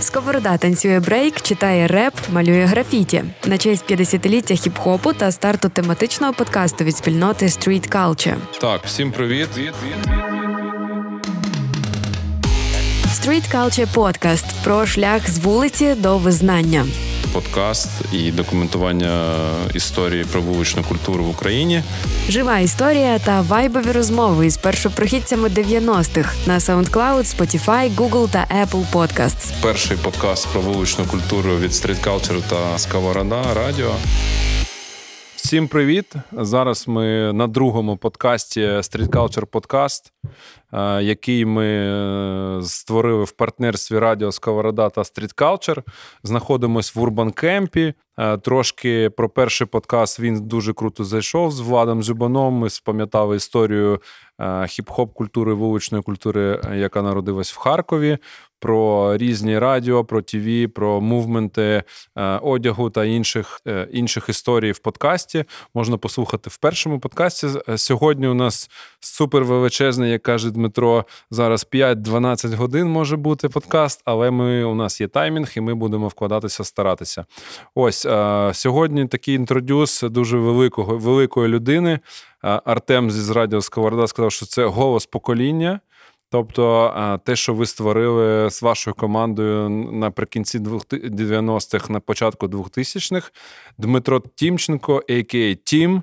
Сковорода танцює брейк, читає реп, малює графіті на честь 50-ліття хіп-хопу та старту тематичного подкасту від спільноти Street Culture. Так, всім привіт. Street Culture Podcast про шлях з вулиці до визнання. Подкаст і документування історії про вуличну культуру в Україні. Жива історія та вайбові розмови із першопрохідцями 90-х на SoundCloud, Spotify, Google та Apple Podcasts. Перший подкаст про вуличну культуру від Street Culture та Сковорода Радіо. Всім привіт! Зараз ми на другому подкасті Street Culture Podcast, е, який ми е, створили в партнерстві Радіо Сковорода та Street Culture. Знаходимось в Урбан Кемпі. Е, трошки про перший подкаст він дуже круто зайшов з Владом Жибаном. Ми спам'ятали історію хіп-хоп культури, вуличної культури, яка народилась в Харкові про різні радіо, про ТВ, про мувменти е, одягу та інших е, інших історій в подкасті. Можна послухати в першому подкасті. Е, сьогодні у нас супер величезний, як каже Дмитро. Зараз 5-12 годин може бути подкаст, але ми у нас є таймінг, і ми будемо вкладатися, старатися. Ось сьогодні такий інтродюс дуже великого великої людини. Артем зі Радіо Сковорода сказав, що це голос покоління. Тобто те, що ви створили з вашою командою наприкінці 90-х, на початку 2000-х, Дмитро Тімченко, a.k.a. Тім,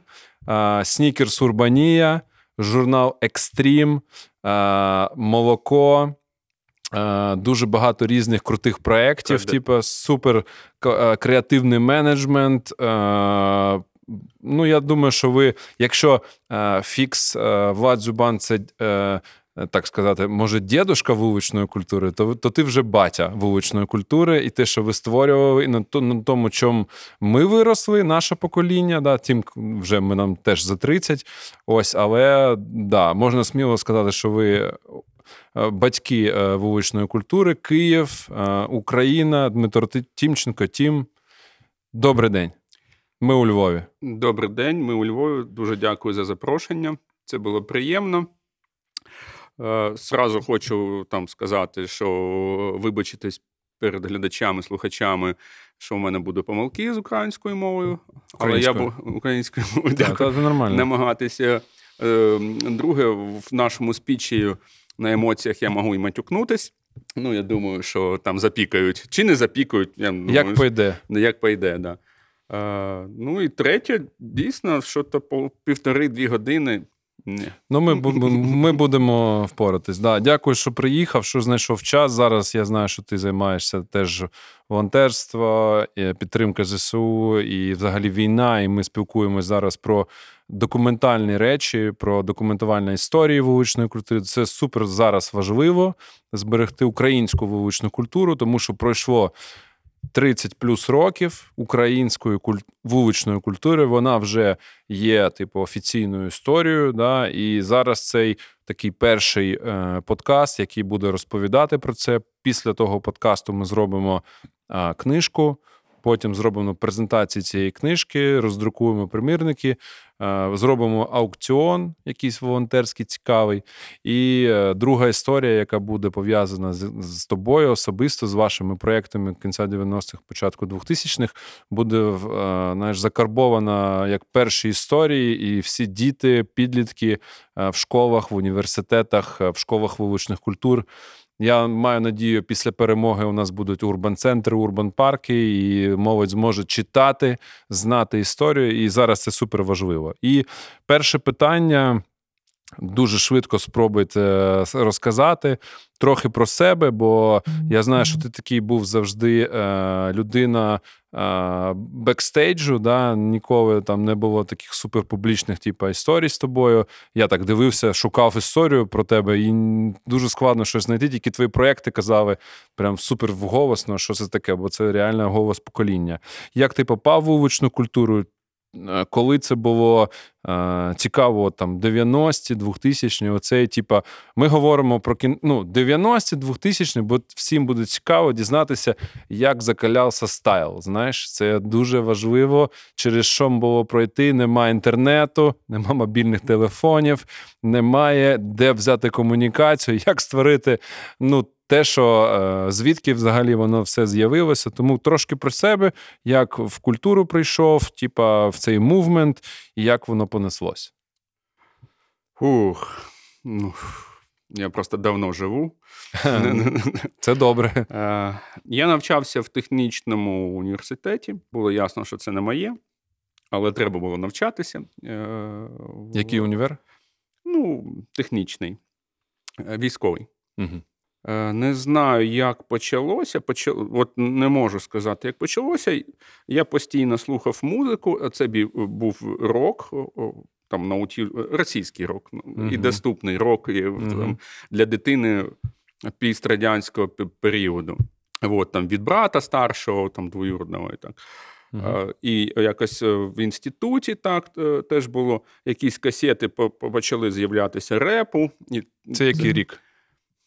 Snickers Urbania, журнал Екстрім, Молоко. Дуже багато різних крутих проєктів, типу супер креативний менеджмент. Ну, я думаю, що ви, якщо фікс Влад Зюбан це Е, так сказати, може, дідушка вуличної культури, то то ти вже батя вуличної культури, і те, що ви створювали, і на на тому, чому ми виросли, наше покоління, да, тим вже ми нам теж за 30. Ось, але да, можна сміло сказати, що ви. Е, батьки е, вуличної культури, Київ, Україна, Дмитро Тімченко. Тім, добрий день. Ми у Львові. Добрий день, ми у Львові. Дуже дякую за запрошення. Це було приємно. Е, Сразу хочу там сказати, що вибачитись перед глядачами, слухачами, що в мене будуть помилки з українською мовою, але я був українською мовою дякую, це нормально. намагатися. Е, друге, в нашому спічі на емоціях я можу і матюкнутись. Ну, я думаю, що там запікають чи не запікають. Я думаю, Як пойде. Як пойде, да. Е, Ну і третє, дійсно, що то по півтори-дві години ні. Ну, ми ми будемо впоратись. Да. Дякую, що приїхав, що знайшов час. Зараз я знаю, що ти займаєшся теж волонтерство, підтримка ЗСУ і взагалі війна. І ми спілкуємося зараз про документальні речі, про документування історії вуличної культури. Це супер зараз важливо зберегти українську вуличну культуру, тому що пройшло. 30 плюс років української куль... вуличної культури вона вже є, типу, офіційною історією. Да? І зараз цей такий перший е, подкаст, який буде розповідати про це. Після того подкасту ми зробимо е, книжку. Потім зробимо презентації цієї книжки, роздрукуємо примірники, е, зробимо аукціон, якийсь волонтерський цікавий. І е, друга історія, яка буде пов'язана з, з тобою особисто з вашими проектами кінця 90-х, початку 2000-х, буде е, знаєш, закарбована як перші історії, і всі діти, підлітки в школах, в університетах, в школах вуличних культур. Я маю надію, після перемоги у нас будуть урбан-центри, урбан-парки, і молодь зможе читати, знати історію. І зараз це супер важливо. І перше питання. Дуже швидко спробуйте е, розказати трохи про себе, бо я знаю, що ти такий був завжди е, людина е, бекстейджу. Да? Ніколи там не було таких суперпублічних типу, історій з тобою. Я так дивився, шукав історію про тебе, і дуже складно щось знайти. Тільки твої проекти казали прям супер вголосно, що це таке, бо це реально голос покоління. Як ти попав в вуличну культуру? Е, коли це було е, цікаво, там 90-ті, 2000-ті, оцей, типа, ми говоримо про кін... ну, 90-ті, 2000-ті, бо всім буде цікаво дізнатися, як закалявся стайл. Знаєш, це дуже важливо, через що було пройти. Немає інтернету, немає мобільних телефонів, немає де взяти комунікацію, як створити ну, те, що е, звідки взагалі воно все з'явилося. Тому трошки про себе, як в культуру прийшов, типа в цей мувмент, і як воно понеслось. Ух, ну, я просто давно живу. Це добре. Е, я навчався в технічному університеті. Було ясно, що це не моє, але треба було навчатися. Е, Який універ? Ну, технічний, військовий. Угу. Не знаю, як почалося. Почало, от не можу сказати, як почалося. Я постійно слухав музику. Це був рок, там науті... російський рок, угу. і доступний рок і, угу. там, для дитини пістрадянського періоду. От, там, Від брата старшого, там, двоюродного. і так. Uh-huh. І якось е, в інституті так е, теж було якісь касети почали з'являтися репу. Це який рік?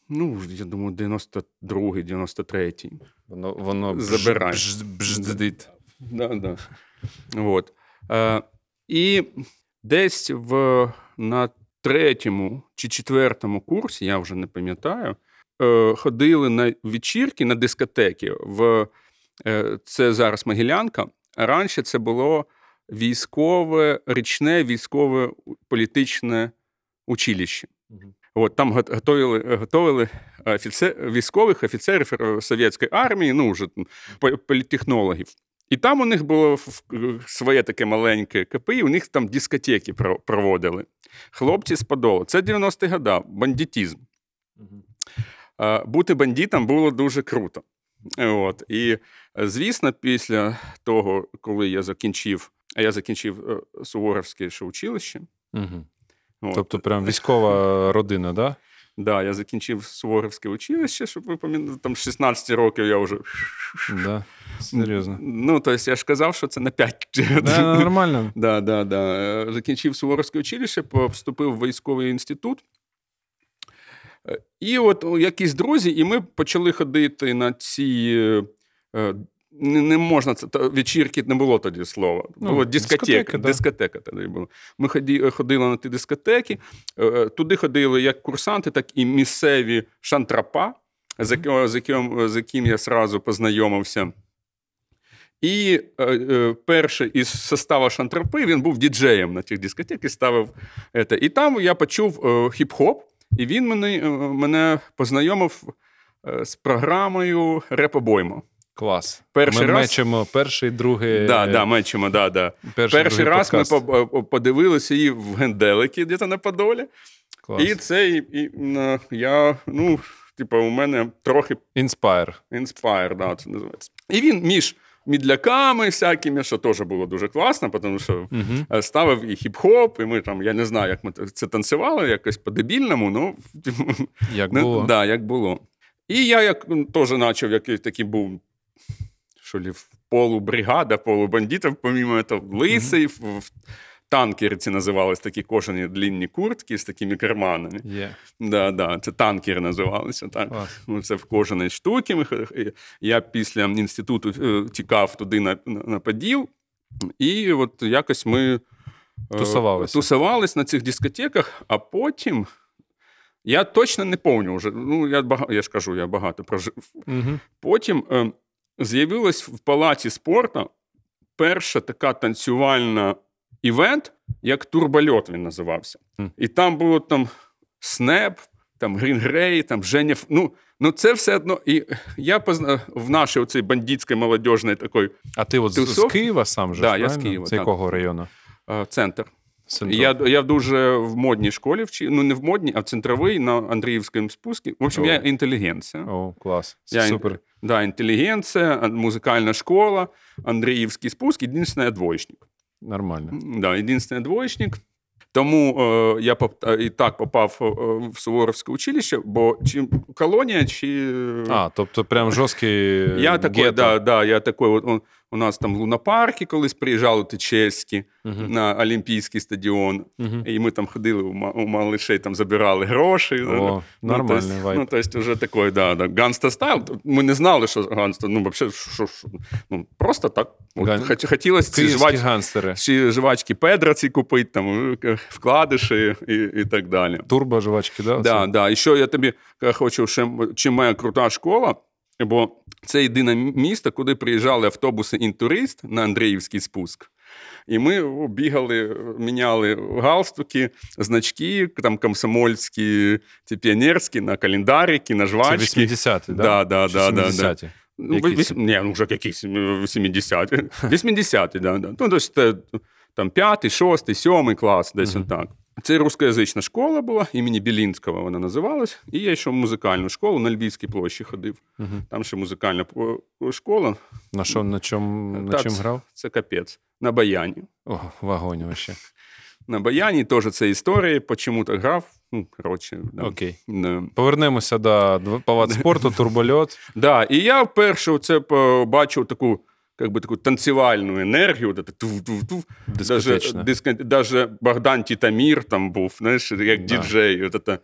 Ну, я думаю, 92-й, 93-й. Воно воно забирає. Да, да. От. Е, І десь в, на третьому чи четвертому курсі, я вже не пам'ятаю, е, ходили на вечірки, на дискотеки. В, е, Це зараз Могилянка. А раніше це було військове, річне військове політичне училище. От там готовили готовили офіцер, військових офіцерів совєтської армії, ну вже політтехнологів. І там у них було своє таке маленьке КПІ, у них там дискотеки проводили. Хлопці сподобали. Це 90-ті года, бандитізм. Бути бандитом було дуже круто. От. І, звісно, після того, коли я закінчив, а я закінчив е, Суворовське училище, угу. Тобто, прям військова родина, так? Да? Да, я закінчив Суворовське училище, щоб ви пам'ятали, там 16 років я вже. Да, Серйозно. Ну, тобто я ж казав, що це на 5. Да, Нормально. Да, да, да. Е, закінчив Суворовське училище, поступив в військовий інститут. Е, і от якісь друзі, і ми почали ходити на ці е, не не можна це вечірки не було тоді слова. Ну, було дискотека. Дискотека, да. дискотека тоді була. Ми ході, ходили на ті дискотеки. Е, туди ходили як курсанти, так і місцеві шантрапа, з яким, з яким, з яким я сразу познайомився. І е, е, перший із составу шантрапи він був діджеєм на тих дискотеках і ставив. Це. І там я почув е, хіп-хоп, і він мене, е, мене познайомив е, з програмою Реп-обойма. Клас. Перший ми раз... мечимо перший, другий. Да, да, мечимо, да, да. Перший, перший раз подкаст. ми подивилися її в Генделики, де на Подолі. Клас. І це і, і, я, ну, типу, у мене трохи. Inspire. Inspire, да, це називається. І він між медляками всякими, що теж було дуже класно, тому що uh ставив і хіп-хоп, і ми там, я не знаю, як ми це танцювали, якось по-дебільному, ну. Як було. Ну, да, як було. І я як теж почав який такий був що ли, в полубригада, полубандитів, помимо этого, лисий, mm-hmm. в танкерці називались такі кожані длінні куртки з такими карманами. Yeah. Да, да, Це танкери називалися. так. Ну, Це в кожаній штуки. Я після інституту е, тікав туди на, на Поділ, і от якось ми е, тусувалися тусувались на цих дискотеках, а потім. Я точно не пам'ятаю вже. Ну, я багато, я ж кажу, я багато прожив. Угу. Потім е, з'явилась в палаці спорту перша така танцювальна івент, як турбольот він називався. Mm. І там було там Снеп, там Грін Грей, там Женя. Ну, ну це все одно. І я позна... в нашій оцій бандитській молодіжній такої. А ти от тусов... з Києва сам же? Да, я з Києва. З якого району? Центр. Я я дуже в модній школі вчив, ну не в модній, а в центровій на Андріївському спуску. В общем, О. я інтелігенція. О, клас. Я, Супер. Да, інтелігенція, музикальна школа, Андріївський спуск, єдиний двоєчник. Нормально. Да, єдиний двоєчник. Тому е, я і так попав е, в Суворовське училище, бо чи колонія, чи. А, тобто прям жорсткий. Я такой, да, да, я такой, от, У нас там лунапарки колись приїжджали Тичевські Мгм. на Олімпійський стадіон. Мгм. І ми там ходили у ма- малишей, там забирали гроші. О, Ну, нормальний то есть, вайб. Ну, то есть, уже такой, да, да, ганста стайл. Ми не знали, що ганста, ну, вообще, що, що, ну, просто так. Ган- хот- Хотілося ці жвач, ці жвачки Педра ці купити, там, е, вкладиші і, і так далі. Турбо жвачки, да? Да, да. І що я тобі е, хочу, ще, чим моя крута школа, бо це єдине місто, куди приїжджали автобуси інтурист на Андріївський спуск. І ми бігали, міняли галстуки, значки, там комсомольські, ці піонерські, на календарики, на Це 80-ті, да? Да, да, да, да, да. 70-ті? Ну, Якісь? віс... Ні, ну вже якісь е, 70-ті. 80-ті, да, да. Ну, тобто, там п'ятий, шостий, сьомий клас, десь Мгм. отак. Це рускоязична школа була, імені Білінського вона називалась. І я йшов в музикальну школу на Львівській площі ходив. Мгм. Там ще музикальна е, школа. На що, на чому, на Та чим грав? Це капець. На баяні. О, вагонь вообще. На баяні теж це історія, почому так грав. Ну, коротше, да. Окей. Да. Повернемося до палац спорту, турбольот. Да, і я вперше це побачив таку, як би, таку танцювальну енергію. от це тув-тув-тув. Даже, диско, даже Богдан Тітамір там був, знаєш, як Да. діджей. От це.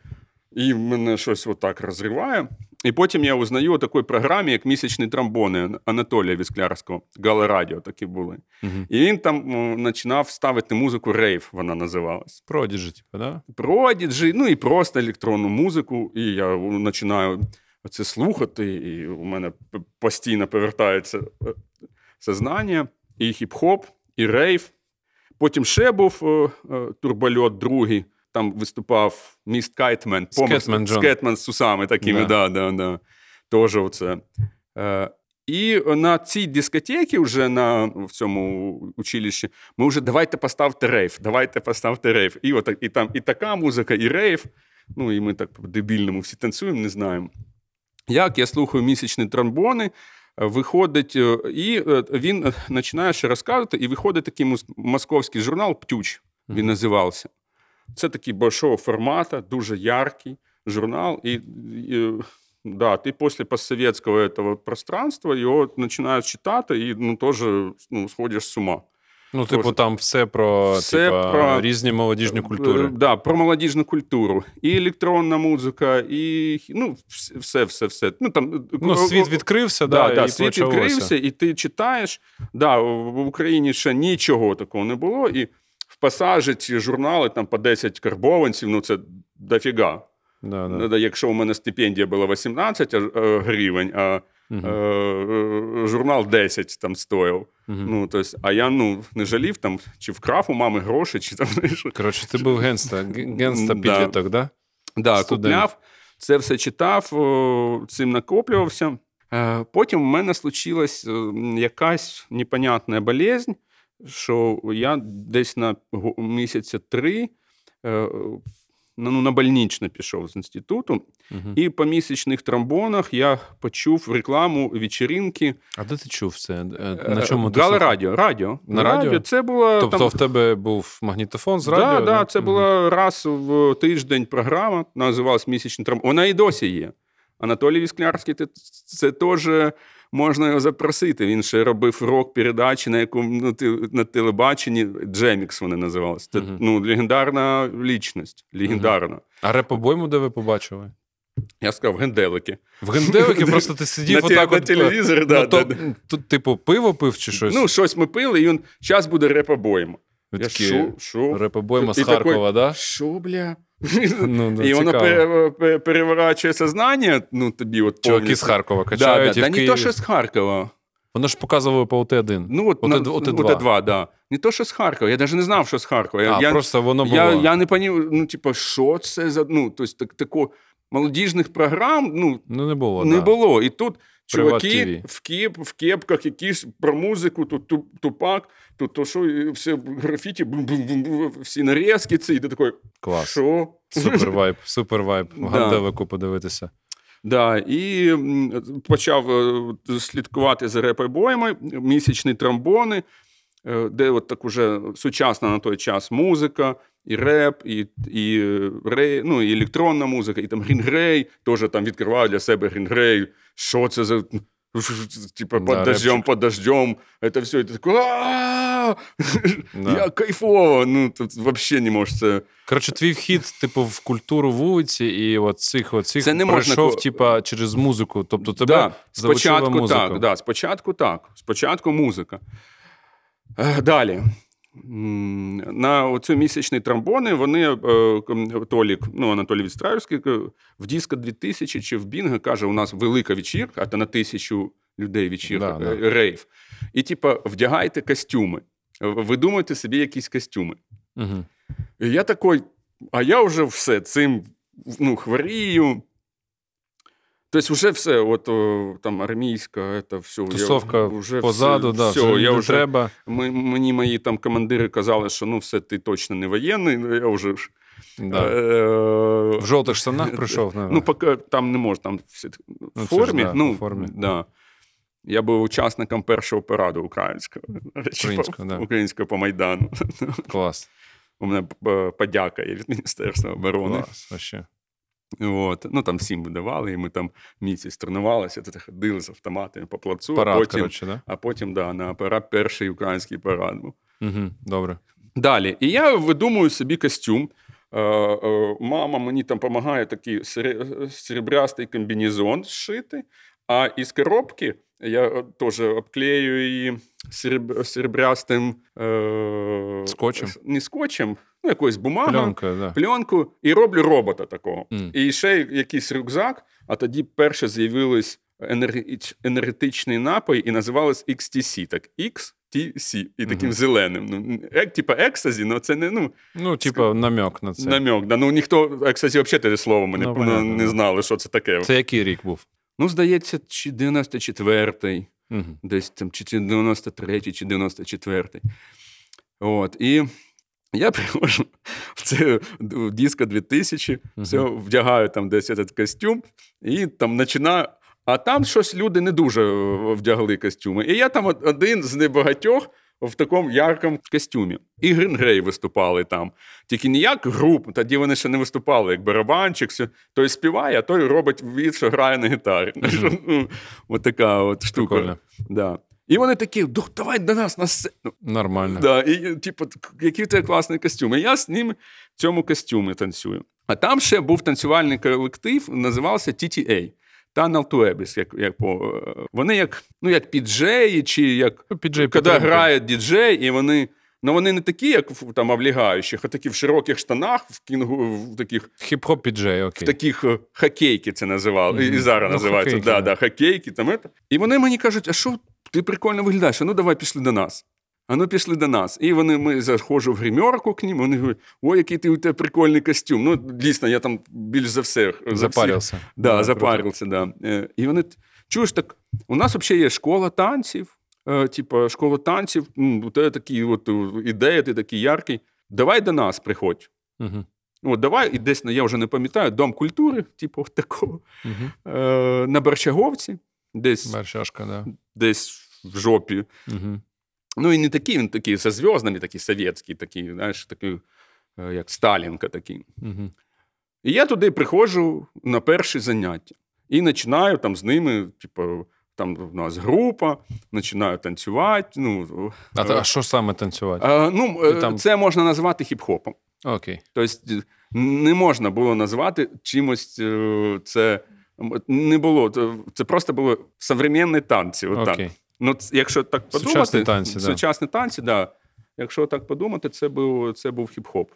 І мене щось отак розриває. І потім я узнаю у такій програмі, як місячні тромбони Анатолія Вісклярського, Гала Радіо такі були. Мгм. І він там починав ставити музику рейв, вона називалась. Prodigy, типу, да? Prodigy, ну і просто електронну музику. І я починаю це слухати, і у мене постійно повертається е, сознання, і хіп-хоп, і рейв. Потім ще був е, е, турбольот другий. Там виступав містер Scatman, Scatman. Scatman з усами такими, Да. да, да, да. Теж оце. Е, і на цій дискотеці, вже на в цьому училищі, ми вже давайте поставте рейв, давайте поставте рейв. І, отак, і там і така музика, і рейв. Ну, і ми так по-дебільному всі танцюємо, не знаємо. Як я слухаю місячні тромбони, виходить, е, і е, він е, починає ще розказувати, і виходить такий мос- московський журнал Птюч, він називався. Це такий большого формату, дуже яркий журнал. І, і да, ти після постсовєтського этого пространства його починаєш читати і ну, теж ну, сходиш з ума. Ну, типу, там все про, Все типа, про- різні молодіжні Е, культури. Да, про молодіжну культуру. І електронна музика, і ну, все, все, все. Ну, там, Ну, світ відкрився, Да, да, да, і світ почалося. відкрився, і ти читаєш. Да, в Україні ще нічого такого не було. І в пасажі ці журнали там по 10 карбованців, ну це дофіга. Да, да. Ну, Якщо у мене стипендія була 18 е, гривень, а Мгм. е, е, журнал 10 там стоїв. Мгм. Ну, то есть, а я ну, не жалів там, чи вкрав у мами гроші, чи там. Коротше, ти був генста, генста підліток, да? Да, Студент. купляв, це все читав, цим накоплювався. Е, Потім в мене случилась якась непонятна болезнь, що я десь на місяця три ну, на больничне пішов з інституту, Мгм. і по місячних тромбонах я почув рекламу вечіринки. А де ти чув це? Е, На чому ти радіо. радіо. На радіо? Це було Тобто там... в тебе був магнітофон з радіо? Да, да, це Мгм. була раз в тиждень програма, називалась місячний травм. Вона і досі є. Анатолій Вісклярський, це, це теж можна його запросити. Він ще робив рок передачі на якому ну, на телебаченні. Джемікс вони називалися. Це Мгм. ну, легендарна лічність. Легендарна. А реп-обойму де ви побачили? Я сказав, генделики. В генделики просто ти сидів на, отак на от, телевізорі, да, ну, то, да. Тут, типу, пиво пив чи щось? Ну, щось ми пили, і він зараз буде реп-обойма. Що? Реп-обойма з Харкова, да? Що, бля? Ну, да, І воно цікаво. пере- пере- переворачує сознання, ну тобі от Чуваки повністю. з Харкова Да, качають. да, і да, в не Києві. то, що з Харкова. Воно ж показувало по ОТ-1. Ну, от, От на, і- от і от два. і два, да. Не то, що з Харкова. Я навіть не знав, що з Харкова. Я, а, я, просто воно було. я, я не понів, ну, типу, що це за. Ну, тобто, так, тако, молодіжних програм, ну, Ну, не було, не да. було. І тут чуваки в, кеп, в кепках якісь про музику, тут ту- тупак, тут то що, все графіті, бум-бум-бум, всі нарізки ці, і ти такий, Клас. що? Супер вайб, супер вайб. Да. Подивитися. Да, і почав е, слідкувати за реп-альбомами, місячні тромбони, е, де от так уже сучасна на той час музика, і реп, і, і, е, рей, ну, і електронна музика, і там Green Grey, теж там відкриваю для себе Green Grey. Що це за. Типа, Да, под дождем, рэпчик. под дождем, это все, это такое, «А-а-а!» Да. я кайфово, ну, тут вообще не можеш це. Коротше, твій вхід, типу, в культуру вулиці, і от цих, от цих Це не можна пройшов, ко- типа, через музику. Тобто тебе Да, залучила спочатку музика. так, да, спочатку так. Спочатку музика. Е, Далі. На оцю місячні тромбони вони е, Толік, ну Анатолій Відстраївський, е, в Диско 2000 чи в Бінго каже, у нас велика вечірка, а то на тисячу людей вечірка, Да, да. е, рейв. І типа, вдягайте костюми. Ви думаєте собі якісь костюми. Угу. І я такий, а я вже все цим ну, хворію. Тобто, вже все, от о, там армійська, це все. Тусовка я, вже позаду, все, да, все, вже я не вже, треба. Ми, мені мої там командири казали, що ну все, ти точно не воєнний, ну я вже ж. Да. Е, В жовтих штанах прийшов. Ну, Ну, поки там не можна, там всі в Ну, ж формі. да, ну, в формі. Да. Я був учасником першого параду українського. Українського, да. Українського по Майдану. клас. У мене е, подяка є від Міністерства оборони. Клас, вообще. От. Ну там всім видавали, і ми там місяць тренувалися, то ходили з автоматами по плацу, Парад, а потім, коротше, да? а потім да, на парад, перший український парад. Угу, добре. Далі. І я видумую собі костюм. Е, е, Мама мені там допомагає такий сере- серебрястий комбінезон зшити, а із коробки я е, теж обклею її сереб- серебрястим е, Скотчем? Не скотчем, ну якоюсь бумагою. Пленка, да. пленку і роблю робота такого. Мгм. І ще якийсь рюкзак, а тоді перше з'явилось енергетичний напій і називалось XTC. Так, XTC. І таким зеленим. Ну, ек, типа екстазі, але це не ну, Ну, типа, намек на це. намек. Да. Ну, ніхто екстазі взагалі те слово ми не, Ну, ну, понятно, не знали, що це таке. Це який рік був? Ну, здається, чи 94-й, Угу. десь там, чи 93-й, чи 94-й. От. І я приходжу в це в диско 2000, угу. все, вдягаю там десь этот костюм, і там починаю. А там щось люди не дуже е, вдягли костюми. І я там один з небагатьох в такому яркому костюмі. І Green Grey виступали там. Тільки не як груп, тоді вони ще не виступали, як барабанчик. Все. Той співає, а той робить від, що грає на гітарі. Ну, От така от штука. Прикольно. Да. І вони такі, давай до нас на сцену. Нормально. Да, і, типу, який тебе класний костюм. І я з ним в цьому костюмі танцюю. А там ще був танцювальний колектив, називався TTA. Tunnel to Abyss, як, як по, е, вони як, ну, як піджеї, чи як Ну, піджей коли грає діджей, і вони. Ну, вони не такі, як там облігаючих, а такі в широких штанах, в кінгу, в таких, Хіп-хоп піджей, в таких е, хокейки це називали. І, і зараз Ну, називається. хокейки, да, да. да, хокейки, там, это. І вони мені кажуть, а що ти прикольно виглядаєш? А ну давай пішли до нас. А ну пішли до нас. І вони ми заходжу в гримерку к ним, вони говорять, ой, який ти у тебе прикольний костюм. Ну, дійсно, я там більш за все. за всіх Запарился. Да, запарився, да. Е, І вони чуєш так, у нас взагалі є школа танців, е, типу, школа танців, м, у тебе такі от е, ідея, ти такий яркий. Давай до нас приходь. Мгм. От, давай, і десь, ну, я вже не пам'ятаю, дом культури, типу, такого. Е, на Борчаговці, десь, Баршашка, да. десь в жопі. Угу. Ну, і не такий, він такий зі зв'язнами, такий совєтський, такий, знаєш, такий, е, як Сталінка такий. Угу. І я туди приходжу на перші заняття і починаю там з ними, типу, там у нас група, починаю танцювати. Ну, А, та- а що саме танцювати? е, ну, е, там- це можна назвати хіп-хопом. Окей. Тобто е, не можна було назвати чимось е, це. Не було, це- просто були современні танці. От так. Ну, якщо так подумати, Сучасні танці, да. танці, да. Якщо так подумати, це був, це був хіп-хоп.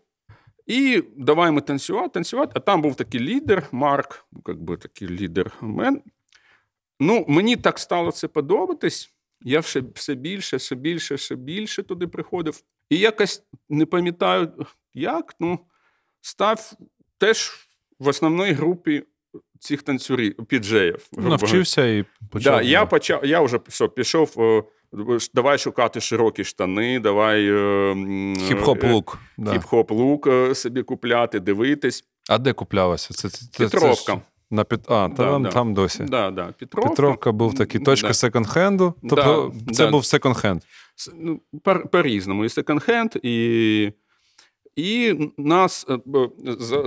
І давай ми танцювати, танцювати. А там був такий лідер, Марк, ну, як би такий лідер мен. Ну, мені так стало це подобатись. Я все, все більше, все більше, все більше туди приходив. І якось не пам'ятаю, як, ну, став теж в основній групі цих танцюрів, піджеїв. Навчився і почав. Да, я почав, я вже все, пішов. е, Давай шукати широкі штани, давай е, м, Хіп-хоп е, look. Да. хіп-хоп look е, собі купляти, дивитись. А де куплялося? Це, це, це, це Петровка. на під... А, Да, там, да. там досі. Да, да, Петровка. Петровка був такий точка Да. секонд-хенду. Тобто Да, це да. був секонд-хенд. Ну, по-різному. І секонд-хенд, і, і нас е,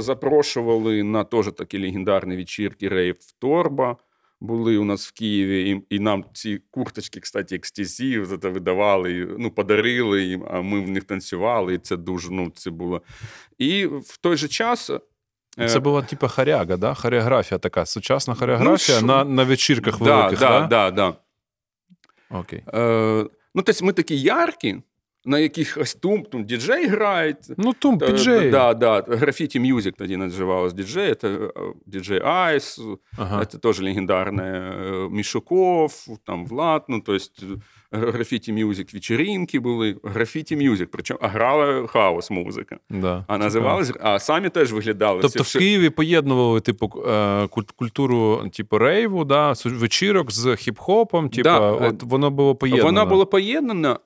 запрошували на теж такі легендарні вечірки Рейв Торба. були у нас в Києві, і, і нам ці курточки, кстати, XTC це видавали, ну, подарили їм, а ми в них танцювали, і це дуже, ну, це було. І в той же час. е, Це була типу харяга, да? хореографія така, сучасна хореографія що- на, на вечірках Ну, да, великих. да, да? да, да. Окей. Е, ну, тобто ми такі яркі, на якихось тум, там діджей грають. Ну, тум, Е, піджей. Да, да, Граффити Music тоді називалось діджей. Це е, діджей Айс, Ага. це теж легендарне е, Мішуков, там Влад. Ну, то есть Граффити Music вечеринки були. Граффити Music, причому а грала хаос музика. Да. А називалась, а самі теж виглядали. Тобто в Києві поєднували типу е, культуру типу рейву, да, вечірок з хіп-хопом. Типу, Да, от воно було поєднано. Вона була поєднана,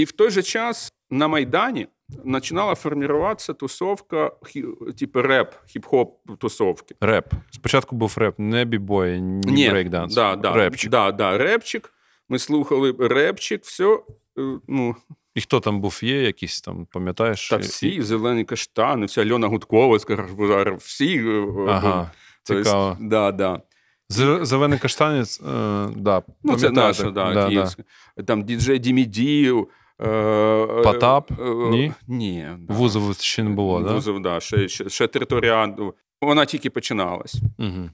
і в той же час на Майдані починала формуватися тусовка, типу реп, хіп-хоп тусовки. Реп. Спочатку був реп, не бібой, ні, брейкданс. Да, да, Репчик. Да, да, репчик. Ми слухали репчик, все. е, Ну, І хто там був, є якісь там, пам'ятаєш? та всі, зелені каштани, вся Альона Гудкова, зараз, всі. е, Ага, то есть. Да, да. Зелений каштанець, е, да, Ну, це наша, да, да, київська. Там діджей Дімідів. Е, Потап? е, Ні? Ні. да. Вузову ще не було, да? Вузов, да, ще, ще, ще територіан. Вона тільки починалась. Угу.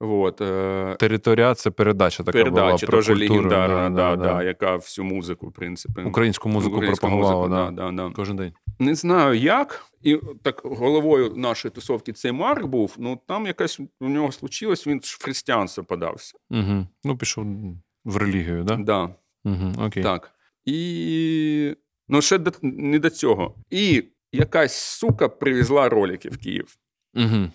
Вот, е, Територія це передача така була передача теж легендарна, да, да, да, да, яка всю музику, в принципі. Українську музику Українську пропагувала, музику, да. да, да, да. Кожен день. Не знаю як. І так головою нашої тусовки цей Марк був. Ну там якась у нього случилось, він в християнство подався. Угу. Ну, пішов в релігію, да? Да, Угу. Окей. так. І ну, ще до, не до цього. І якась сука привезла ролики в Київ. Угу.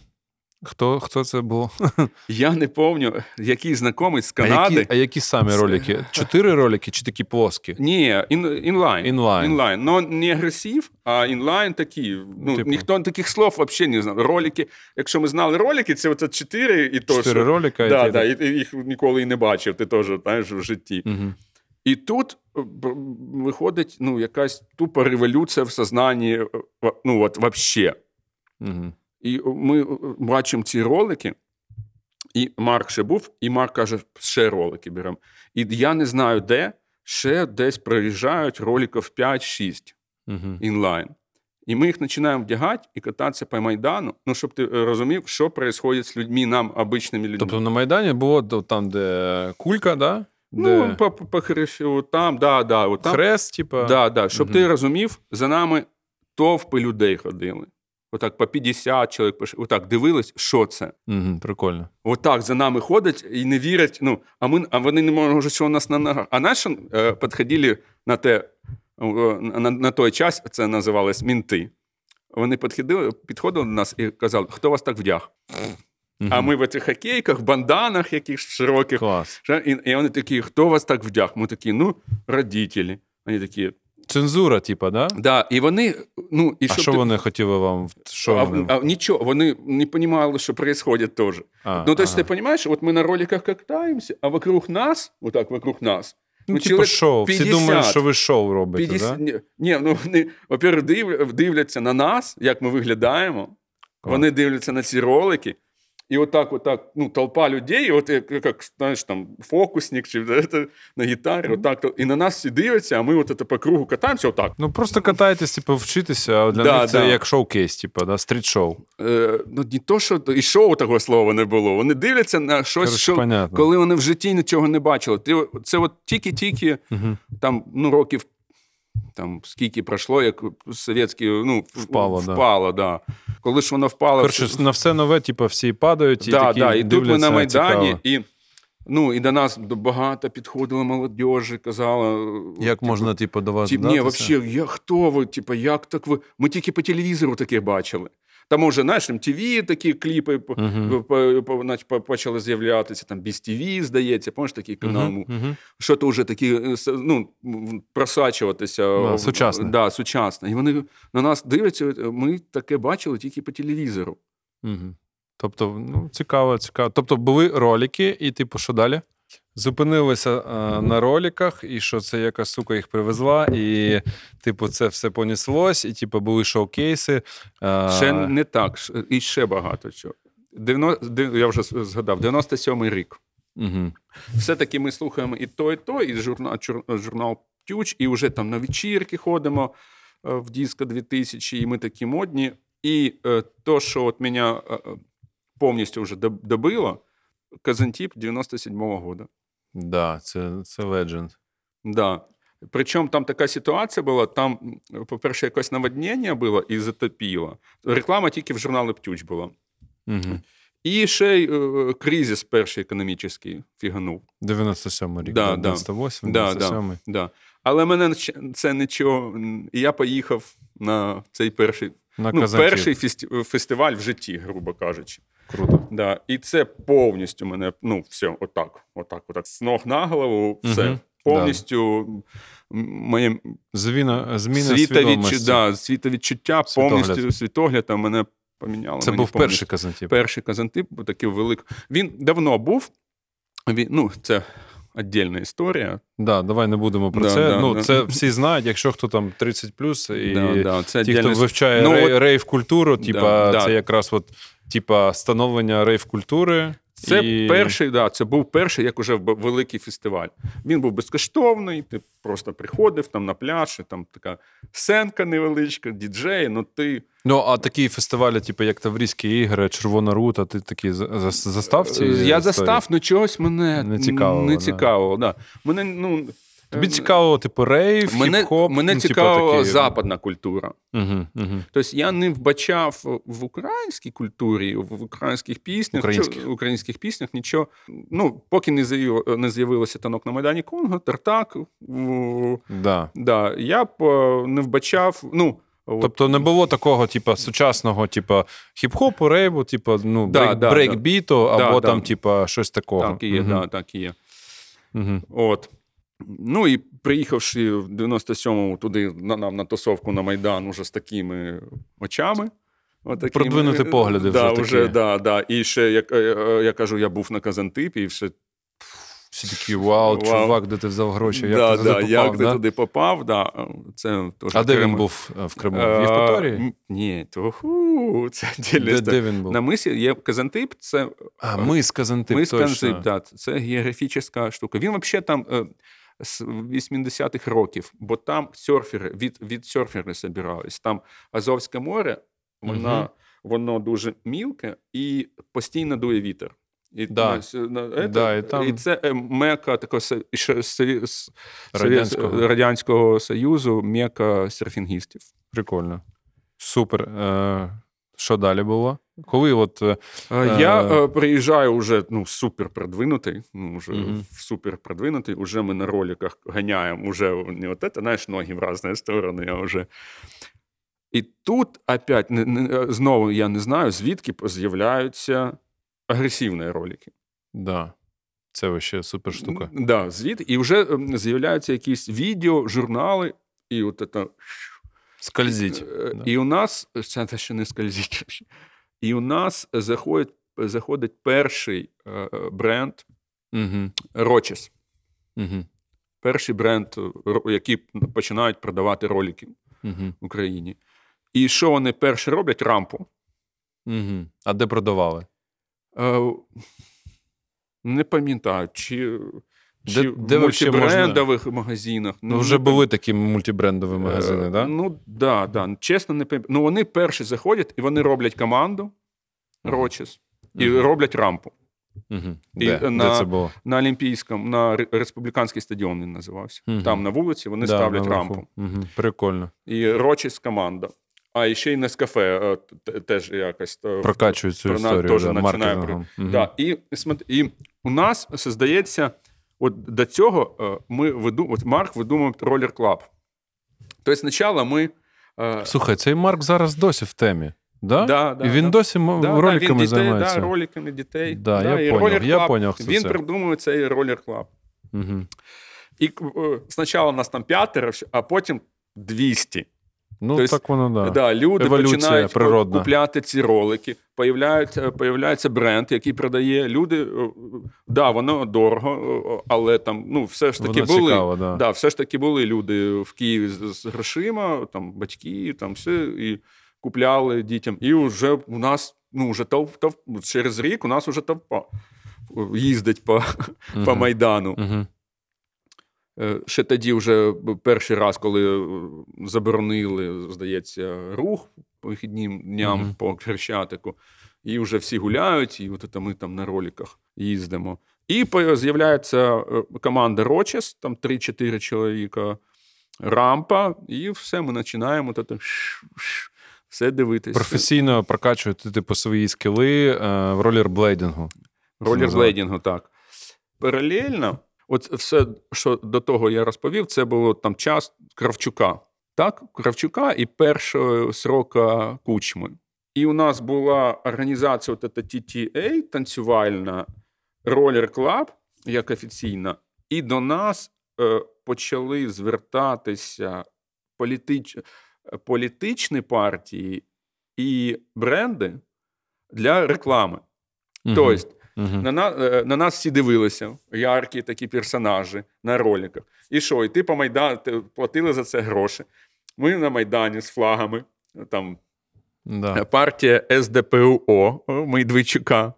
Хто, хто це був? Я не пам'ятаю, який знайомий з А Канади. які, а які самі ролики? Чотири ролики чи такі плоскі? Ні, ін, інлайн. Інлайн. Інлайн. Ну, не агресив, а інлайн такі. Ну, Типу. Ніхто таких слов взагалі не знав. Ролики, якщо ми знали ролики, це оце чотири і то, Чотири що... ролика. Да, ти да, так- і їх ніколи і не бачив, ти теж знаєш в житті. Мгм. І тут е, виходить ну, якась тупа революція в сознанні, е, ну от вообще. Мгм. І ми е, бачимо ці ролики, і Марк ще був, і Марк каже, ще ролики беремо. І я не знаю, де ще десь проїжджають роликів 5-6 Мгм. інлайн. І ми їх починаємо вдягати і кататися по Майдану, ну, щоб ти розумів, що відбувається з людьми, нам, обичними людьми. Тобто на Майдані було там, де кулька, да? Ну, по, по, по хрещу, там, да, да, от там. хрест, типа. Да, да. Щоб ти розумів, за нами товпи людей ходили. Отак по 50 чоловік, отак дивились, що це. Угу, прикольно. Отак за нами ходять і не вірять. Ну, а, ми, а вони не можуть, що у нас на ногах. А наші е, підходили на, те, на, на той час, це називалось мінти. Вони підходили, підходили до нас і казали, хто вас так вдяг? Мгм. А ми в цих хокейках, банданах якихось широких. Клас. Ще- І, і вони такі, хто вас так вдяг? Ми такі, ну, родителі. Вони такі, Цензура, типа, да? да. І вони, ну, і а щоб що ти- вони хотіли вам? Що а, вони... а, нічого, вони не розуміли, що відбувається теж. А, Ну, то есть ага. ты понимаешь, вот мы на роликах катаемся, а вокруг нас, вот так вокруг нас, Ну, ну, типа чоловік шоу. Всі 50, думають, що ви шоу робите, 50, да? ні, ні, ну вони, во-первых, див, дивляться на нас, як ми виглядаємо. Клас. Вони дивляться на ці ролики. І отак, отак, ну, толпа людей, от як, знаєш, там, фокусник чи это, на гітарі, то- і на нас всі дивляться, а ми от это по кругу катаємося отак. Ну просто катайтесь, типу, вчитися, а для Да, них це да. як шоу-кейс, типу, да? стріт-шоу. Е, ну, не то, що і шоу такого слова не було. Вони дивляться на щось, Коротше, що, понятно. коли вони в житті нічого не бачили. Це от тільки-тільки там ну, років там скільки пройшло, як совєтські ну, Впало, да. впало да. Коли ж воно впало, Коротше, всі- на все нове, типу, всі падають і такі да, і тут ми на Майдані, цікаво. і, ну, і до нас багато підходило молодіжі, казала. Як типу, можна, типу, до вас Тип, ні, взагалі, я, хто ви? Типу, як так ви? Ми тільки по телевізору таке бачили. Там уже, знаєш, MTV такі кліпи по- почали з'являтися, там ТВ, здається, пам'ятаєш такий канал? Що то вже такі е, ну, просачуватися. Да, в- сучасне. Да, сучасне. І вони на нас дивляться, е, ми таке бачили тільки по телевізору. Тобто, ну, цікаво, цікаво. Тобто були ролики, і, типу, що далі? Зупинилися е, на роликах, і що це якась сука їх привезла, і, типу, це все понеслось, і, типу, були шоу-кейси. Е, Ще не так, і ще багато чого. Дев'яно- дев- Я вже згадав, 97-й рік. Угу. Все-таки ми слухаємо і то, і то, і журнал, журнал Птюч, і вже там на вечірки ходимо е, в Диско 2000, і ми такі модні. І е, то, що от мене повністю вже добило, Казантіп 97-го года. Да, це, це легенд. Да. Причому там така ситуація була: там, по-перше, якесь наводнення було і затопило. Реклама тільки в журналі Птюч була. Угу. І ще й е, кризис перший економічний фіганув. 97 рік, Да, да, да. 98, Да, 97 Да. Але мене це нічого. я поїхав на цей перший, На ну, перший фестиваль в житті, грубо кажучи. Круто. Да. І це повністю мене, ну, все, отак, отак, отак, з ног на голову, все. Мгм. Повністю м, моє Зміна, зміна світовідчу, да, світовідчуття, Світогляд. повністю світогляд мене поміняло. Це мені був повністю. перший Казантіп. Перший Казантип, такий великий. Він давно був. Він, ну, це віддільна історія. Да, давай не будемо про Да, це. да, ну, да. це всі знають, якщо хто там 30 плюс, і Да, да, це ті, хто вивчає Ну, рей, от- рейв-культуру, типа, Да, да. це якраз от, типа, становлення рейв-культури. Це і... перший, да, це був перший, як уже великий фестиваль. Він був безкоштовний, ти просто приходив там на пляж, і там така сценка невеличка, діджей, ну ти. Ну, а такі фестивалі, типу, як Таврійські ігри, Червона рута, ти такі за- за- застав ці я застав, але чогось мене Не цікавило, Не да. цікавило, да. Мене, ну, Тобі е, цікаво, типу, рейв, Мене, хіп-хоп? мене ну, типу, такі- западна культура. Угу, угу. Тобто я не вбачав в українській культурі, в українських піснях, Українських. чо- українських піснях нічого. Ну, поки не з'явило- не з'явилося танок на Майдані Конго, Тартак. Да. Да, я б е, не вбачав. Ну, от, Тобто не було такого, типу, сучасного, типу, хіп-хопу, рейву, типу, ну, Да, брейк, да, брейкбіту, Да, або да. там, типу, щось такого. так і є, да, так і є. Мгм. От. Ну і приїхавши в 97-му туди на, на, на тусовку на Майдан уже з такими очами. Отакими, Продвинуті погляди да, вже вже такі. да, да. І ще, як е, е, я кажу, я був на Казантипі, і все Всі такі, вау, Вау. чувак, де ти взяв гроші, як да, ти туди да, попав, як ти туди попав, да, це теж А де він був е, в Криму? В Євпаторії? Ні, то ху, це Де, де він був? На мисі є Казантип, це А, ми з Казантип, Мис точно. Казантип, да, це географічна штука. Він взагалі там з 80-х років, бо там серфери від, від серфери збирались. Там Азовське море, воно, Мгм. воно дуже мілке і постійно дує вітер. І, Да. на Да, і там- і це е, мека такого ще Радянського. Радянського Союзу, мека серфінгістів. Прикольно. Супер. Е, що далі було? Коли от. е, Е, Я Е. приїжджаю вже ну, супер продвинутий. Ну, вже Мгм. супер продвинутий. Уже ми на роликах ганяємо. Уже не от це, знаєш, ноги в різні сторони, а вже. І тут опять не, не, е, знову я не знаю, звідки з'являються агресивні ролики. Да. Це вообще супер штука. Да, звід, і вже ем, з'являються якісь відео, журнали, і от це, Скользіть. Е, Да. І у нас це що не скользить. І у нас заходить, заходить перший е, бренд Угу. Рочес. Угу. Перший бренд, е, який починають продавати ролики Угу. в Україні. І що вони перші роблять? Рампу. Угу. А де продавали? Е, Не пам'ятаю, чи, Де- чи де в мультибрендових магазинах. Ну, вже не були такі мультибрендові магазини, Е, так? Да? Ну, да, да. Чесно, не пам'ятаю. Ну, вони перші заходять і вони роблять команду Рочес і Мгм. роблять рампу. Угу. І Де? на- де це було? На Олімпійському, на республіканський стадіон він називався. Там на вулиці вони Да, ставлять рампу. Прикольно. І Roces команда. А і ще й Нескафе е, теж якось. е, Прокачують цю історію да, починає маркетингом. Мгм. Да, і, і у нас здається, от до цього е, ми видум... от Марк видумав roller club. Тобто спочатку ми. е, Слухай, цей Марк зараз досі в темі. Да? Да, да, І він да. досі да, роликами да, він дітей, займається. Да, роликами дітей. Да, я поняв, я поняв, хто Він це. придумує цей roller club. Угу. І е, спочатку нас там п'ятеро, а потім 200. Ну, Тобто, так воно, да. Да, люди Еволюція починають природна. купляти ці ролики. Появляється, появляється бренд, який продає. Люди, е, да, воно дорого, е, але там ну, все ж таки Воно були. цікаво, да. Да, все ж таки були люди в Києві з, з грошима, там батьки, там все, і купляли дітям. І вже у нас ну, вже тов, тов, через рік у нас вже товпа. їздить по, по Майдану. Угу. Е, Ще тоді, вже перший раз, коли е, заборонили, здається, рух по вихідним дням Мгм. по Хрещатику, і вже всі гуляють, і от це ми там на роликах їздимо. І з'являється е, команда Рочес, там 3-4 чоловіка, рампа, і все, ми починаємо це все дивитися. Професійно прокачуєте типу свої скіли в ролерблейдингу. Ролерблейдингу, так. Паралельно, от все, що до того я розповів, це було там час Кравчука. Так, Кравчука і першого срока кучми. І у нас була організація TTA, танцювальна, Roller Club, як офіційна, і до нас е, почали звертатися політич... політичні партії і бренди для реклами. Мгм. Тобто, Мгм. на, на, е, нас всі дивилися, яркі такі персонажі на роликах. І що? І ти по Майдану ти платили за це гроші. Ми на Майдані з флагами. Там Да, партія СДПУО Медведчука.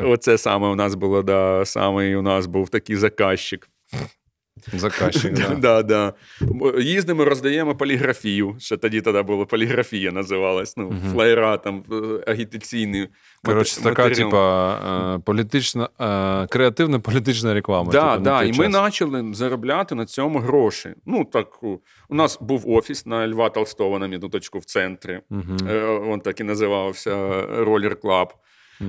Оце саме у нас було, да, саме у нас був такий заказчик. Заказчик, да. да, да. Їздимо, роздаємо поліграфію. Ще тоді тоді було поліграфія, називалась. Ну, флеєра, там, е, агітаційні. Коротше, така, типа, е, політична, е, креативна політична реклама. Да, типу, да, і ми почали заробляти на цьому гроші. Ну, так, у нас був офіс на Льва Толстого на минуточку в центрі. Він так і називався Roller Club.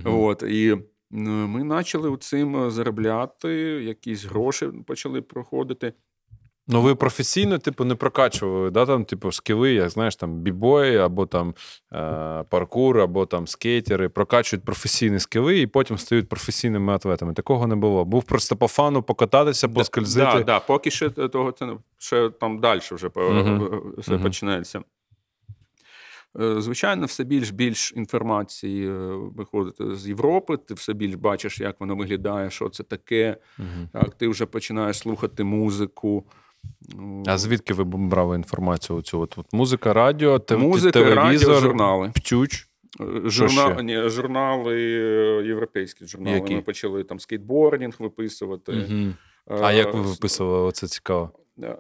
От, і ми почали цим заробляти, якісь гроші почали проходити. Ну, ви професійно, типу, не прокачували, да, там, типу, скіли, як знаєш, там бібої, або там е, паркур, або там скейтери, прокачують професійні скіли і потім стають професійними атлетами. Такого не було. Був просто по фану покататися, поскользити. Да, да, поки ще того це ще там далі вже Мгм. все Мгм. починається. Е, Звичайно, все більш більш інформації е, виходить з Європи. Ти все більш бачиш, як воно виглядає, що це таке. Мгм. Так, ти вже починаєш слухати музику. А звідки ви брали інформацію? Оцю? От, от музика, радіо, те- Музика, телевізор, радіо, журнали. птюч. Е, Журнал, ні, журнали, європейські журнали. Які? Ми почали там скейтбордінг виписувати. Мгм. Е, А як ви виписували? Оце цікаво.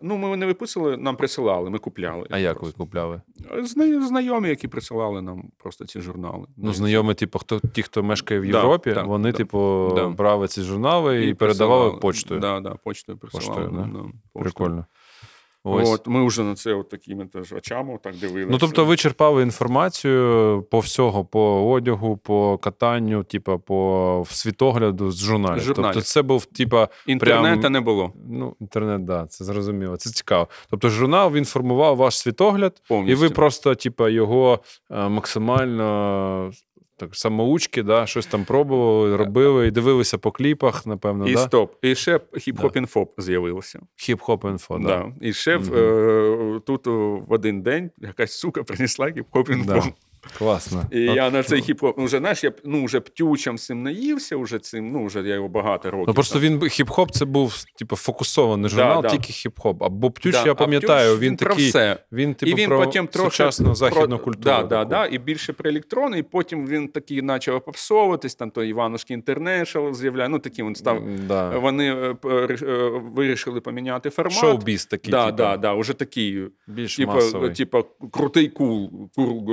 Ну, ми не виписували, нам присилали, ми купляли. А як ви купляли? Зна- Знайомі, які присилали нам просто ці журнали. Ну, знайомі, типу, хто ті, хто мешкає в Європі, да, вони, да. типу, Да. брали ці журнали і, передавали присилали. почтою. Да, да, почтою присилали. Почтою, да? Прикольно. Ось. От, ми вже на це от такими теж очами так дивилися. Ну, тобто, ви черпали інформацію по всього, по одягу, по катанню, типу, по світогляду з журналів. Журналів. Тобто, це був, типа, Інтернету прям- не було ну, інтернет, да, це зрозуміло. Це цікаво. Тобто, журнал він формував ваш світогляд, і ви просто, типа, його е, максимально. Так, самоучки, да, щось там пробували, робили і дивилися по кліпах, напевно, І да? стоп. І ще хіп-хоп інфо з'явилося. Хіп-хоп інфо, да. Да. І ще Мгм. е, тут в один день якась сука принесла хіп-хоп інфо. Да. Класно. І От я на цей хіп-хоп, ну, вже знаєш, я ну, вже птючам цим наївся, вже цим, ну, вже я його багато років. Ну, просто він хіп-хоп це був типу фокусований журнал, да. тільки хіп-хоп. Або Птюч, Да, я пам'ятаю, Птюч, він, про такий. все. Він, типу, і він про потім трохи сучасну західну про- культуру. Да, да, да, і більше про електрони, і потім він такий почав попсовуватись, там той Іванушки International з'являє. Ну, такий він став. Да. Вони е, реш- е, вирішили поміняти формат. Шоу-біз такий, да, типу, да, да, уже такий, більш типа, масовий. типа, крутий кул. кул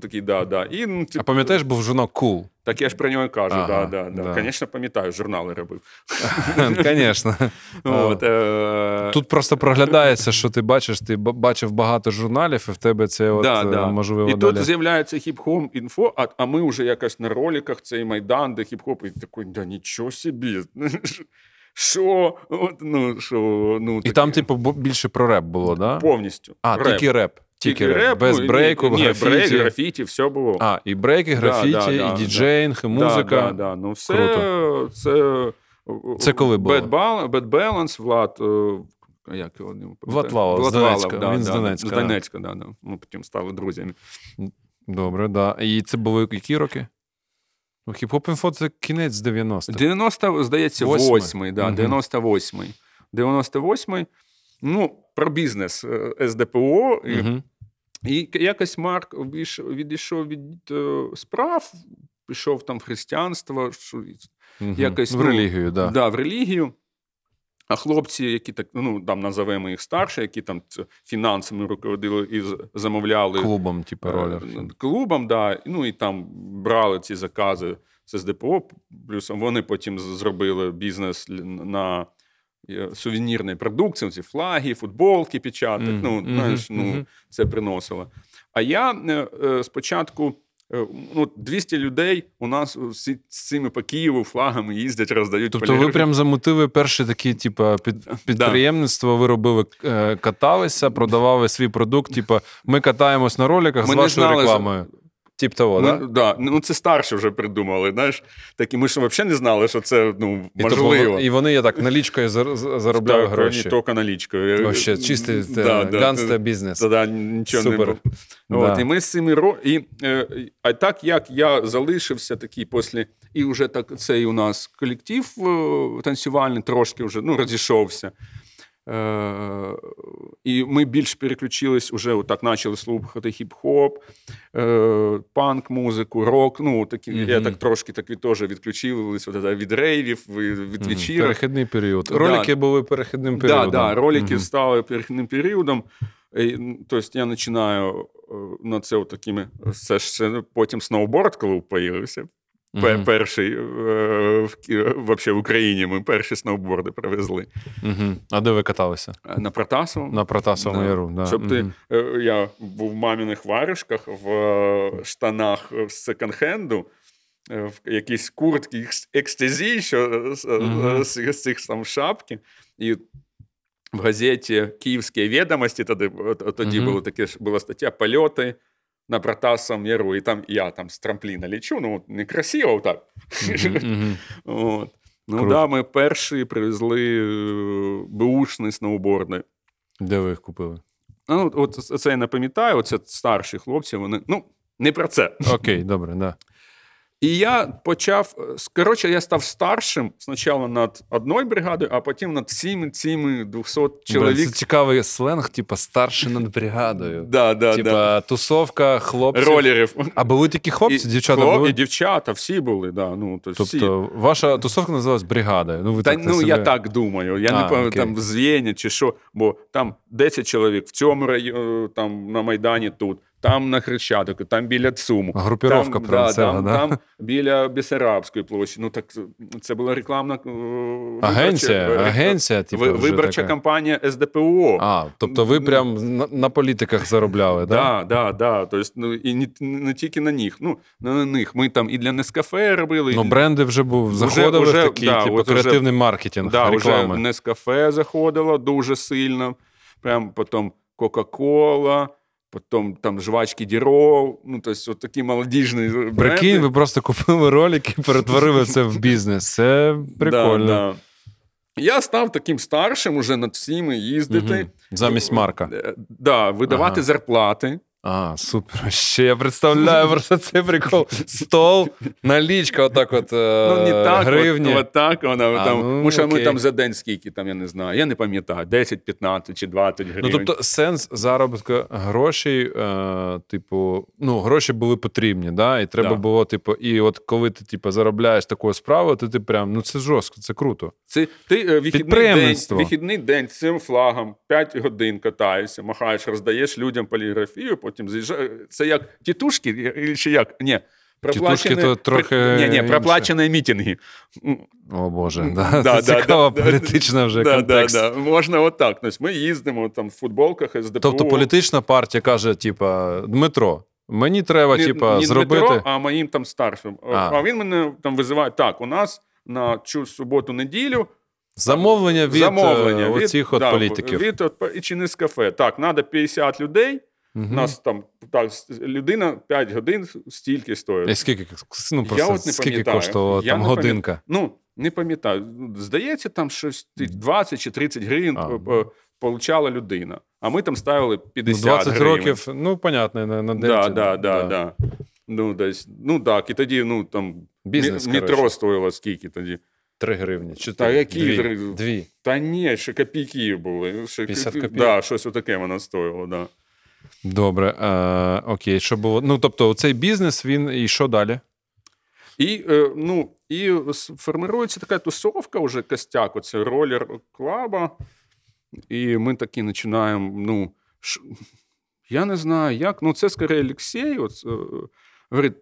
такий, да, да. І, ну, А типу, пам'ятаєш, був журнал Cool? Так я ж про нього кажу, Ага, да, да, да. да. Звісно, пам'ятаю, журнали робив. Звісно. От, е, Тут просто проглядається, що ти бачиш, ти бачив багато журналів, і в тебе це от, да, е, да. можливо І далі. тут з'являється хіп-хоп інфо, а, а ми вже якось на роликах цей майдан, де хіп-хоп, і такий, да нічого собі. Що? От, ну, що, ну, І таке. там, типу, більше про реп було, да? повністю. А, реп. тільки реп. Тільки реп. Без ну, брейку, ні, графіті. брейк, графіті, все було. А, і брейки, графіті, да, да, і діджеїнг, і музика. Да, да, да. Ну, все, Круто. Це, Це коли було? Bad Balance, Влад. е, Як його не пам'ятаю. Влад з Донецька. Він з Донецька, З. Донецька, да, да. Ми потім стали друзями. Добре, да. І це були які роки? Ну, хіп-хоп інфо це кінець 90-х. 90, здається, Восьмий. 8-й, да, Мгм. 98-й. 98-й. Ну, про бізнес е, СДПО. І, Угу. І якось Марк відійшов, від е, справ пішов там в християнство, що, якось, в ну, релігію, да. да, в релігію. А хлопці, які так, ну там називаємо їх старші, які там фінансами руководили і замовляли клубом, типу, е, ролер. клубом, да, ну і там брали ці закази з СДПО. Плюс вони потім зробили бізнес на сувенірної продукції, ці флаги, футболки печатати. Мгм, Ну, знаєш, ну, мгм. це приносило. А я е, е, спочатку. е, Ну, 200 людей у нас всі з цими по Києву флагами їздять, роздають Тобто ви поліграфі. прям замотиви перші такі, типу, під, підприємництво, ви робили, е, каталися, продавали свій продукт. Типу, ми катаємось на роликах Ми з вашою знали, рекламою. Тип того, Ми, да? да? Ну, це старше вже придумали. Знаєш, такі ми ж взагалі не знали, що це ну, І, можливо. тобто, і вони я так налічкою зар- з- заробляли Так, гроші. Не тільки налічкою. Вообще, чистий Да, да, бізнес. Тоді нічого Супер. не було. От, Да. і ми з цими ро... і, е, а так як я залишився такий після, і вже так цей у нас колектив е, танцювальний трошки вже ну, розійшовся. Е, і ми більш переключились, уже отак почали слухати хіп-хоп, е, панк-музику, рок. Ну, такі, Я так трошки так від, теж відключились від рейвів, від, вечірок. Перехідний період. Да. Були перехідним періодом. Да, да, ролики Мгм. стали перехідним періодом. Тобто я починаю е, на це такими. Це ж потім сноуборд клуб появився. Мгм. Перший е, в, в Україні ми перші сноуборди привезли Мгм. А де ви каталися? Е, на Протасовому. На Протасовому Да. яру. Да. Щоб ти, Мгм. е, я був в маміних варюшках, в штанах з секонд-хенду, в якійсь куртці екс- екстазі, що з, з, цих там шапки. І в газеті Київські відомості тоді, тоді Мгм. було таке, була стаття Польоти на Протасовому яру. І там я там з трампліна лічу, ну некрасиво так. От. Ну да, ми перші привезли е, беушні сноуборди. Де ви їх купили? Ну, от це я не пам'ятаю, оце старші хлопці, вони. Ну, не про це. Окей, добре, да. І я почав. е, Коротше, я став старшим спочатку над одною бригадою, а потім над всіми цими 200 Блін, чоловік. Це цікавий сленг, типу, старший над бригадою. Да, да, Типа да. тусовка хлопців. Ролерів. А були такі хлопці, І дівчата хлоп- були? І дівчата, всі були, да. Ну, то, всі. Тобто, ваша тусовка називалась бригадою. Ну, ви Та, так ну, себе... я так думаю. Я А, не пам'ятаю, там Звєні чи що, бо там 10 чоловік в цьому районі, там на Майдані тут, там на Хрещатику, там біля ЦУМу. Групіровка там, прям да, там, да? там біля Бесарабської площі. Ну так це була рекламна е, Агенція, виборча, е, агенція, типу, ви- вже виборча кампанія СДПО. А, тобто ви прям на, на політиках заробляли, да? Да, да, да. Тобто, ну, і не, не тільки на них. Ну, на них. Ми там і для Нескафе робили. Ну, бренди вже був, заходили уже, в такий, да, типу, креативний маркетинг, Да, реклами. вже Нескафе заходило дуже сильно. Прям потім Кока-Кола, потім там жвачки Діро, Ну, тобто, от такі молодіжні бренди. Прикинь, ви просто купили ролик і перетворили це в бізнес. Це прикольно. Да, да. Я став таким старшим уже над всіми їздити. Угу. Замість Марка. Е, Да, видавати Ага. зарплати. А, супер. Ще я представляю просто цей прикол. Стол, налічка, отак от е, Ну, не так, гривні. От, от так вона А, там. ну, тому що ми окей. там за день скільки там, я не знаю. Я не пам'ятаю, 10, 15 чи 20 Ну, тобто, сенс заробітку грошей, е, типу, ну, гроші були потрібні, да? і треба Да. було, типу, і от коли ти типу, заробляєш таку справу, то ти прям, ну це жорстко, це круто. Це ти е, вихідний день, Підприємництво. вихідний день з цим флагом 5 годин катаєшся, махаєш, роздаєш людям поліграфію, потім з'їжджаєш. Це як тітушки, чи як? Ні. Тітушки то трохи Ні, ні, проплачені мітинги. О Боже, да, да, це да, цікава да, політична вже Да, да, контекст. да. Можна отак. Тобто ми їздимо там в футболках СДПУ. Тобто політична партія каже: типа, Дмитро, мені треба, Ні- типа, не зробити. Дмитро, а моїм там старшим. А. А. він мене там визиває. Так, у нас на цю суботу-неділю Замовлення від замовлення е, оцих от да, політиків. Від от, і чи не з кафе. Так, треба 50 людей. Мгм. У нас там так, людина 5 годин стільки стоїть. І скільки, ну, просто, Я от не скільки коштувала там не годинка? Ну, не пам'ятаю. Здається, там щось 20 чи 30 гривень А. п- получала людина. А ми там ставили Ну, 50 20 гривень. років, ну, понятно, на, на Да, да, да, да. Ну, десь, ну так, і тоді, ну там Бізнес, метро стоїло скільки тоді. 3 гривні. Чотири. Та які Дві. три? Дві. Та ні, ще копійки були. Ще 50 копійок? Да, щось отаке воно стоїло, да. Добре. Е, окей, що було? Ну, тобто, цей бізнес, він і що далі? І е, ну, і формирується така тусовка, вже костяк, оце ролер клаба. І ми такі починаємо. Ну, ш... я не знаю, як. Ну, це скоріше Олексій. От, е, говорить,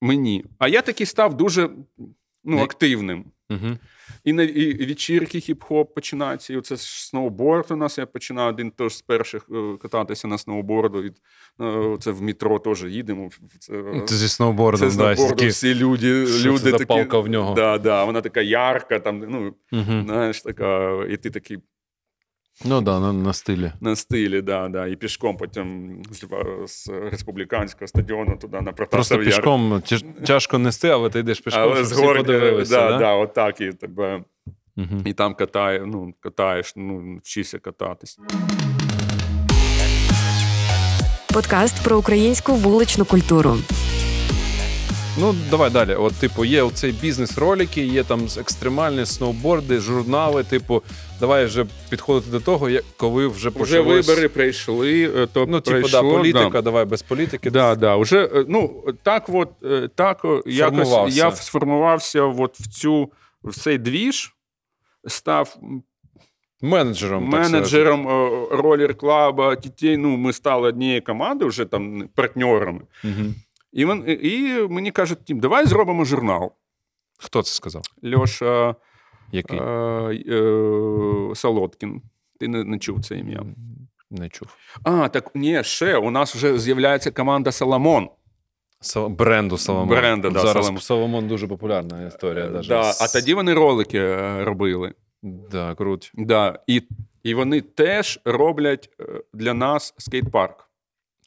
мені. А я такий став дуже ну, активним. Угу. І, на, і вечірки хіп-хоп починаються. І оце сноуборд у нас. Я починаю один теж з перших е, кататися на сноуборду. І, е, це в метро теж їдемо. Це, Це зі сноубордом, це да, такі... всі люди, Що люди це такі, палка в нього? Да, да, вона така ярка, там, ну, Угу. знаєш, така, і ти такий Ну да, на, на стилі. на стилі, да, да, і пішком потім з, республіканського стадіону туди на Просто Протасов Яр. пішком тяж- тяжко нести, але ти йдеш пішком, Але з всі подивилися. да, да? да, отак і тебе. Угу. І там катає, ну, катаєш, ну, вчишся кататись. Подкаст про українську вуличну культуру. Ну, давай далі. От, типу, є оцей бізнес-ролики, є там екстремальні сноуборди, журнали. Типу, давай вже підходити до того, як коли вже Вже почалось... вибори прийшли, е, то Ну, типу, прийшло, да, політика, да. давай без політики. Да, да, уже, е, ну, так от, е, так якось я сформувався от в цю, в цей двіж, став Менеджером. менеджером ролер клаба дітей. Ну, ми стали однією командою, вже там партнерами. Мгм. І, він, і мені кажуть, Тім, давай зробимо журнал. Хто це сказав? Льоша Який? е, е, Солодкін. Ти не, не чув це ім'я. Не чув. А, так ні, ще у нас вже з'являється команда Соломон. Сол- Бренду Соломон. Бренда, да, Зараз Соломон. Соломон дуже популярна історія. даже Да, з- а тоді вони ролики е, робили. Да, круть. Да, і, і вони теж роблять е, для нас скейт-парк.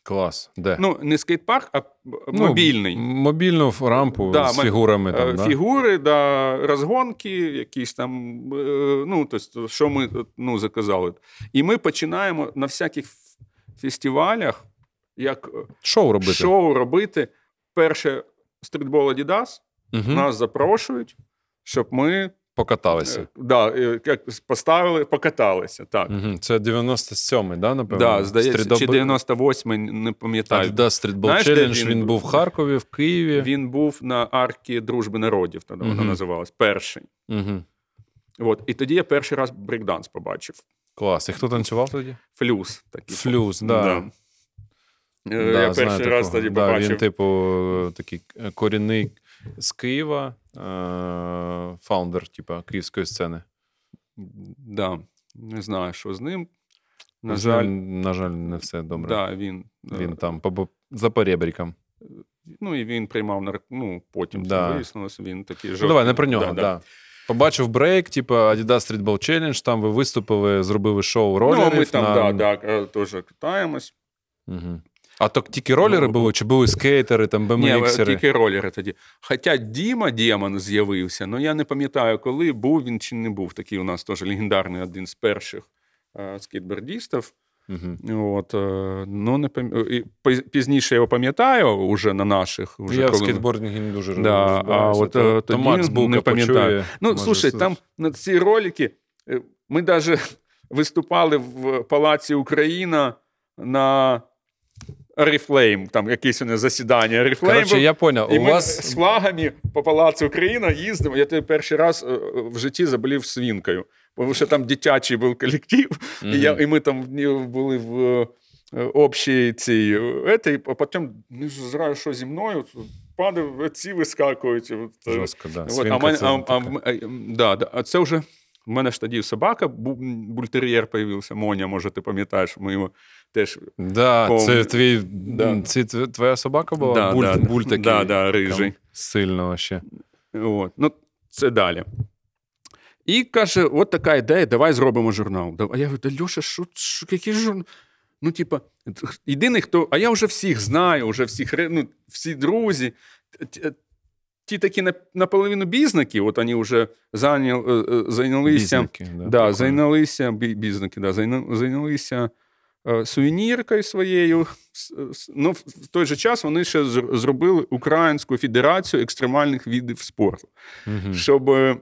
Клас. Де? Ну, не скейт-парк, а Ну, мобільний. Мобільну рампу Да, з фігурами. Е, Там, да? Фігури, да, розгонки, якісь там, е, ну, тобто, що ми ну, заказали. І ми починаємо на всяких фестивалях, як е, Шоу робити. шоу робити. Перше стрітбол Adidas, Угу. нас запрошують, щоб ми Покаталися. е, да, е, як поставили, покаталися. Так. Угу. Це 97-й, да, напевно? Да, здається, чи Стрітдоби- 98 не пам'ятаю. Знаєш, де Challenge, він він був? в Харкові, в Києві. Він був на аркі Дружби народів, тоді вона називалась. Перший. Угу. От. І тоді я перший раз брейкданс побачив. Клас. І хто танцював тоді? Флюс. Такий. Флюс, да. Да. Е, Да, я знаю перший раз такого. тоді да, побачив. Він, типу, такий корінний з Києва, е- фаундер, типу, київської сцени. Да. Не знаю, що з ним. На жаль, на жаль, не все добре. да, він, Він е, там за поребриком. Ну, і він приймав нар... ну, потім Да. це вияснилося, він такий Ну, жорсткий. давай, не про нього. Да, Да, да. Побачив брейк, типу Adidas Streetball Challenge, там ви виступили, зробили шоу ролерів. Ну, ми там, на... да, да, е, теж катаємось. Угу. А то тільки ролери Ну, були, чи були скейтери, там Ні, BMX-ери? тільки ролери тоді. Хоча Діма Демон з'явився, але я не пам'ятаю, коли був він чи не був. Такий у нас теж легендарний один з перших е, скейтбордістів. Угу. От, е, ну, не пам... Пізніше я його пам'ятаю уже на наших. Уже Я в коли... скейтбордингі не дуже Да, а от, то, е, то тоді Макс не пам'ятаю. Ну, слушай, там на ці ролики ми навіть виступали в Палаці Україна на Арифлейм, там якесь у нас засідання Арифлейм. Коротше, я поняв, І у ми вас з флагами по Палацу Україна їздимо. Я тоді перший раз е, в житті заболів свінкою, тому що там дитячий був колектив, і, я, і ми там були в е, общій цій. е, етой, а потім не знаю, що зі мною. Падав, ці вискакують. е, жорстко, да. От, а, мене, це а, а, а, да, да, а це вже. в мене ж тоді собака, бультер'єр появився, Моня, може, ти пам'ятаєш, ми його теж. Да, Пом- це твій, Да. це твоя собака була? Да, буль, да, буль такий. да, да, рижий. Сильно ще. От. Ну, це далі. І каже: от така ідея, давай зробимо журнал. А я говорю, да Льоша, що, що який журнал? Ну, типа, єдиний, хто. А я вже всіх знаю, вже всіх, ну, всі друзі. Ті такі наполовину бізники, от вони вже е, е, зайнялися. Бізники, да, Да, зайнялися бі- бізники, да, зайнялися сувеніркою своєю. Ну, в той же час вони ще зробили Українську федерацію екстремальних видів спорту. угу. Щоб е,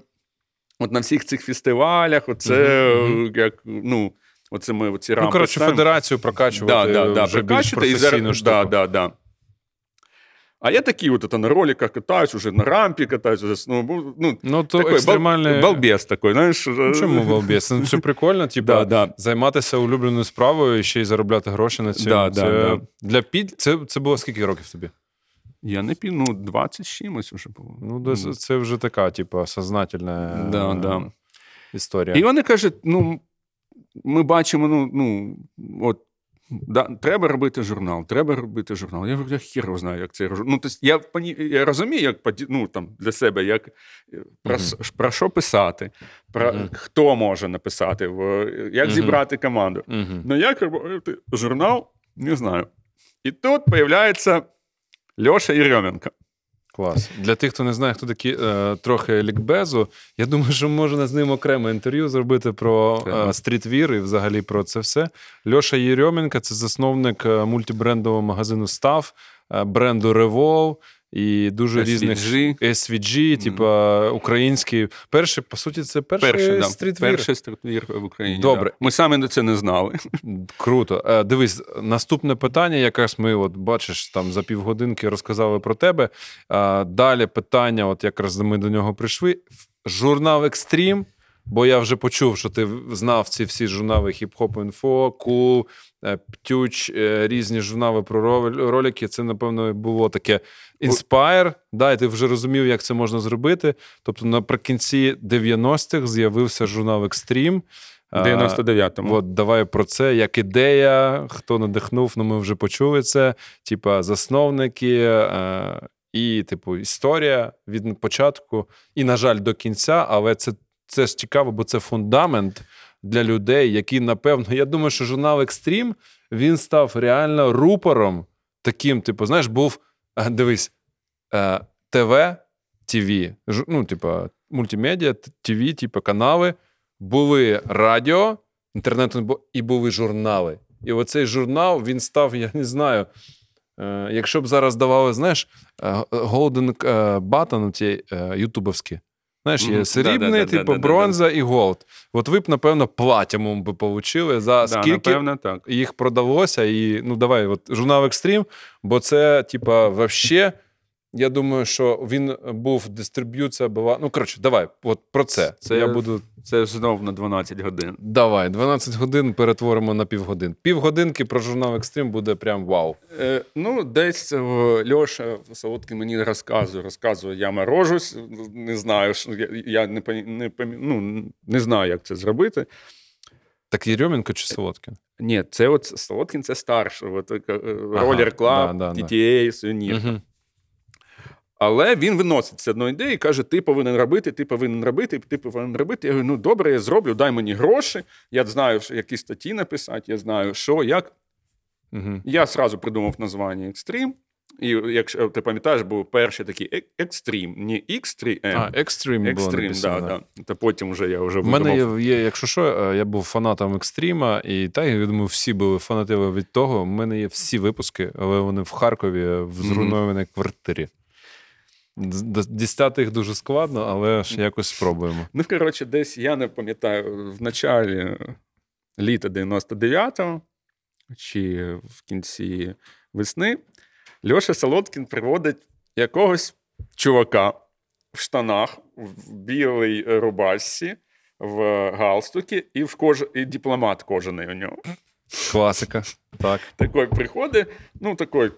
от на всіх цих фестивалях, оце е, як ну, оце ми оці Ну, коротше, федерацію прокачувати да, да, да, вже більш професійну штуку. да, да, да. А я такий от это, на роликах катаюсь, уже на рампі катаюсь, уже сноуборд. Ну, Ну, то такой екстремальний... бал- балбес такой, знаєш. Ну, Чому балбес? Ну, це прикольно, типа, Да, да. займатися улюбленою справою і ще й заробляти гроші на цьому. Да, це, да. Для під... це, це було скільки років тобі? Я не пів, ну, 20 чимось вже було. Ну, дос- це вже така, типа, сознательна Да, е, да. історія. І вони кажуть: ну, ми бачимо, ну, ну от. Да, треба робити журнал, треба робити журнал. Я говорю, я хір знаю, як це журнал. Ну, тобто я, пані, я розумію, як ну, там, для себе, як, е, про, mm-hmm. про що писати, про Мгм. хто може написати, як Мгм. зібрати команду. Ну, як робити журнал, не знаю. І тут з'являється Льоша Єрьоменко. Клас. Для тих, хто не знає, хто такі е, трохи лікбезу, я думаю, що можна з ним окреме інтерв'ю зробити про е, стрітвір і взагалі про це все. Льоша Єрьоменка це засновник е, мультибрендового магазину Став, е, бренду Револ і дуже різних SVG. SVG, типа український. Перший, по суті, це перший, streetwear. перший streetwear в Україні. Добре. Да. Ми самі це не знали. Круто. Е, Дивись, наступне питання, якраз ми, от бачиш, там за півгодинки розказали про тебе. Е, Далі питання, от якраз ми до нього прийшли. Журнал Екстрім. Бо я вже почув, що ти знав ці всі журнали Хіп-Хоп Інфо, Cool, е, Птюч, е, різні журнали про рол- ролики. Це, напевно, було таке Inspire. Да, і ти вже розумів, як це можна зробити. Тобто, наприкінці 90-х з'явився журнал Екстрім. В 99-му. От давай про це, як ідея, хто надихнув, ну ми вже почули це. Типа засновники е, і, типу, історія від початку, і, на жаль, до кінця, але це, це ж цікаво, бо це фундамент для людей, які, напевно, я думаю, що журнал Екстрім він став реально рупором таким, типу, знаєш, був е, дивись, е, ТВ, ТВ, ну, типа, мультимедіа, ТВ, типу, канали, були радіо, інтернету не було, і були журнали. І оцей журнал він став, я не знаю. Е, якщо б зараз давали, знаєш, Golden Button, е, ютубовські. Знаєш, є срібний, типу, бронза і голд. От ви б, напевно, платинум би получили за скільки напевно, так. їх продалося. І ну давай, от журнал Екстрім, бо це, типа, вообще. Я думаю, що він був дистриб'юція була. Ну, коротше, давай, от про це. Це- Я буду. Це знов на 12 годин. Давай, 12 годин перетворимо на півгодин. Півгодинки про журнал Екстрім буде прям вау. Е, ну, десь е, Льоша Солодкий мені розказує, розказує, я морожусь, не знаю, що я, я не, не, ну, не знаю, як це зробити. Так Єрьоменко чи Солодкін? Ні, це от Солодкін це старший, от, е, Roller Club, да. TTA. Угу. Але він виносить все одно ідею і каже: ти повинен робити, ти повинен робити, ти повинен робити. Я говорю, ну добре, я зроблю, дай мені гроші. Я знаю, які статті написати, я знаю, що, як. Угу. Я сразу придумав названня Extreme. І якщо ти пам'ятаєш, був перший такий «Е- Extreme, не X3M. А, Екстрім написано. да, да. Та потім вже я вже У мене є, є, якщо що, е, я був фанатом екстріма, і та я думаю, всі були фанатили від того. У мене є всі випуски, але вони в Харкові в зруйнованій квартирі. Дістати їх дуже складно, але ж якось спробуємо. Ну, коротше, десь я не пам'ятаю, в началі літа 99-го чи в кінці весни Льоша Солодкін приводить якогось чувака в штанах, в білій рубашці, в галстукі і в кож... і дипломат кожаний у нього. Класика. Так. Такий приходить, ну такий.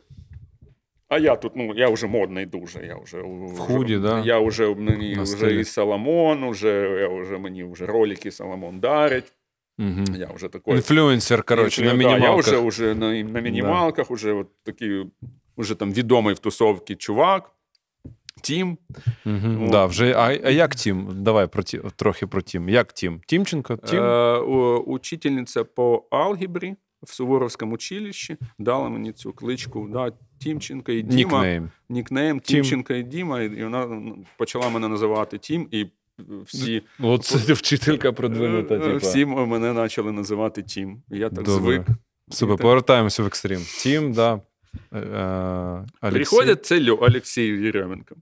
А я тут, ну, я вже модний дуже. Я вже, в худі, да? Я вже мені На вже стилі. і Соломон, уже, я вже мені вже ролики Соломон дарить. Угу. Я вже такий. Інфлюенсер, коротше, на Да. Я вже, вже на, на мінімалках, уже от такий, уже там відомий в тусовці чувак. Тім. Угу. Ну. Да, вже, а, а як Тім? Давай про ті, трохи про Тім. Як Тім? Тімченко? Тім? Е, учительниця по алгебрі в Суворовському училищі дала мені цю кличку. Да, Тімченко і Діма. Нікнейм. Нікнейм Тім. І Діма, і вона ну, почала мене називати Тім, і всі, От це вчителька продвинута. е, всі мене почали називати Тім. Я так Добре. звик. Супер, Так. повертаємося в екстрім. Тім, да. Е, е, Олексій. Приходить це Олексій Єрьоменко.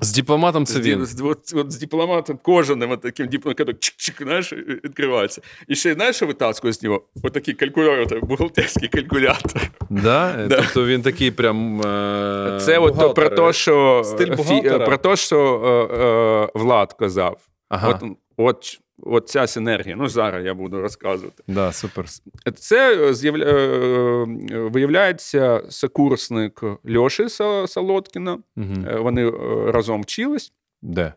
З дипломатом це він. з, от, от з дипломатом кожаним, от таким дипломатом, чик-чик, знаєш, відкривається. І ще знаєш, що витаскує з нього? Отакий калькулятор, бухгалтерський калькулятор. Да? Да. Тобто він такий прям. Е... Це от про те, що Стиль фі- про те, що е, е, Влад казав. Ага. От, от, от ця синергія. Ну, зараз я буду розказувати. Да, супер. Це е, з'явля... е, е, виявляється сокурсник Льоші Са- Солодкіна. Угу. Вони разом вчились Де?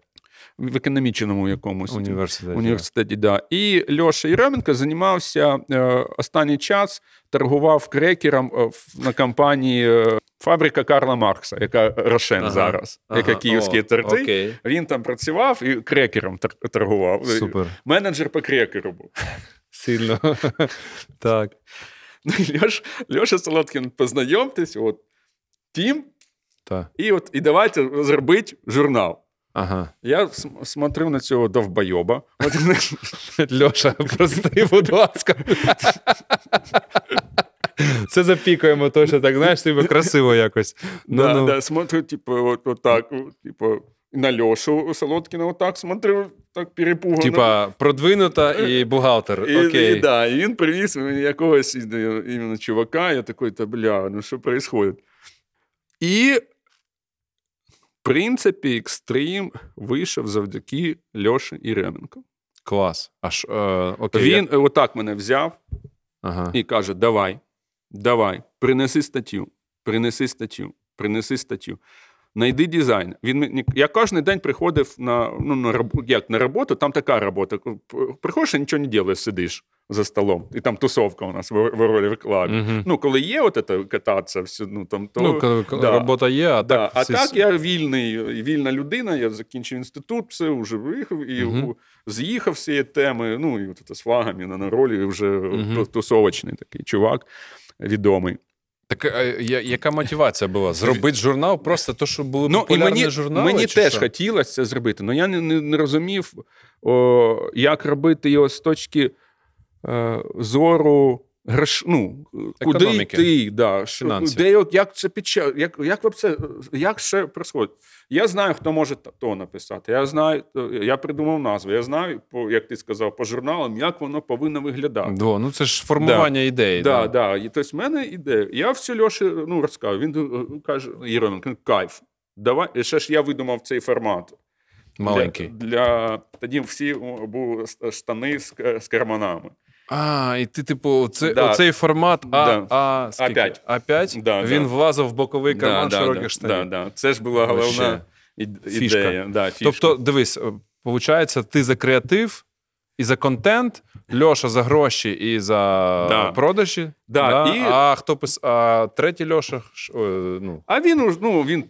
в економічному якомусь Університеті. університеті. Да. І Льоша Єременко займався останній час, торгував крекером на компанії Фабрика Карла Маркса, яка Рошен Ага, зараз, ага. яка київські О, торти. Він там працював і крекером торгував. Супер. Менеджер по крекеру був. Сильно. так. Ну, Льош, Льоша Солодкін, познайомтесь, от Тім, Так. і от і давайте зробити журнал. Ага. Я смотрю на цього довбойоба. Льоша, прости, будь ласка. Це запікуємо точно так, знаєш, тобі красиво якось. Ну, да, ну. да, смотрю, типу, от, от так, от, типу, на Льошу Солодкіна, отак смотрю, так перепугано. Типа, продвинута і бухгалтер. і, Окей. І, да, і він привіз мені якогось іменно чувака, я такий, та бля, ну що відбувається? І, в принципі, екстрим вийшов завдяки Льоші Іременко. Клас. Аж, е, окей. Він е, отак мене взяв Ага. і каже: Давай, давай, принеси статтю, принеси статтю, принеси статтю. Найди дизайн. Він я кожен день приходив на, ну, на, як, на роботу, там така робота. Приходиш і нічого не робиш, сидиш за столом. І там тусовка у нас в, в ролі. Мгм. Ну, коли є от це кататися, все, ну, там, то, Ну, коли да. робота є, а Да, так. а всі- так я вільний, вільна людина, я закінчив інститут, все вже виїхав і Мгм. у- з'їхав з цієї теми. Ну, і от це з флагами на, на ролі вже Мгм. тусовочний такий чувак відомий. Так е, я- яка мотивація була? Зробити журнал просто то, що були Ну, і популярні мені, журнали? мені чи теж що? хотілося це зробити, але я не, не, не розумів, о, як робити його з точки е, зору. Грош, ну, куди Економіки. йти, да, Фінансів. де, от як це печа, як, як, вообще, як ще происходить? Я знаю, хто може то написати. Я знаю, я придумав назву. Я знаю, по, як ти сказав, по журналам, як воно повинно виглядати. Дво, ну це ж формування ідеї. Да, да. І, тобто, в мене ідея. Я все Льоші ну, розказав. Він е, каже: Єременко, кайф. Давай. І ще ж я видумав цей формат. Маленький. Для, для... Тоді всі були штани з, к- з карманами. А, і ти, типу, це, Да. оцей формат А, Да. А, скільки? А5. А5, Да, він да. влазив в боковий карман да, широких да, штанів. Да, да. Це ж була головна. Фішка. ідея. Да, фішка. Тобто, дивись, виходить, ти за креатив і за контент, Льоша за гроші і за Да. продажі. Да, і- А хто пис... а третій Льоша о, ну, А він ну, він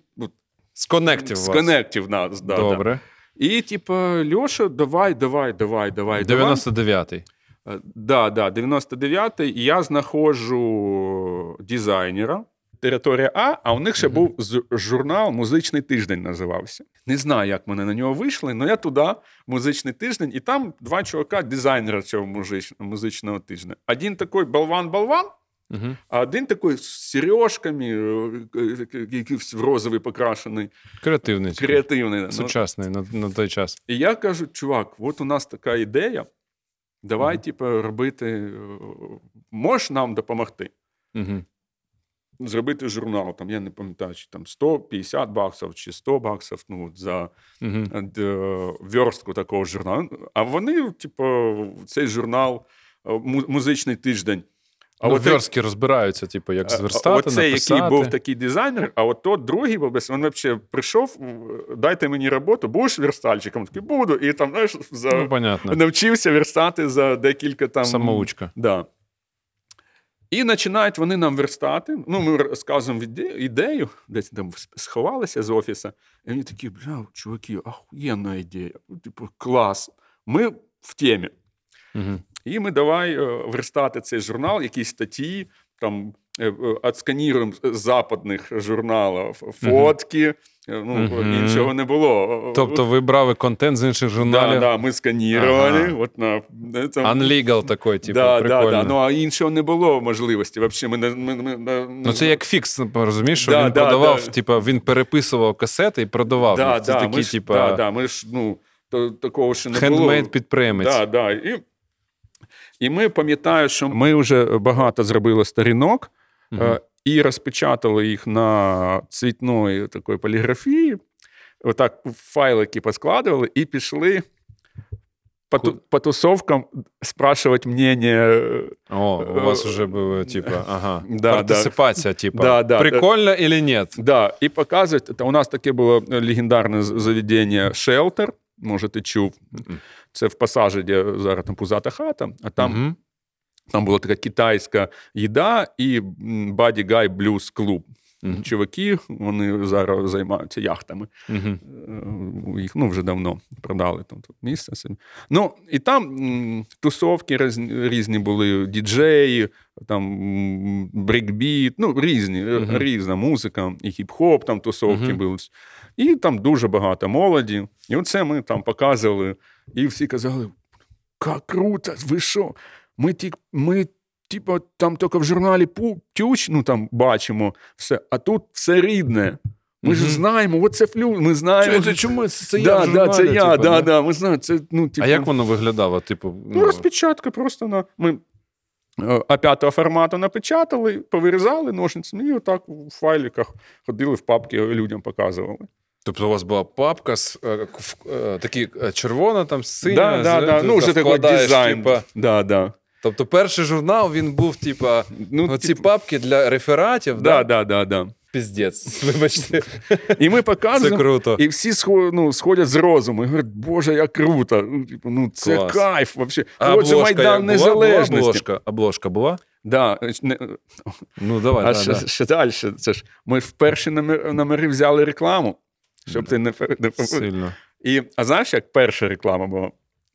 з коннектів вас. сконектив нас. Да, Добре. Да. І, типу, Льоша, давай, давай, давай. давай. 99-й. Е, Да, да, 99-й. І я знаходжу дизайнера. Територія А, а у них ще був журнал Музичний тиждень називався. Не знаю, як мене на нього вийшли, але я туди музичний тиждень, і там два чувака, дизайнера цього музич- музичного тижня. Один такий болван-болван, Угу. а один такий з сережками, е, е, якийсь в розовий покрашений, Креативний. креативний. Ну, Сучасний на, на той час. і я кажу, чувак, от у нас така ідея. Давай, типу, робити. е, Можеш нам допомогти? Зробити журнал, там, я не пам'ятаю, чи там 150 баксів чи 100 баксів ну, за uh-huh. верстку такого журналу. А вони, типу, цей журнал, музичний тиждень. А ну, от верстки розбираються, типу, як зверстати, Оцей, написати. який був такий дизайнер, а от тот другий був, він взагалі прийшов, дайте мені роботу, будеш верстальщиком? Такий, буду. І там, знаєш, за... Ну, понятно. навчився верстати за декілька там. Самоучка. Да. І починають вони нам верстати. Ну, ми розказуємо ідею, десь там сховалися з офісу. І вони такі, бля, чуваки, охуєнна ідея. Ну, Типу, клас. Ми в темі. Угу. І ми давай е, верстати цей журнал, якісь статті, там е, отсканіруємо з западних журналів фотки. Е, Ну, Мгм. Іншого не було. Тобто ви брали контент з інших да, журналів? да, ми сканірували. Ага. От на, е, там- Unlegal такий, типу, да, да, прикольно. да. Ну, а іншого не було можливості. Вообще, ми, ми, ми, ми, Ну, це як фікс, розумієш, що Да, він да, продавав, да. типу, він переписував касети і продавав. да. Це да, такі, ми ж, типу, да, да, ми ж, ну, то, такого ще не було. хендмейд підприємець. Да, да. І, і ми пам'ятаю, що ми вже багато зробили сторінок е, і розпечатали їх на цвітної такої поліграфії. Отак файлики поскладували і пішли по, по тусовкам спрашувати мнення. О, у вас вже було, типу, ага, Да, партисипація, типу, Да, да, прикольно или нет? Да, і показують. У нас таке було легендарне заведення Шелтер. Може, ти чув. Мгм. Це в пасажі, де зараз там пузата хата, а там Мгм. Там була така китайська їда і Баді Гай Блюз клуб. Мгм. Чуваки, вони зараз займаються яхтами. Е, Їх ну, вже давно продали там тут місце. собі. Ну, і там тусовки різні, були, діджеї, там брейкбіт, ну, різні, Мгм. різна музика, і хіп-хоп там тусовки були. І там дуже багато молоді. І оце ми там показували, і всі казали: як круто, ви що? Ми, ті, ми типу, там тільки в журналі Тюч, ну там бачимо все, а тут все рідне. Ми ж знаємо, оце флю, ми знаємо. Це, це чому? Це, це я да, да, це я, типу, да, да, ми знаємо. Це, ну, типу, А як воно виглядало? Типу, Ну, розпечатка просто на. Ми е, А5 формату напечатали, повирізали ножницями, і отак в файликах ходили в папки, людям показували. Тобто у вас була папка з е, е, такі е, червона, там синя. да, да, з- да. ти Ну, вже такий дизайн. типа, Да, да. Тобто перший журнал він був, типа, Ну, оці типу, папки для рефератів, да, да? да, да, да. Піздець. Вибачте, І ми це показуємо. круто. І всі ну, сходять з розуму і говорять, Боже, як круто. Ну, типу, ну це Клас. кайф. Вообще. А Отже, обложка Майдан як була? Була обложка? Обложка була? Да, Ну, давай, а да, ще, да. ще далі. Це ж ми в перші номери, номери взяли рекламу, щоб ти не, не Сильно. І, а знаєш, як перша реклама була?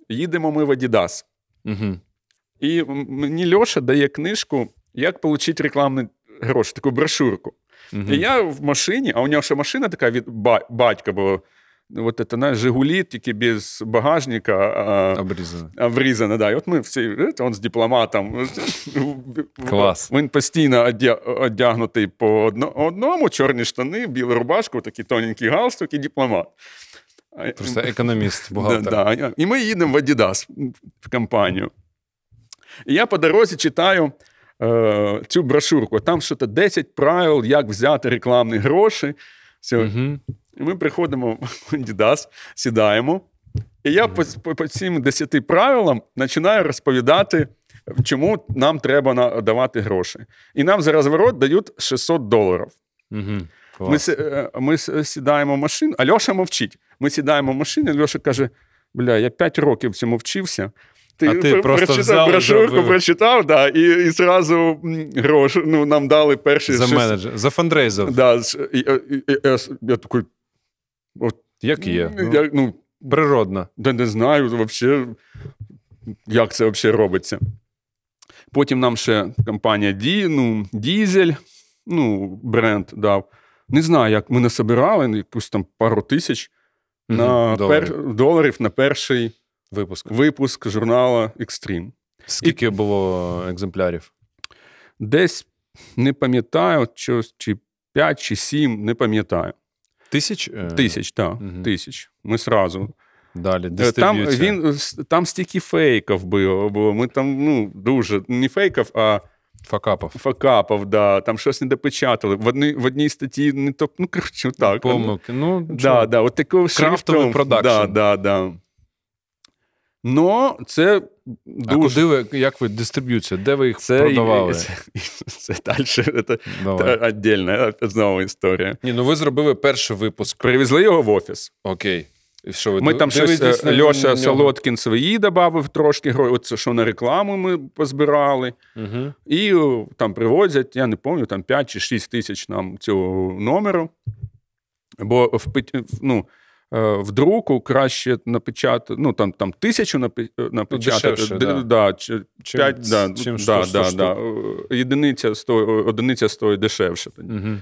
Їдемо ми в Adidas. Угу. І мені Льоша дає книжку, як отримати рекламні гроші, таку брошурку. І я в машині, а у нього ще машина така від батька була. От це, знаєш, Жигулі, тільки без багажника. А, Обрізано. а врізана, да. І от ми всі, он з дипломатом. Клас. Він постійно одягнутий по одному, чорні штани, біла рубашка, такий тоненький галстук і дипломат. Просто економіст, Да, бухгалтер. да. І ми їдемо в Adidas в компанію. І я по дорозі читаю е, цю брошурку. Там що то 10 правил, як взяти рекламні гроші. Все. Угу. І ми приходимо в Adidas, сідаємо. І я по, по, по цим 10 правилам починаю розповідати, чому нам треба на- давати гроші. І нам за розворот дають 600 доларів. Угу. Ми, е, ми сідаємо в машину, а Льоша мовчить. Ми сідаємо в машину, Льоша каже: бля, я 5 років цьому вчився. А ти просто прочитав взяв брошурку, прочитав, да, і, і зразу гроші ну, нам дали перші За менеджер, за фандрейзер. Да, і, і, і, я, я такий, Як є? Ну, я, ну, Природно. да не знаю вообще, як це взагалі робиться. Потім нам ще компанія Ді, ну, Дізель, ну, бренд дав. Не знаю, як ми не собирали, якусь там пару тисяч Мгм, на доларів. пер, доларів на перший Випуск. випуск журнала Extreme. Скільки було екземплярів? Десь не пам'ятаю, чи 5 чи 7, не пам'ятаю. Тисяч? Е, Тисяч, так, Угу. тисяч. Ми сразу. Далі, Е, Там, він, там стільки фейків було, бо ми там ну, дуже не фейків, а Факапов. факапів, да, там щось не допечатали. В одній, в одній статті не топ, ну коротше, так. Помилки. Ну, Да, да, от такого Крафтовий шрифтом. продакшн. Да, да, да. Но це А дуже... куди ви, як ви, дистриб'юція? Де ви їх це, продавали? Це, це далі, це, Давай. це віддільна знову історія. Ні, ну ви зробили перший випуск. Привезли його в офіс. Окей. І що ви Ми там щось е, на Льоша нього? Солодкін свої додав трошки. Оце що на рекламу ми позбирали. Мгм. І там привозять, я не пам'ятаю, там 5 чи 6 тисяч нам цього номеру. Бо в, ну, е, в друку краще напечатати, ну там, там тисячу напи- е, напечатати. дешевше, д- да. да, чи Чим- п'ять, да, чим 100 да, штук. да. Е, Єдиниця стоїть, одиниця стоїть дешевше. Угу.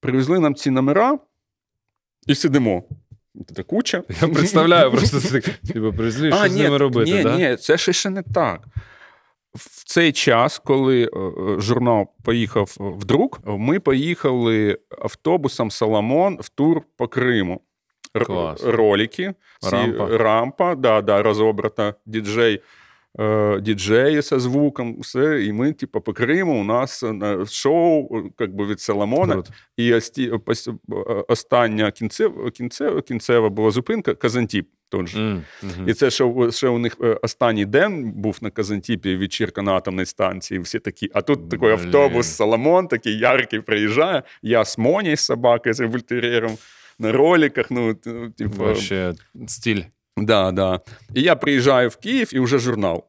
Привезли нам ці номера і сидимо. Це куча. Я представляю просто типу, прийшли, що з ними робити, ні, да? ні, це ще, ще не так. В цей час, коли е, е, журнал поїхав в друк, ми поїхали автобусом Соломон в тур по Криму. Клас. Ролики, ці, Рампа. рампа да, да, розобрата, діджей, е, діджеї зі звуком, все. І ми, типу, по Криму, у нас е, шоу е, как би, від Соломона. Круто. І ості, остання кінцева, кінцева, кінцева була зупинка Казантіп. М, мгм. І це ще, ще у них останній день був на Казантіпі вечірка на атомній станції. Всі такі. А тут такий автобус Соломон, такий яркий, приїжджає. Я з Моні, з собакою, з вольтер'єром, на роликах. Ну, т- типу, Вообще стиль. да, да. І я приїжджаю в Київ і вже журнал.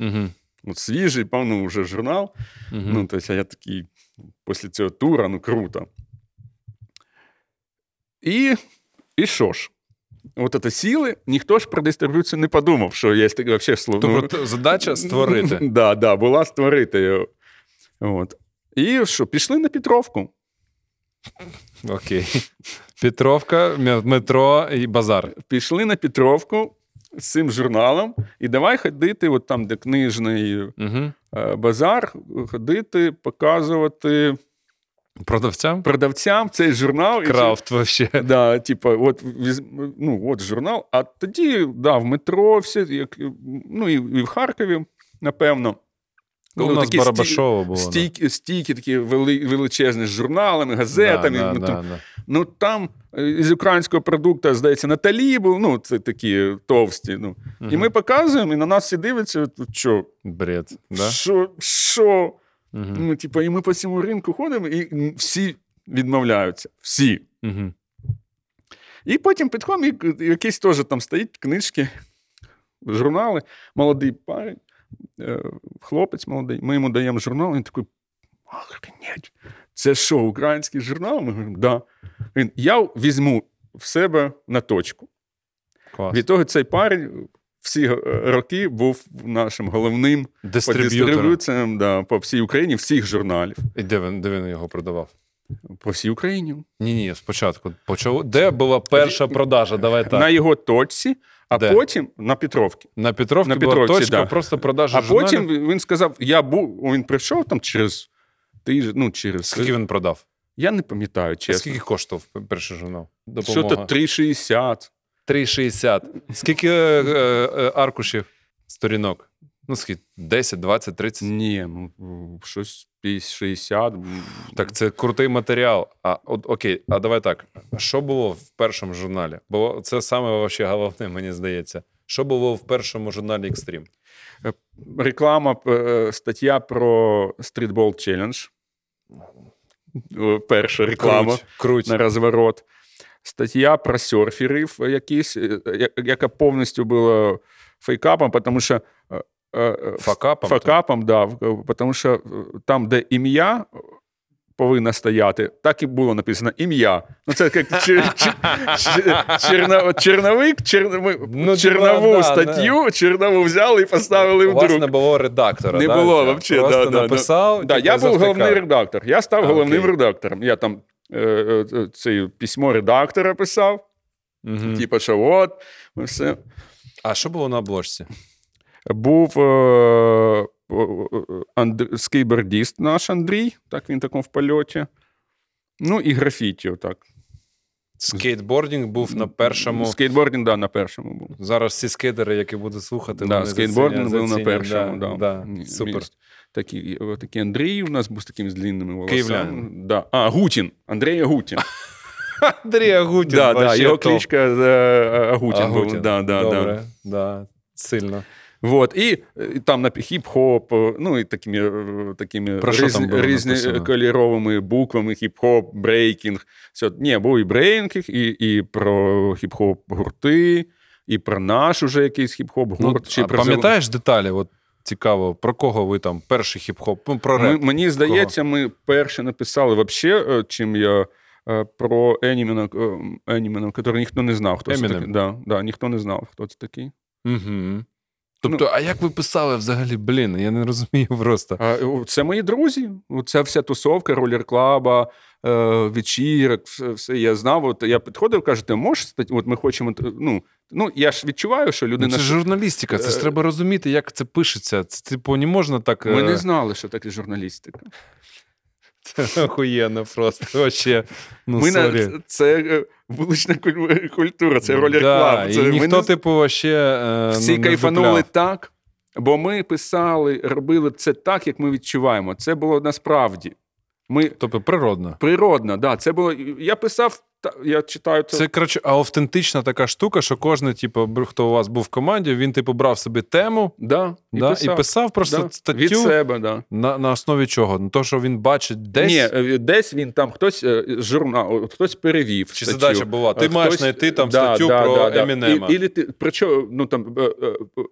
Угу. От свіжий, ну, вже журнал. Угу. Ну, тобто я такий після цього тура, ну круто. І, і що ж? От це сіли, ніхто ж про дистриб'юцію не подумав, що є таке взагалі слово. Тобто задача створити. Да, да, була створити його. От. І що, пішли на Петровку. Окей. Петровка, метро і базар. Пішли на Петровку з цим журналом, і давай ходити, от там, де книжний Угу. базар, ходити, показувати Продавцям? продавцям цей журнал. Крафт вообще. Да, типа, от ну, от журнал. А тоді, да, в метро, все, як, ну і, і в Харкові, напевно. Ну, у нас такі Барабашово було. да. Стійки, стійки такі вели, величезні з журналами, газетами. Да, ну, да, там, да, да. ну там е, з українського продукту, здається, Наталі був, ну, це такі товсті. Ну. І ми показуємо, і на нас всі дивляться, що, Бред. Да? що, що? Угу. Ну, типу, і ми по цьому ринку ходимо, і всі відмовляються. Всі. Угу. І потім підходимо, і якийсь теж там стоїть книжки, журнали, молодий парень, хлопець молодий. Ми йому даємо журнал, він такий. Охренеть, це що, український журнал? Ми говоримо, да. Він, я візьму в себе на точку. Клас. Від того цей парень всі е, роки був нашим головним Дистриб'ютором. да, по всій Україні всіх журналів. І де він, де він його продавав? По всій Україні. Ні, ні, спочатку. Почав... Де була перша продажа? Давай так. На його точці, а Де? потім на Петровці. На Петровці, На була Петровці, точка, да. просто продажа А журналів. потім він сказав: я був, він прийшов там через тиждень, ну через. Скільки він продав? Я не пам'ятаю, А чесно. Скільки коштував перший журнал? Що то 3,60. 3,60. Скільки е, е, е, аркушів сторінок? Ну, скільки? 10, 20, 30. Ні, ну щось 60. Так, це крутий матеріал. А от окей, а давай так. Що було в першому журналі? Бо це саме вообще головне, мені здається. Що було в першому журналі Extreme? Реклама, е, стаття про стрітбол челендж. Перша реклама. Круть, круть. на розворот. Стаття про серферів якісь, е, яка повністю була фейкапом, тому що. Е, е, Факапом? Факапом, да, тому що е, там, де ім'я повинно стояти, так і було написано ім'я. Ну, це як чер, чер, чер, черно- черновик, чер, Ну, чернову да, статтю, чернову взяли і поставили У в вас не було редактора. Не да? було вообще, Просто да, да, написав. Да, типу, я був головний редактор. Я став А, головним окей. редактором. Я там е, це письмо редактора писав. Мгм. Типа, що от, все. А що було на обложці? Був е, скейбордіст наш Андрій, так він таком в польоті. Ну і графіті, отак. Скейтбордінг був на першому. Скейтбординг, да, на першому був. Зараз всі скейтери, які будуть слухати, Да, вони скейтбординг був на першому. Да, Да, да. Супер. Такий, такий Андрій у нас був з такими з длинними волосами. Да. А, Гутін. Андрій Агутін. Андрій Агутін. да, да, його кличка е, Агутін, був. Да, да, Добре, да. да. Сильно. Вот. І, і там на хіп-хоп, е, ну і такими, е, такими Про що там різні кольоровими буквами: хіп-хоп, брейкінг. Все. Ні, був і брейкінг, і, і про хіп-хоп гурти, і про наш уже якийсь хіп-хоп Ну, гурт. чи а про пам'ятаєш деталі? От цікаво, про кого ви там перший хіп-хоп? Ну, про Ми, мені здається, ми перше написали вообще, е, чим я е, про Енімена, Енімена, який ніхто не знав, хто це такий. Да, да, ніхто не знав, хто це такий. Угу. Тобто, а як ви писали взагалі, блін? Я не розумію просто. Це мої друзі. Це вся тусовка, ролер клаба, е, вечірок, все, я знав. От я підходив, кажу, ти можеш стати? От ми хочемо. Ну, ну я ж відчуваю, що Ну, людина. це журналістика, це ж Е, треба розуміти, як це пишеться. Це, типу, не можна так. Ми е, не знали, що таке журналістика. Охуєнно просто. Вообще. Ну, ми сорі. на, це, е, вулична культура, це ролі Да, і ніхто, не- типу, вообще. е, всі ну, не кайфанули так, бо ми писали, робили це так, як ми відчуваємо. Це було насправді. Ми Тобто природно. природно, да, це було. Я писав, я читаю це. Це коротше, автентична така штука, що кожен, типу, хто у вас був в команді, він типу брав собі тему да, і да, писав. і писав просто Да, статтю від себе, да. на, на основі чого? Ну, то, що він бачить десь. Ні, е, десь він там хтось е, з журналу, хтось перевів. Чи статтю. задача була? Ти А маєш знайти там Да, статтю да, про да, да. Емінема. І, ілі ти, причому, ну там е, е, е,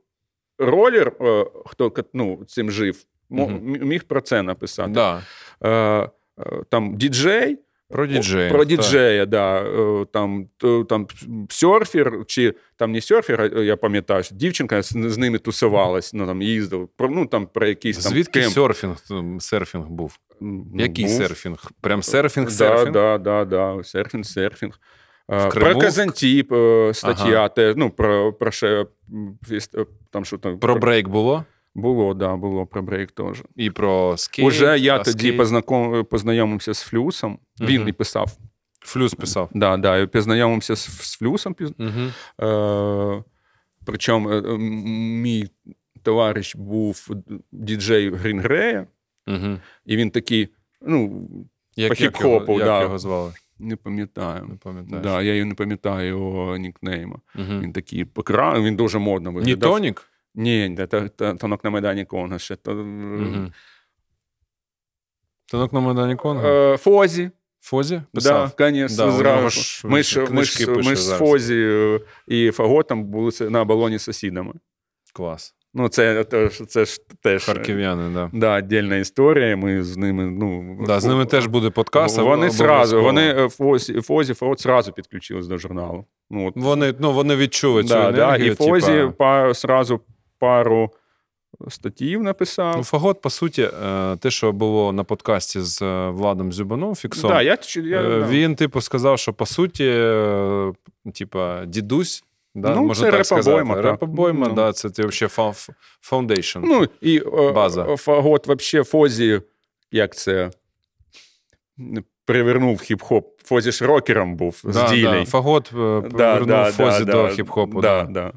ролер, е, хто ну, цим жив, міг про це написати. Да. Е, е, там діджей, Про діджея. Про діджея, да. Е, Там, там серфер, чи там не серфер, я пам'ятаю, що дівчинка з, з ними тусувалась, ну там їздив. Ну, там, про якийсь там Звідки кемп. серфінг, серфінг був? Ну, Який був. серфінг? Прям серфінг, Да, серфінг? да, да, да. Серфінг, серфінг. Е, Криму? Про Казантіп е, стаття, Ага. те, ну, про, про ще, там, що там, Про брейк було? Було, да, було про брейк теж. І про скейт. Уже я а тоді познаком, познайомився з Флюсом. Він і писав. Флюс писав. Да, да, і познайомився з, з Флюсом. Угу. Е, причому е, мій товариш був діджей Грінгрея, Угу. і він такий, ну, Як, По хіп-хопу, як да. його звали? не пам'ятаю. Не. Да, я його не пам'ятаю його нікнейма. Угу. Він такий покра... він дуже модно виглядав. тонік? Ні, та- та- та- танок на Майдані Конга ще. То... Угу. Танок на Майдані Конго? Е, Фозі. Фозі? Да, Писав? конечно, Да, зразу. ж ми ж, ми ж, ми ж з. Фозі е, і Фаготом були на балоні з сусідами. Клас. Ну, це, це, ж- це ж теж. Харків'яни, да. Да, віддільна історія. Ми з ними, ну, Да, з ними теж буде подкаст. Вони сразу, вони Фозі, Фозі Фагот сразу підключились до журналу. Ну, от, Вони, ну, вони відчули цю да, да, і Фозі типа... па, сразу пару статтів написав. Ну, Фагот, по суті, е, те, що було на подкасті з е, Владом Зюбаном, фіксом, да, я, я, е, да. він, типу, сказав, що по суті, е, типа, дідусь. Да, Ну, можна це так реп-обойма, так. Реп-обойма, Ну. да, це ти взагалі foundation. Ну, і е, База. е, Фагот вообще Фозі, як це, привернув хіп-хоп. Фозі ж рокером був з ділей. да. Фагот е, повернув Фозі до хіп-хопу. Да, Да, да.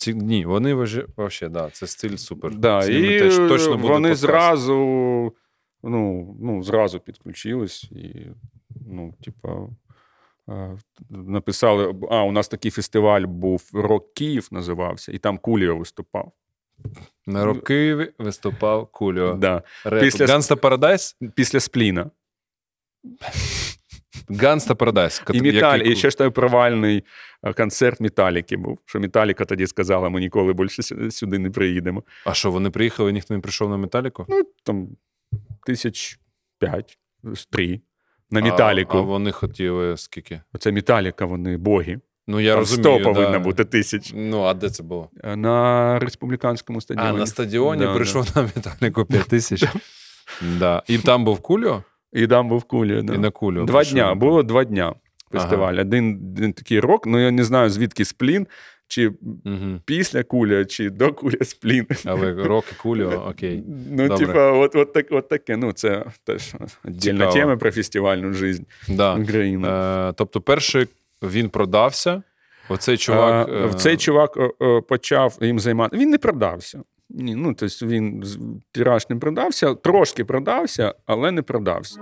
Ці, ні, вони взагалі, да, це стиль супер. Да, З і теж точно буде вони подкаст. зразу, ну, ну, зразу підключились і, ну, типа, написали: а, у нас такий фестиваль був Рок Київ називався, і там Куліо виступав. На роки виступав Куліо. Да. Після- Gangsta's Paradise? Після Сплина. Gangsta's Paradise. І, Металі, і ще ж той провальний е, концерт Металіки був. Що Металіка тоді сказала, ми ніколи більше сюди не приїдемо. А що, вони приїхали, ніхто не прийшов на металіку? Ну, там тисяч п'ять, три. На Металіку. А, а вони хотіли скільки? Оце Металіка, вони боги. Ну, я Там розумію. 100 повинно да. бути тисяч. Ну, а де це було? Е, На республіканському стадіоні. А, на стадіоні Да, прийшов на металіку 5 тисяч. да. І там був Кульо, І там був куля. Да. і на Кульо. Два прийшов. дня, було два дня фестиваль. Один, один такий рок, ну я не знаю, звідки сплін, чи Мгм. після куля, чи до куля сплін. Але рок і Кульо, окей. Ну, Добре. типа, от, от, так, от таке. Ну, це теж віддільна тема про фестивальну життя Да. України. Е, тобто, перший він продався. Оцей чувак. Е, в цей чувак е, е, почав їм займатися. Він не продався. Ні, ну, тобто він тираж не продався, трошки продався, але не продався.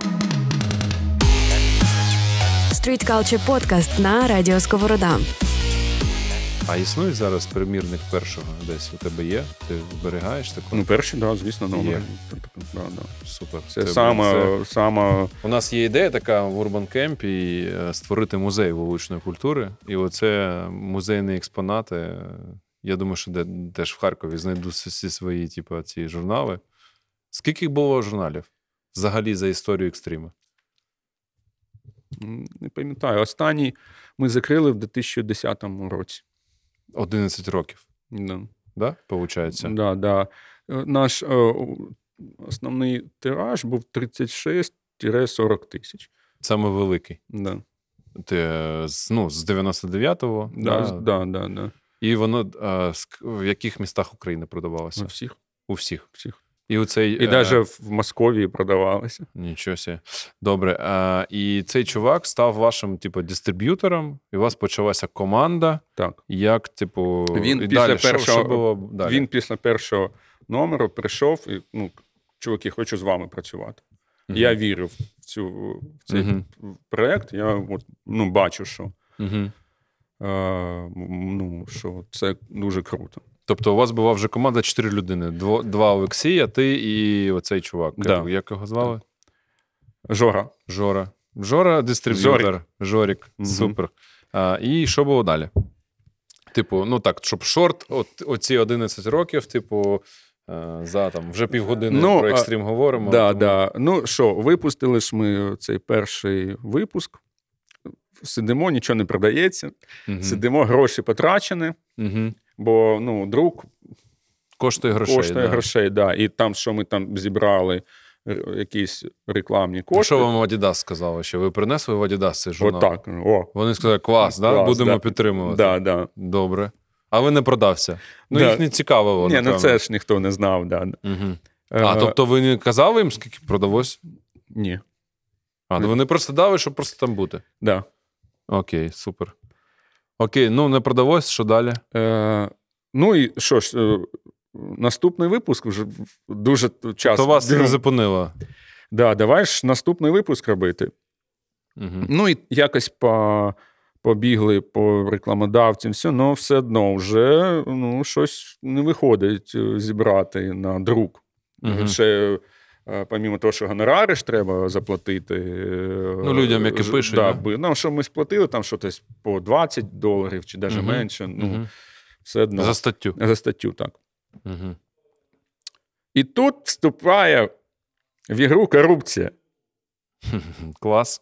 Street Culture Podcast на Радіо Сковорода. А існує зараз примірник першого десь у тебе є? Ти зберігаєш таку? Ну, перший, да, звісно, номер. Да, да. Супер. Це, Це, саме, це- саме У нас є ідея така в Urban Camp і, е, створити музей вуличної культури. І оце музейні експонати. Я думаю, що де, теж в Харкові знайду всі- свої, типу, ці журнали. Скільки було журналів взагалі за історію екстриму? Не пам'ятаю. Останній ми закрили в 2010 році. 11 років. Да. Да? Получається? Да, да. Е, Наш е, основний тираж був 36-40 тисяч. Саме великий. Да. Ти, е, ну, з 99-го. Да, да. да, да, да. І воно е, ск- в яких містах України продавалося? У всіх. У всіх. всіх. І у цей, І е, навіть в Московії продавалося. Нічого себе. Добре. А, і цей чувак став вашим, типу, дистриб'ютором, і у вас почалася команда. Так. Як, типу, Він і після далі, першого- що було далі? Він після першого номеру прийшов і ну, чуваки, хочу з вами працювати. Мгм. Я вірив в цю в цей Мгм. проект. Я от, ну, бачу, що, Мгм. Е, ну, що це дуже круто. Тобто у вас була вже команда чотири людини: Дво, два Олексія, ти і оцей чувак. Да. Як його звали? Жора. Жора. Жора дистриб'ютор. Жорік. Мгм. Супер. А, і що було далі? Типу, ну так, щоб шорт, от оці 11 років, типу, е, за там вже півгодини Ну, про а, екстрім говоримо. Да, тому- да. Ну що, випустили ж ми цей перший випуск. Сидимо, нічого не продається. Мгм. Сидимо, гроші потрачені, Мгм. бо ну, друк Коштує грошей. коштує да. грошей. Да. І там, що ми там зібрали, якісь рекламні кошти. Що вам Adidas сказали? Що ви принесли в Adidas цей журнал? Отак. О, Вони сказали, клас, да? Клас, будемо да. підтримувати. да, да. Добре. А ви не продався. Ну, Да. їх не цікавило. Ні, ну це ж ніхто не знав. Да. Угу. Е, А, тобто ви не казали їм, скільки продалось? Ні. А, ну вони просто дали, щоб просто там бути. Да. Окей, супер. Окей, ну не продалось, що далі? Е, ну і що ж, е, наступний випуск вже дуже час. То вас не зупинило. Да, давай ж наступний випуск робити. Угу. Ну і якось по, побігли по рекламодавцям, все, але все одно вже ну, щось не виходить е, зібрати на друк. Мгм. Ще, помімо того, що гонорари ж треба заплатити. е, Ну, людям, які ж- пишуть, Да, да? би- ну, що ми сплатили там щось по 20 доларів чи навіть Мгм. менше. Ну, Мгм. все одно. За статтю. За статтю, так. Угу. І тут вступає в ігру корупція. Клас.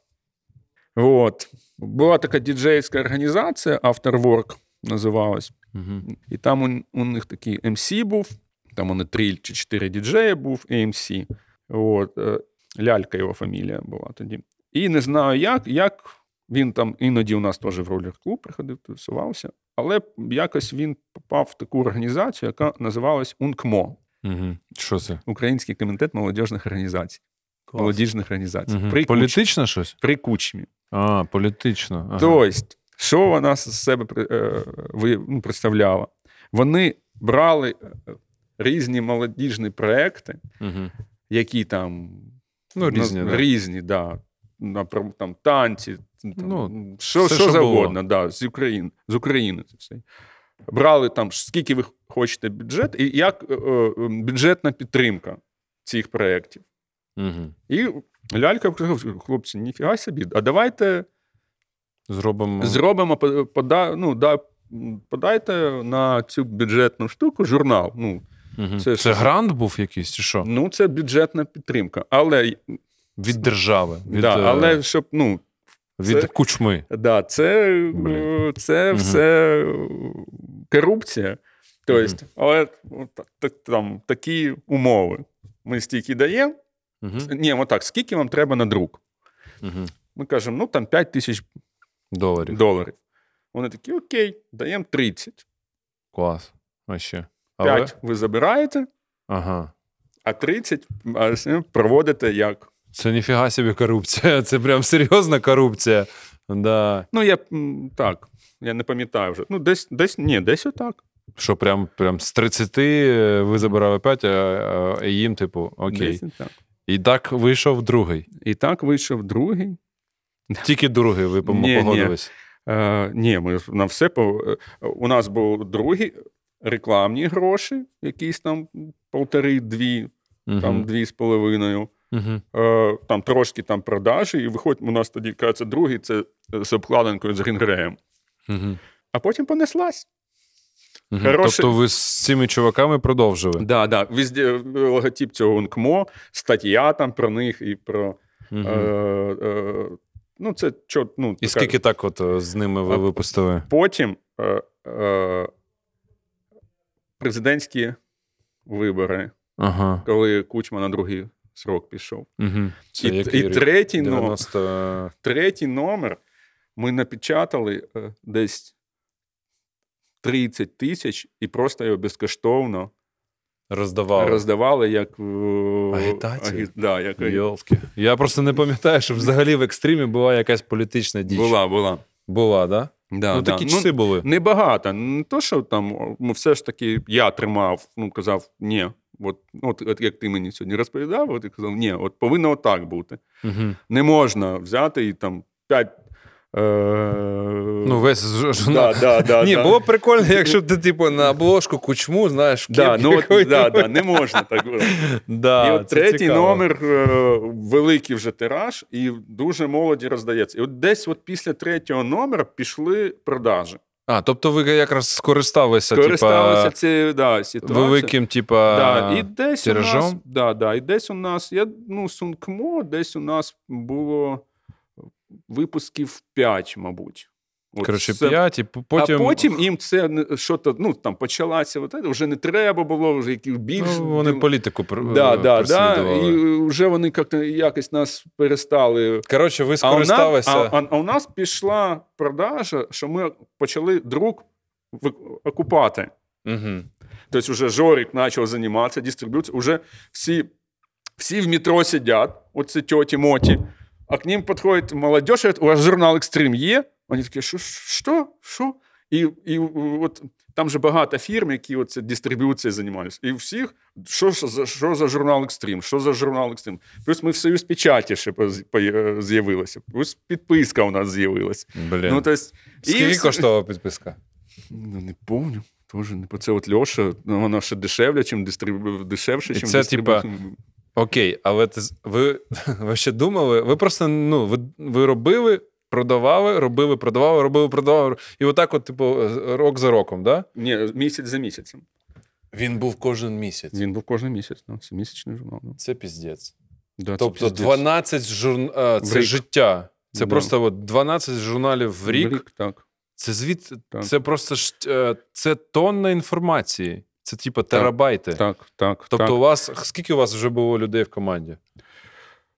От. Була така діджейська організація, Afterwork називалась. Угу. І там у, у них такий MC був, там вони три чи чотири діджеї був і MC. От. е, Лялька його фамілія була тоді. І не знаю, як, як він там іноді у нас теж в ролер-клуб приходив, тусувався, але якось він попав в таку організацію, яка називалась УНКМО Угу. Що це? Український комітет молодіжних організацій. Клас. Молодіжних організацій. Мгм. При, Куч... Політичне щось? при кучмі. А, політично. Ага. Тобто, що вона з себе е, ну, представляла? Вони брали е, різні молодіжні проекти, Угу. Які там Ну, різні, на- да. різні да. Напр- там, танці, там, Ну, що, все, що що завгодно, да, з України. З України це все. Брали там, скільки ви хочете бюджет, і як е, е, бюджетна підтримка цих проєктів. Угу. І лялька сказав, хлопці, ніфіга собі, а давайте Зробимо. зробимо, пода, ну, да, подайте на цю бюджетну штуку журнал. Ну, Мгм. це Це, грант був якийсь, чи що? ну це бюджетна підтримка. Але, Від держави. Від, да, е, але щоб, ну, від це- кучми. да, це, Блін. це Мгм. все корупція. Тобто, Мгм. але так, там, такі умови. Ми стільки даємо. Угу. Ні, отак, скільки вам треба на друк? Угу. Ми кажемо, ну там 5 тисяч Доларів. доларів. Вони такі, окей, даємо 30. Клас. А ще. 5 ви забираєте, Ага. а 30 проводите як. Це ніфіга собі корупція. Це прям серйозна корупція. Да. Ну, я так, я не пам'ятаю вже. Ну, десь, десь, ні, десь отак. Що прям, прям з 30 е, ви забирали 5, а, а їм, типу, окей. Десь отак. І так вийшов другий. І так вийшов другий. Тільки другий ви Ні, ні. погодились. Е, ні, ми на все по. е, У нас був другий рекламні гроші, якісь там полтори-дві, Угу. там дві з половиною. Угу. Е, там трошки там продажі, і виходить, у нас тоді кажеться, другий це з обкладинкою з Грінгреєм. Угу. А потім понеслась. Угу. Хороший- Тобто ви з цими чуваками продовжили. Да, да. Везде логотип цього УНКМО, стаття там про них і про Угу. е, е, ну, це чо, ну, І скільки так от е, з ними ви А випустили? Потім е, е, президентські вибори, Ага. коли Кучма на другий срок пішов. Угу. Це І, і третій, номер, третій номер ми напечатали е, десь 30 тисяч і просто його безкоштовно роздавали. роздавали як е, Агітацію? агі- да, як Йолки. Я просто не пам'ятаю, що взагалі в екстримі була якась політична діч. Була, була. Була, да? Да, ну, да. Такі часи ну, були. Небагато. Не то, що там ну, все ж таки я тримав, ну казав, ні. От, от, от як ти мені сьогодні розповідав, от і казав, ні, от повинно отак бути. Угу. Не можна взяти і там 5 Ну, весь ж- журнал. да, да, да, Ні, да. було б прикольно, якщо ти, типу, на обложку кучму, знаєш, Да, ну, да, да, не можна так. Да, і от третій цікаво. номер е, великий вже тираж, і дуже молоді роздається. І от десь от після третього номера пішли продажі. А, тобто ви якраз скористалися, Користалися типа, цією да, ситуацією. великим, типа, Да, і десь у нас, тиражом? да, да, і десь у нас, я, ну, Сумкмо, десь у нас було випусків 5, мабуть. От коротше, це- 5, і потім... А потім їм це що-то, ну, там почалася, от, вже не треба було, вже які більш... ну, вони політику да, е, да, да, і вже вони як-то якось нас перестали. Коротше, ви А у, нас, скористалися... а, а, а у нас пішла продажа, що ми почали друк окупати. Угу. Тобто вже Жорик почав займатися дистрибуцією. Уже всі, всі в метро сидять, оце тьоті моті, а к ним підходить молодь, і у вас журнал Екстрим є? Вони такі, що? Що? Що? І, і от там же багато фірм, які оце дистрибуцією займалися. І всіх, що, за, що за журнал Екстрим? Що за журнал Екстрим? Плюс ми в Союз печаті ще з'явилися. Плюс підписка у нас з'явилася. Ну, то есть, і Скільки все- коштувала підписка? Ну, не помню. Тоже не по це от Льоша, ну, воно ще дешевле, чим дистрибу... дешевше, І чим це, типа. Окей, але ти, з- ви, ви ще думали, ви просто ну, ви, ви робили, продавали, робили, продавали, робили, продавали. І отак, от, типу, рок за роком, да? Ні, місяць за місяцем. Він був кожен місяць. Він був кожен місяць, ну, це місячний журнал. Ну. Це піздець. Да, це Тобто пиздець. 12 журн... а, це рік. життя. Це Да. просто от 12 журналів в рік. так. Це звід... Так. це просто ж е, це тонна інформації. Це типу терабайти. Так, так. Тобто, так. у вас скільки у вас вже було людей в команді?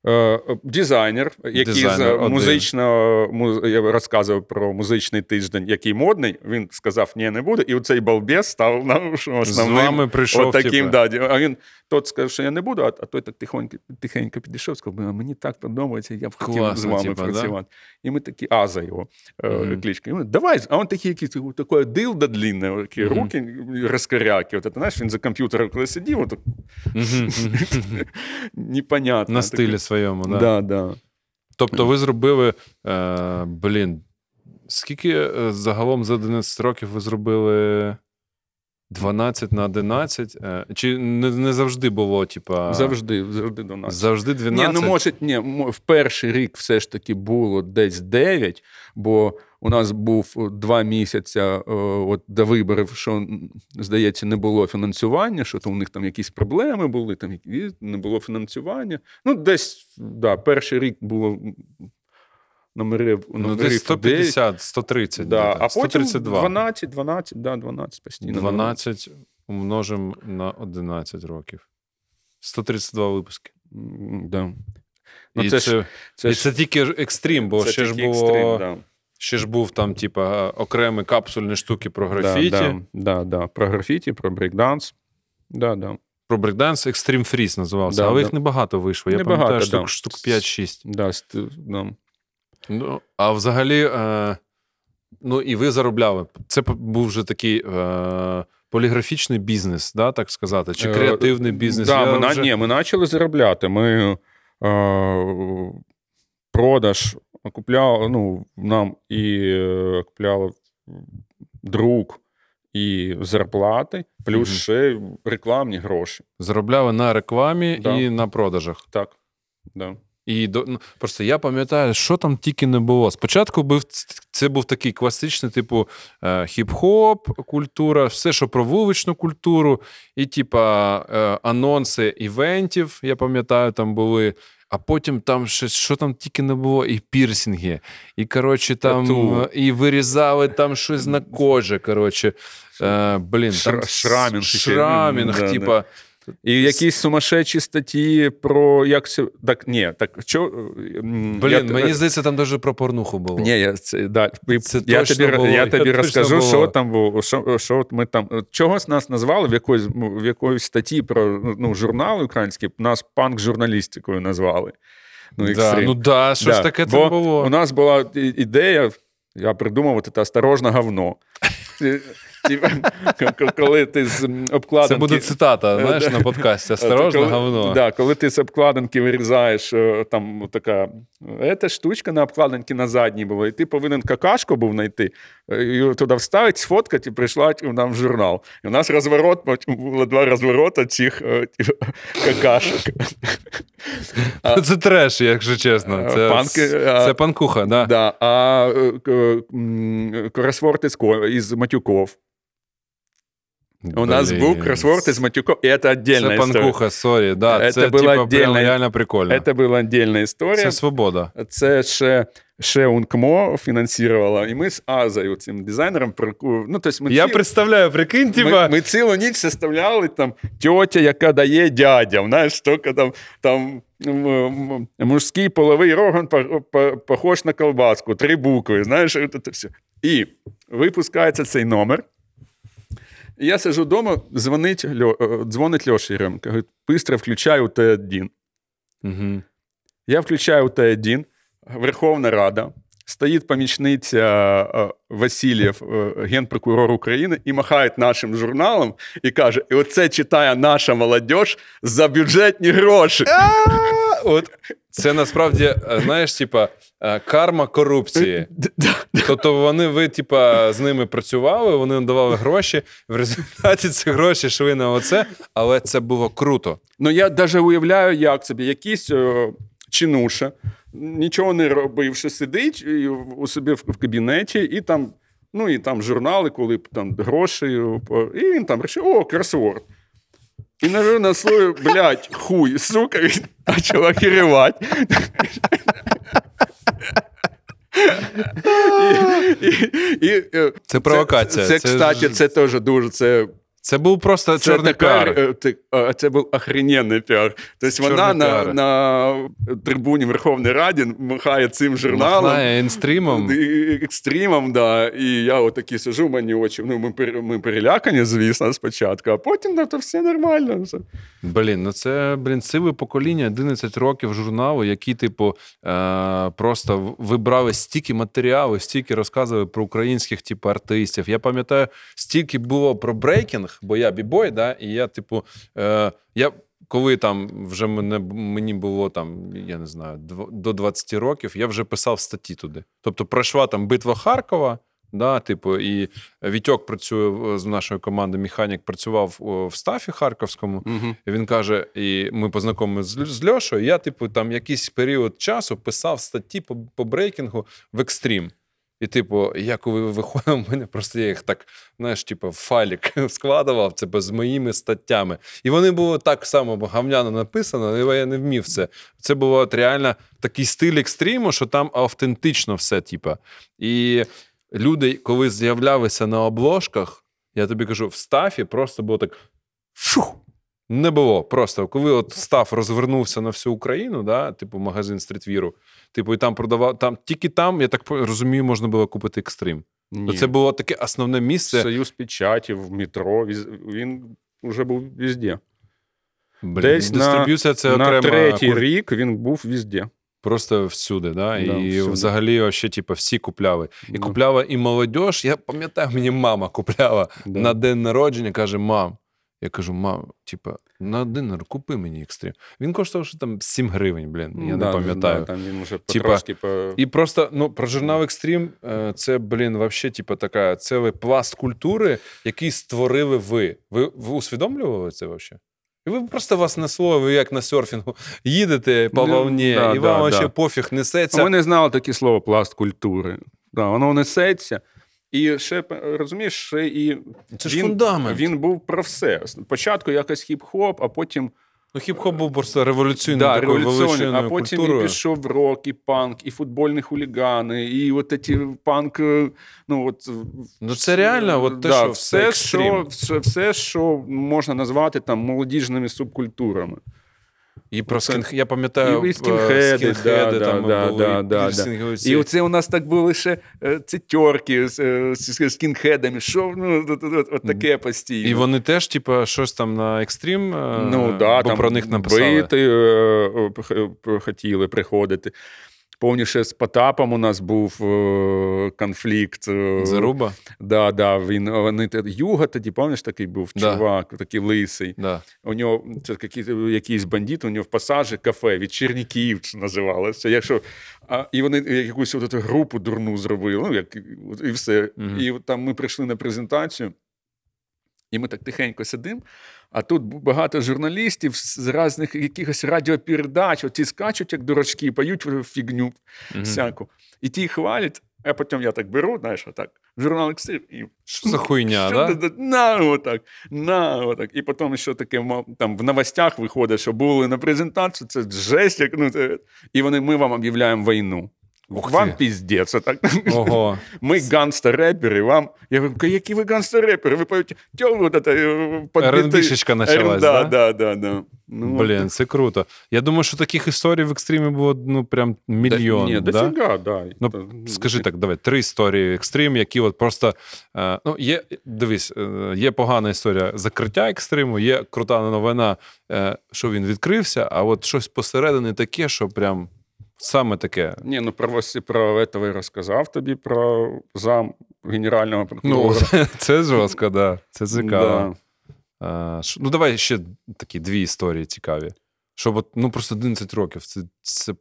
Е, е, Дизайнер, який Дизайнер з музичного му- я розказував про музичний тиждень, який модний. Він сказав, ні, не буде. І оцей балбес став нам що, З основним. вами прийшов. От таким, типу, да. А він тот сказав, що я не буду, а, той так тихонько, тихенько підійшов, сказав, «А мені так подобається, я б хотів з Класно, вами типа, да? працювати. І ми такі, Аза його е, Мгм. кличка. І ми, давай, а він такий якийсь, такий дилда длинне, такі Мгм. руки розкоряки. От, знаєш, він за комп'ютером, коли сидів, от, мгм. непонятно. на стилі своєму. Да. Да, да. Тобто ви зробили, е, блін, скільки е, загалом за 11 років ви зробили 12 на 11? Е, чи не, не завжди було, типа. Завжди, завжди до нас. Завжди 12? Ні, ну може, ні, в перший рік все ж таки було десь 9, бо у нас був два місяці е, от, до виборів, що, здається, не було фінансування, що то у них там якісь проблеми були, там не було фінансування. Ну, десь, да, перший рік було м, номерів, Ну, десь 150, 130. Да, а потім 132. 12, 12, да, 12 постійно. 12 умножимо на 11 років. 132 випуски. Да. Ну, і це, це, ж, це, і це тільки екстрім, бо це ще ж було. екстрим, да. Ще ж був там, типа, окремі капсульні штуки про графіті, Да, да, да, да. Про графіті, про брейкданс. Да, да. про брейкданс, Extreme Freeze називався, Да, але да. їх небагато вийшло. Я Небагато, пам'ятаю, штук, да. штук 5-6. Да, ст- да. Ну, а взагалі, е, ну і ви заробляли. Це був вже такий е, поліграфічний бізнес, да, так сказати, чи Е, креативний бізнес. Да, Я ми, вже- ні, ми почали заробляти. Ми е, продаж окупляли, ну, нам і е, окупляли друк і зарплати, плюс Мгм. ще рекламні гроші. Заробляли на рекламі Да. і на продажах. Так. Да. І до ну, просто я пам'ятаю, що там тільки не було. Спочатку був це був такий класичний, типу, е, хіп-хоп, культура, все, що про вуличну культуру, і, типа, е, анонси івентів. Я пам'ятаю, там були а потім там щось, що там тільки не було, і пірсінги, і коротше, там Тату. і вирізали там щось на кожі. Коротше, е, блін, там шрамінг шрамінг, да, да. І якісь сумасшедші статті про як це. Так, ні, так що. Блін, я- мені здається, там дуже про порнуху було. Ні, я це да. Це я точно тобі, було, я тобі точно розкажу, було. що там було. Що, що ми там чогось нас назвали в якоїсь в якоїсь статті про ну, журнал український, нас панк журналістикою назвали. Ну, да, ну да, щось Да, таке бо там було. У нас була ідея, я придумав це осторожно говно. Ти- ти- к- Коли ти з обкладинки... Це буде цитата, Е, знаєш, на подкасті. Осторожно, говно. Да, коли ти з обкладинки вирізаєш, е, там така ета штучка на обкладинці на задній була, і ти повинен какашку був знайти, е, її туди вставити, сфоткати і прийшла нам в журнал. І у нас розворот, було два розворота цих е, какашок. Це треш, якщо чесно. Це, панки, це панкуха, да. Да, а е, кросворд із, ко- матюков. У нас Блін. був кросворд із матюков, і це віддільна Це історія. панкуха, сорі. Да, Це це була типа, прям реально прикольно. Це була віддільна історія. Це свобода. Це ще, ще УНКМО фінансувала, і ми з Азою, цим дизайнером, прику- ну, тобто ми, Я ці- представляю, прикинь, ми, типа. ми цілу ніч составляли там тьотя, яка дає дядям, знаєш, тільки там, там м, м, мужський половий орган по- по- похож на колбаску, три букви, знаєш, це все. І випускається цей номер. І я сижу вдома, дзвонить, Льо, е, дзвонить Льоша Єремко, говорить, быстро включай УТ-1. Угу. Я включаю Т1, Верховна Рада, стоїть помічниця е, Васильєв, е, генпрокурор України, і махає нашим журналом і каже: і оце читає наша молодь за бюджетні гроші. От це насправді, е, знаєш, типа е, карма корупції. Тобто вони, ви, типа, з ними працювали, вони давали гроші. В результаті ці гроші йшли на оце, але це було круто. Ну я навіть уявляю, як собі якийсь е, чинуша, нічого не робивши, сидить у собі в, кабінеті, і там. Ну, і там журнали, коли там гроші, е, і він там рішив, о, кросворд. І навів на слові, блядь, хуй, сука. І, і, і, е, Це провокація. Це, Це це, кстати, це теж дуже. Це Це був просто це чорний тепер, піар. е, ти- Це був охрененный піар. Тобто вона на, на трибуні Верховної Ради махає цим журналом. Махає Екстрімом. і- да. І я отакий сижу, мені очі. Ну, ми, ми перелякані, звісно, спочатку, а потім ну, то все нормально. Блін, ну це блін, сиве покоління, 11 років журналу, які, типу, е, просто вибрали стільки матеріалу, стільки розказували про українських, типу, артистів. Я пам'ятаю, стільки було про брейкінг, бо я b-boy, да, і я, типу, е, я. Коли там вже мене мені було там, я не знаю, до 20 років, я вже писав статті туди. Тобто пройшла там битва Харкова, да, типу, і Вітьок працює з нашої команди, механік працював в стафі харківському. Угу. І він каже: і ми познайомилися з Льошою. Я, типу, там якийсь період часу писав статті по, по брейкінгу в екстрім. І, типу, я коли виходив, у мене просто я їх так, знаєш, типу, в файлік складував типу, з моїми статтями. І вони були так само гавняно написано, але я не вмів це. Це було от реально такий стиль екстриму, що там автентично все, типу. І люди, коли з'являлися на обложках, я тобі кажу, в стафі просто було так. Фух, не було. Просто коли от став розвернувся на всю Україну, да, типу магазин стрітвіру, типу, і там продавав, там тільки там, я так розумію, можна було купити екстрим. То це було таке основне місце. Союз печаті в метро. Він вже був везде. Блін, десь дистриб'юція це На окрема третій куль- рік він був везде. просто всюди. Да? Да, і всюди. взагалі вообще, типу, всі купляли. І Ну. купляла і молодь. Я пам'ятаю, мені мама купляла Да. на день народження, каже: мам. Я кажу, мам, типа, на д-нюр купи мені екстрим. Він коштував що там 7 гривень, блін. Я Да, не пам'ятаю. Да, там він вже Типа, по... І просто ну про журнал Екстрім е, це, блін, вообще, типу, така цілий пласт культури, який створили ви. Ви, ви усвідомлювали це вообще? І ви просто вас несло, ви як на серфінгу їдете по Ну, волні, да, і да, вам да. пофіг несеться. Ми не знали таке слово пласт культури. Да, воно несеться. І ще розумієш, ще і Це ж фундамент. він був про все. Спочатку якось хіп-хоп, а потім Ну, хіп-хоп був просто революційною Да, такою революційний, а потім культурою. і пішов рок, і панк, і футбольні хулігани, і от ці панк. е, Ну, от, Ну, це реально, от те, да, що все, це що, все, все, що можна назвати там молодіжними субкультурами. І про Це- скін... я пам'ятаю, і, скінхеди, скінхеди да, там да, були, да, і да, да. І оце у нас так були ще е, ці тьорки з, е, з, скінхедами, що ну, от, от, таке постійно. І вони теж, типу, щось там на екстрім, е, Ну, да, бо там про них написали. Бити, е, хотіли приходити. Повніше з Потапом у нас був е, конфлікт. е, Заруба? Да, да, він, вони, Юга тоді, пам'ятаєш, такий був Да. чувак, такий лисий. Да. У нього це якийсь, якийсь бандит, у нього в пасажі кафе вечірників називалося. Якщо, а, і вони якусь от групу дурну зробили, ну, як, і все. Мгм. І там ми прийшли на презентацію, і ми так тихенько сидимо. А тут багато журналістів з різних якихось радіопередач, оті скачуть, як дурачки, поють фігню Мгм. всяку. І ті хвалять, а потім я так беру, знаєш, отак, журнал «Екстрим», і Що за хуйня, що да? ти? На, отак, на, отак. І потім ще таке там в новостях виходить, що були на презентацію, це жесть, як ну це. І вони ми вам об'являємо війну. Ух вам піздець. Ого. Ми ганстер-репери, вам. Я говорю, які ви ганстер-репери? Ви поєте, вот это, подбитий- РНБшечка почалась, да? да? Да, да. Ну, Блін, це круто. Я думаю, що таких історій в екстримі було ну прям мільйон. Ні, да? дофіга, да. Ну, скажи так, давай, три історії екстрим, які от просто. Е, ну, є, дивись, е, є погана історія закриття екстриму, є крута новина, е, що він відкрився, а от щось посередині таке, що прям саме таке. Ні, ну про ось про этого я розказав тобі про зам генерального Ну, це жорстко, да. Це цікаво. Да. Ш- ну, давай ще такі дві історії цікаві. Щоб от, ну, просто 11 років. Це, це,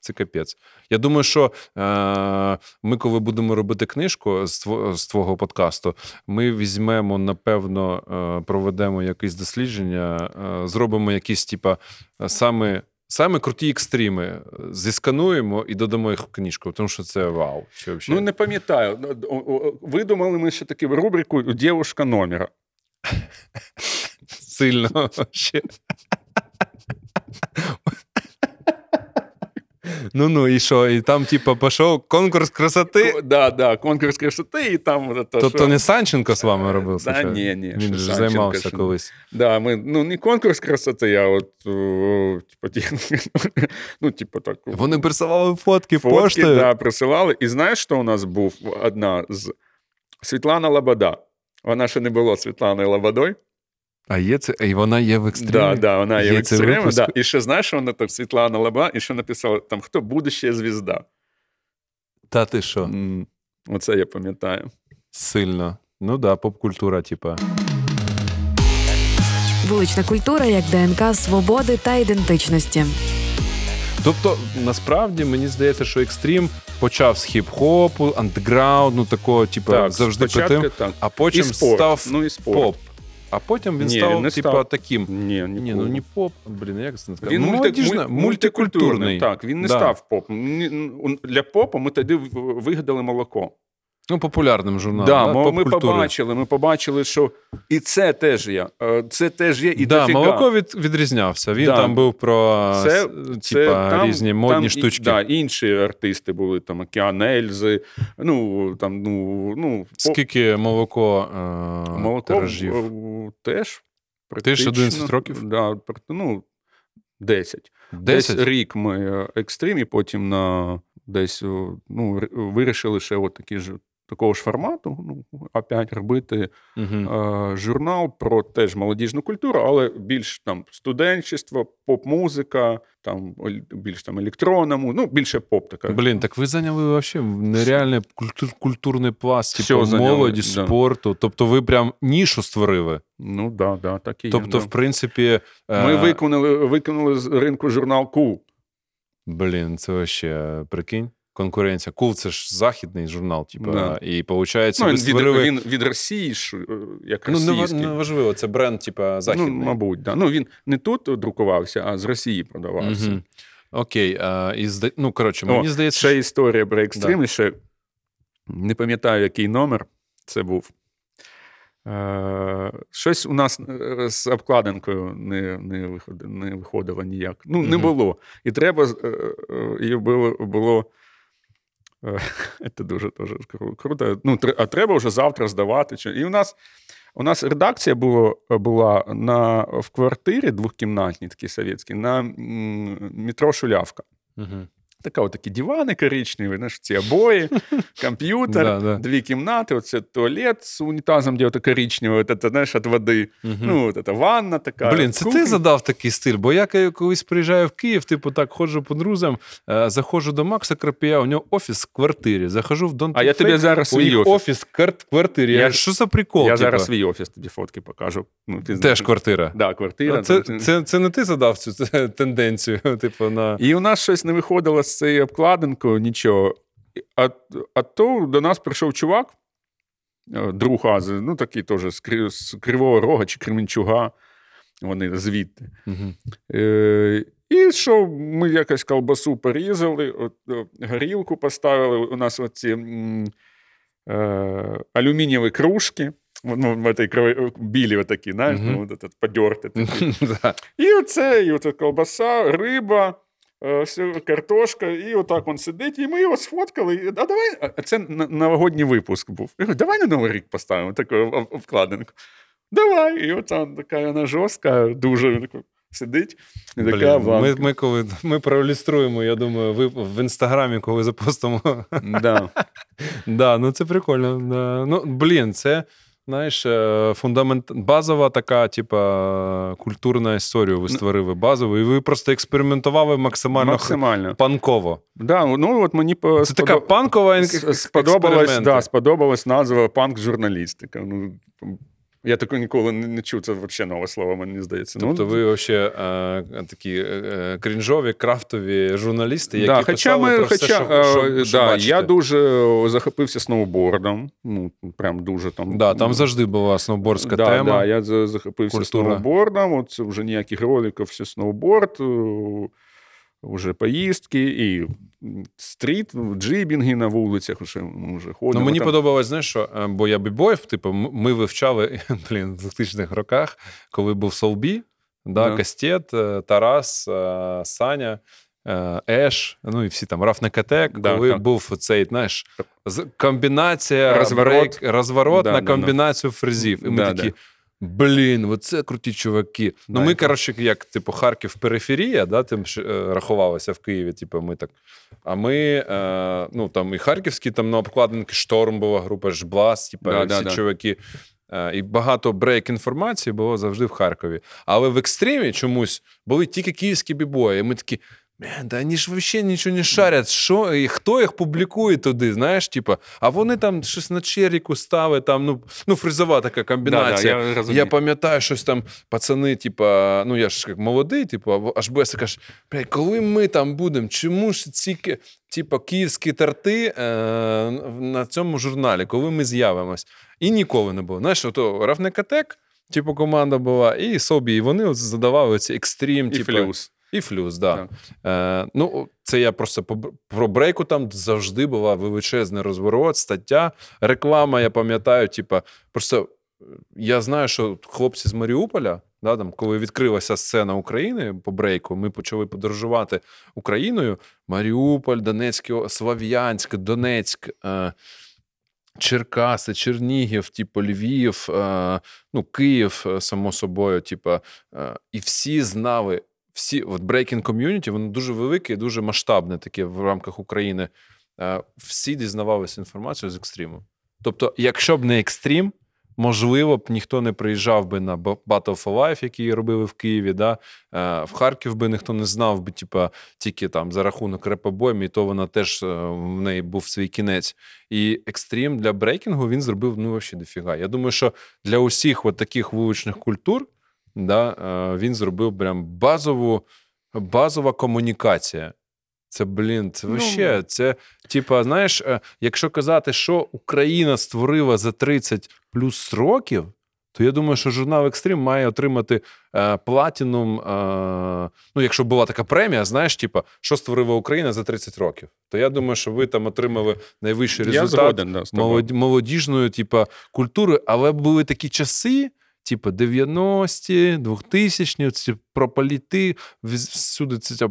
це капець. Я думаю, що е, ми, коли будемо робити книжку з, тво- з твого подкасту, ми візьмемо, напевно, е, проведемо якесь дослідження, е, зробимо якісь, типа, е, саме. Саме круті екстріми е, зіскануємо і додамо їх в книжку, тому що це вау. Що. Ну, не пам'ятаю. О- Видумали ми ще таку рубрику Дівушка номера. сильно ще. Ну ну і що? І там, типа, пішов конкурс красоти. Ко- Да, да, конкурс красоти, і там это, Тобто що- не Санченко з вами робив? Да, ні, ні, Він ж Санченко, займався що- колись. Да, ми, ну, не конкурс красоти, а от, о, типу, ті, ну, типу, так. Вони присилали фотки, Фотки, поштою. да, присилали. І знаєш, що у нас був одна з Світлана Лобода. Вона ще не була Світланою Лободою. А є це, і вона є в екстримі? Да, да, вона є, Є в екстремі. випуск? Да. І ще знаєш, що вона там Світлана Лобода, і ще написала там, хто будущая звізда. Та ти що? Оце я пам'ятаю. Сильно. Ну да, поп-культура, типа. Вулична культура як ДНК свободи та ідентичності. Тобто, насправді мені здається, що екстрім почав з хіп-хопу, андеграунду, такого, типу, завжди спочатку так. а потім і спорт. став ну, і спорт. поп. А потім він Ні, став, не типа, став. таким. Ні, Ні, ну не поп, блін, як це сказати? Він ну, мульти- молодіжна- мультикультурний. Так, він не Да. став поп. Для попа ми тоді вигадали молоко. Ну, популярним журналом. да, да, ми поп-культури. побачили, ми побачили, що і це теж є. Е, Це теж є і да, дофіга. молоко від, відрізнявся. Він Да. там був про Це- с- Це там- різні модні там і- штучки. Да, інші артисти були, там Океан Ельзи, ну, там, ну, ну, Скільки молоко, е, молоко тиражів? е, теж. Ти 11 років? Да, ну, 10. 10? Десь рік ми е, екстримі, потім на десь ну, вирішили ще от такі ж. Такого ж формату, ну, опять робити Мгм. е, журнал про теж молодіжну культуру, але більш там студенчество, поп-музика, там більш там електронному, ну більше поп така. Блін, так ви зайняли вообще нереальний культур, культурний пласт, типу, молоді, да. спорту. Тобто ви прям нішу створили. Ну да, да, так і є. Тобто, да. в принципі, е, Ми виганали, виганали з ринку журнал Кул. Блін, це вообще прикинь. Конкуренція. Кул це ж західний журнал, типу, Да. і виходить, Ну, він, від, створили. він від Росії, ж, е, як Ну, не, російський. не важливо, це бренд, типа, західний. Ну, мабуть, да. Ну, він не тут друкувався, а з Росії продавався. Мгм. Окей, а, і зда... ну, коротше, О, мені здається, Ще історія про екстрим, ще не пам'ятаю, який номер це був. Е, Щось у нас е, з обкладинкою не не, виходило, не виходило ніяк. Ну, не було. І треба і було. було це дуже дуже круто. Ну, А треба вже завтра здавати. І у нас у нас редакція було, була на, в квартирі двохкімнатній, такій совєтській, на метро Шулявка. Угу. Така от такі дивани коричневі, знаєш, ці обої, комп'ютер, да, да. дві кімнати, оце туалет з унітазом, де ото коричневе, от, знаєш, від води. Угу. Ну, от це ванна така. Блін, це ти задав такий стиль, бо я колись приїжджаю в Київ, типу так ходжу по друзям, е, заходжу до Макса Крапія, у нього офіс в квартирі. Захожу в Дон А я тобі зараз свій офіс. офіс в квартирі. Я, що за прикол? Я типу? зараз свій офіс тобі фотки покажу. Ну, ти Теж квартира. Да, квартира. Це, це, це, це не ти задав цю тенденцію. типу, на... І у нас щось не виходило з цією обкладинкою, нічого. А а то до нас прийшов чувак, е, друг Ази, ну такий теж з Кривого Рога чи Кременчуга. Вони звідти. Угу. Е, І що ми якось колбасу порізали, от, горілку поставили. У нас оці е, алюмінієві кружки. Ну, в этой крови... білі отакі, знаєш, mm-hmm. ну, от, подерти такі. І оце, і оце колбаса, риба. Е, картошка, і отак він сидить, і ми його сфоткали. А давай, а це новогодній випуск був. Я говорю, давай на Новий рік поставимо таку обкладинку. Давай. І от там така вона жорстка, дуже сидить. І така Блін, Ми ми, коли ми проілюструємо, я думаю, ви в інстаграмі, коли запустимо. Да. да, ну Це прикольно. Да. Ну, Блін, це знаєш, е, фундамент базова така, типа, культурна історія ви створили базову, і ви просто експериментували максимально максимально. панково. Да, ну от мені Це сподоб... така панкова сподобалась, да, сподобалась назва панк-журналістика. Ну, я таке ніколи не чув, це взагалі нове слово, мені здається. Тобто ну, ви ще такі е, крінжові, крафтові журналісти, які да, хоча писали ми, про хоча, все, що, що, да, Я дуже захопився сноубордом. Ну, прям дуже там. Да, Там завжди була сноубордська да, тема. Да, Я захопився Культура. сноубордом. От це вже ніяких роликів, все сноуборд. Уже поїздки і стріт, джибінги на вулицях. Вже, ми вже ходимо. Ну, Мені там. подобалось, знаєш, що, е, бо я бібоїв, типу, ми вивчали блін, в 2000-х роках, коли був Солбі, да, да. Кастет, е, Тарас, е, Саня. Еш, ну і всі там Рафнекатек, да, коли так. був цей, знаєш, комбінація розворот, розворот да, на комбінацію фрезів. І ми такі. Блін, оце круті чуваки. Ну, ми, коротше, як, типу, Харків периферія, да, тим е, рахувалося в Києві. Типу, ми так. А ми, е, ну там і Харківські, там на обкладинки Шторм була група Жблас, типу, да, всі да, чуваки. Е, і багато брейк інформації було завжди в Харкові. Але в екстримі чомусь були тільки київські бібої. І ми такі. Мен, да вони ж взагалі нічого не шарять. Що і хто їх публікує туди? Знаєш, типа, а вони там щось на черіку ставить, там, ну ну фризова така комбінація. Да, да, я, я пам'ятаю, щось там пацани, типа, ну я ж як молодий, типу, аж Беса каже, блядь, коли ми там будемо, чому ж ці типа, київські тарти е, на цьому журналі, коли ми з'явимось? І ніколи не було. Знаєш, ото Равникатек, типу, команда була, і собі, і вони от задавали ці екстрім, типу, флюс. І флюс, да. Е, Ну, це я просто про брейку там завжди була величезний розворот, стаття, реклама. Я пам'ятаю, типа, просто е, я знаю, що хлопці з Маріуполя, да, там, коли відкрилася сцена України по брейку, ми почали подорожувати Україною. Маріуполь, Донецьк, Слав'янськ, Донецьк. Е, Черкаси, Чернігів, типу, Львів, е, ну, Київ, е, само собою, типу, і всі знали всі от Breaking Community, воно дуже велике і дуже масштабне таке в рамках України. Е, всі дізнавалися інформацію з екстриму. Тобто, якщо б не екстрім, можливо б ніхто не приїжджав би на Battle for Life, який робили в Києві. Да? Е, в Харків би ніхто не знав би, типа, тільки там за рахунок репобойм, і то вона теж е, в неї був свій кінець. І екстрім для брейкінгу він зробив ну, взагалі дофіга. Я думаю, що для усіх от таких вуличних культур да, е, він зробив прям базову, базова комунікація. Це, блін, це вообще, ну, це, типа, знаєш, е, якщо казати, що Україна створила за 30 плюс років, то я думаю, що журнал Екстрім має отримати е, платінум. Е, ну, якщо була така премія, знаєш, типа, що створила Україна за 30 років. То я думаю, що ви там отримали найвищий Я результат згоден, да, молоді, молодіжної, типа, культури, але були такі часи. Типу 90-ті, 2000-ті, ці про політи, всюди ця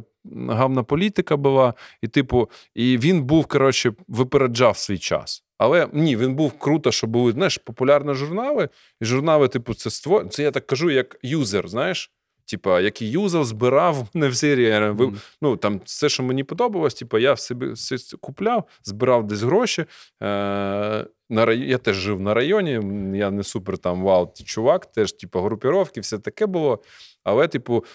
гавна політика була. І, типу, і він був, коротше, випереджав свій час. Але ні, він був круто, що були знаєш, популярні журнали, і журнали, типу, це створ... Це я так кажу, як юзер, знаєш. Типа, який юзав, збирав не в серії. Ви, Мгм. ну там все, що мені подобалось, типа, я в собі все купляв, збирав десь гроші. Е, на рай... Я теж жив на районі. Я не супер там вау, чувак, теж, типу, групіровки, все таке було. Але, типу,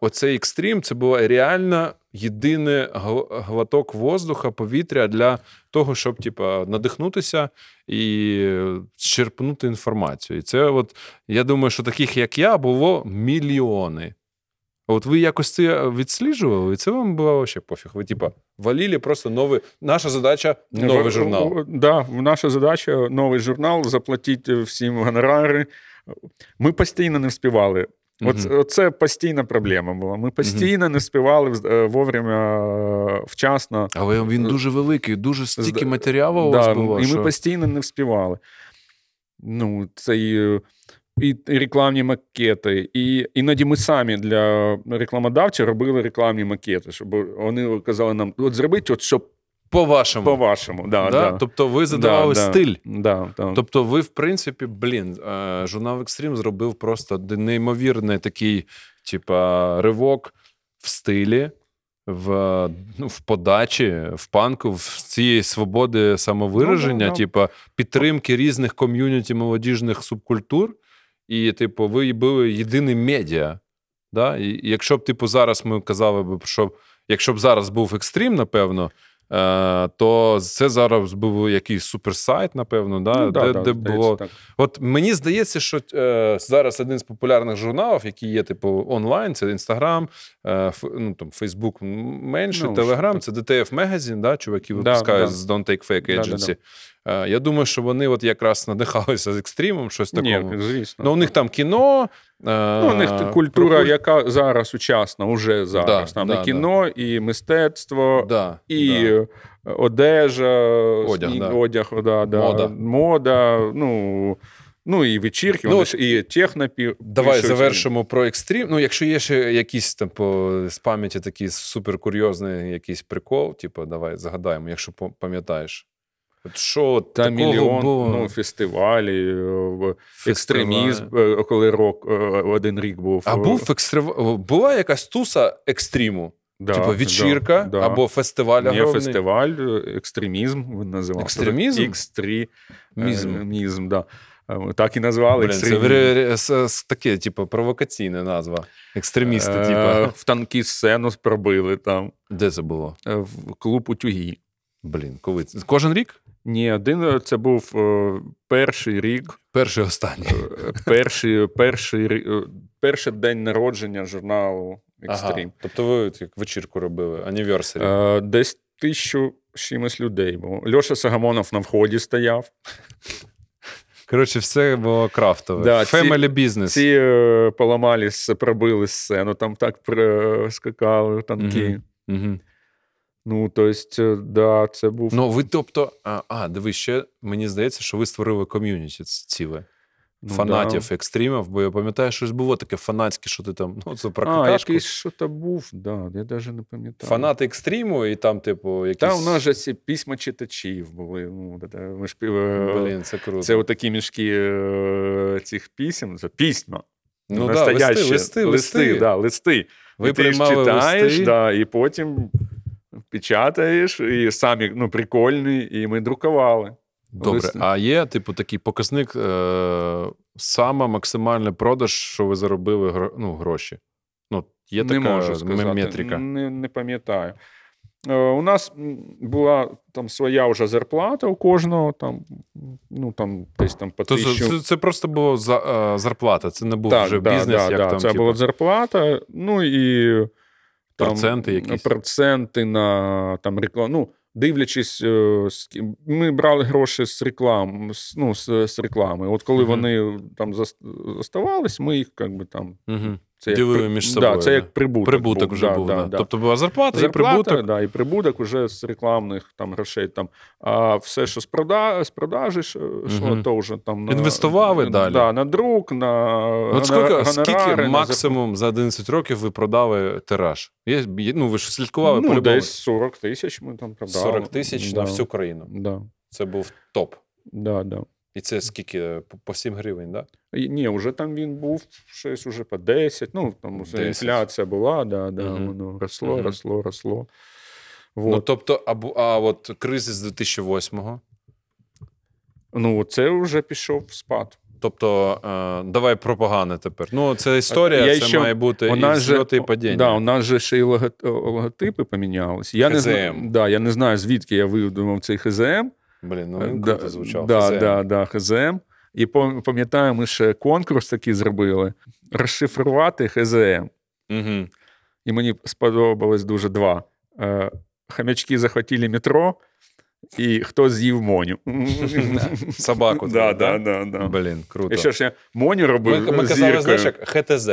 оцей екстрім це було реально єдиний глоток воздуха, повітря для того, щоб типу, надихнутися і е, черпнути інформацію. І це, от, я думаю, що таких, як я, було мільйони. От ви якось це відсліджували, і це вам було вообще пофіг. Ви, типа, валили просто новий. Наша задача новий журнал. Да, наша задача новий журнал, заплатити всім гонорари. Ми постійно не вспівали. От, Мгм. Оце постійна проблема була. Ми постійно не співали е, вовремя е, вчасно. Але він дуже великий, дуже стільки матеріалу у вас Да, було. і ми постійно не вспівали. Ну, це і, і рекламні макети. І іноді ми самі для рекламодавця робили рекламні макети, щоб вони казали нам: от зробіть, от щоб По-вашому. по-вашому. Да, да? да. Тобто ви задавали Да, стиль. Да, да. Тобто, ви, в принципі, блін, е, журнал Екстрім зробив просто неймовірний такий, типа, ривок в стилі, в, ну, в подачі, в панку, в цієї свободи самовираження, Ну, типа, підтримки різних ком'юніті молодіжних субкультур. І, типу, ви були єдиний медіа. Да? І якщо б, типу, зараз ми казали б, що якщо б зараз був екстрім, напевно. Е, то це зараз був якийсь суперсайт, напевно, да, Ну, да, де, да, де було. так. От мені здається, що е, зараз один з популярних журналів, який є, типу, онлайн, це Інстаграм, е, ну, там, Фейсбук менше, Ну, Телеграм, що це DTF Magazine, да, чуваки випускають да. з Don't Take Fake Да, да, Agency. Е, я думаю, що вони от якраз надихалися з екстримом, щось такому. Ні, звісно. Ну, у них там кіно. Е, Ну, у них культура, про- яка зараз сучасна, уже зараз. Да, там да, і кіно, і мистецтво, да, і да. одежа, Одяг, і да. одяг да, да, Мода. мода, ну, ну і вечірки, Ну, ж і технопі. Давай пишуть. завершимо про екстрім. Ну, якщо є ще якийсь там по з пам'яті такий суперкурйозний якийсь прикол, типу, давай загадаємо, якщо пам'ятаєш. От що Та мільйон було? ну, фестивалі, е, Фестивалі. екстремізм, е, коли рок е, один рік був. А був екстрив... була якась туса екстриму? да, типу вечірка да, да. або фестиваль огромний? фестиваль, екстремізм він називав. Екстремізм? Екстремізм, Мізм. мізм, да. Так і назвали Блін, це таке, типу, провокаційна назва. Екстремісти, типу. В танки сцену пробили там, Де це було? в клуб утюги. Блін, коли це? Кожен рік? Ні, один е, це був е, перший рік, Перший останній. е, перший, перший, перший день народження журналу Екстрім. Ага. Тобто ви як вечірку робили, аніверсарі. Е, Десь тисячу чимось людей було. Льоша Сагамонов на вході стояв. Коротше, все було крафтове. Да, ці- Family business. Ці е, поламались, пробили сцену, там так скакали танки. Угу. Ну, тобто, да, це був. Ну, ви, тобто, а, а, диви, ще мені здається, що ви створили ком'юніті ціле. ну, фанатів да. екстримів, бо я пам'ятаю, щось було таке фанатське, що ти там. Ну, це про А, якийсь що то був, да, я навіть не пам'ятаю. Фанати екстриму, і там, типу, якісь. Та у нас же ці письма читачів були. Ну, ми ж, е, Блін, це круто. Це отакі мішки е, цих пісім, це пісьма. ну, да, Настоящі. листи, листи, листи. Да, листи. Ви ти приймали читаєш, листи? да, і потім печатаєш, і самі ну, прикольні, і ми друкували. Добре, а є, типу, такий показник, е- сама максимальний продаж, що ви заробили гро- ну, гроші. Ну, є не така можу сказати. метрика. Не, не пам'ятаю. Е, У нас була там своя вже зарплата у кожного, там, ну, там, десь там по тисячу. це, це просто була за, е, зарплата, це не був так, вже да, бізнес, да, як да, там, це типу, була зарплата, ну і там, Проценти якісь? Проценти на там, рекламу. Ну, дивлячись, е, ми брали гроші з реклам, ну, з, з реклами. От коли Мгм. вони там заставались, ми їх як би там. Угу. Це як Ділили при- між Да, це як прибуток. Прибуток вже був. Да, Тобто була зарплата, і прибуток. Да, і прибуток уже з рекламних там грошей. Там, а все, що з, прода... з продажі йшло, Мгм. то вже там на, Інвестували далі? Да, на друк, на От скільки, скільки на максимум за 11 років ви продали тираж? Є, ну, ви ж слідкували ну, по-любому. десь 40 тисяч ми там продали. 40 тисяч да. на всю країну. Да, Це був топ. да, да. І це скільки? По- По 7 гривень, так? Да? Ні, вже там він був щось уже по 10, ну, там усе 10. інфляція була, да, да, Мгм. воно росло, Мгм. росло, росло. Ну, тобто, або, а от кризис 2008-го. Ну, це вже пішов в спад. Тобто, е, давай про погане тепер. Ну, це історія, Я це ще- має бути У і нас же, і падіння. Да, у нас же ще й логотипи помінялися. Я не, знаю, да, я не знаю, звідки я видумав цей ХЗМ. Блін, ну він да, круто звучав. Да, ХЗМ. да, да, ХЗМ. І пам'ятаю, ми ще конкурс такий зробили: розшифрувати ХЗМ. Угу. І мені сподобалось дуже два: Е, Хам'ячки захватили метро, і хто з'їв Моню. Собаку. Да, да, да, да. Блін, круто. І що ж я Моню робив. Ми, ми казали, знаєш, як ХТЗ.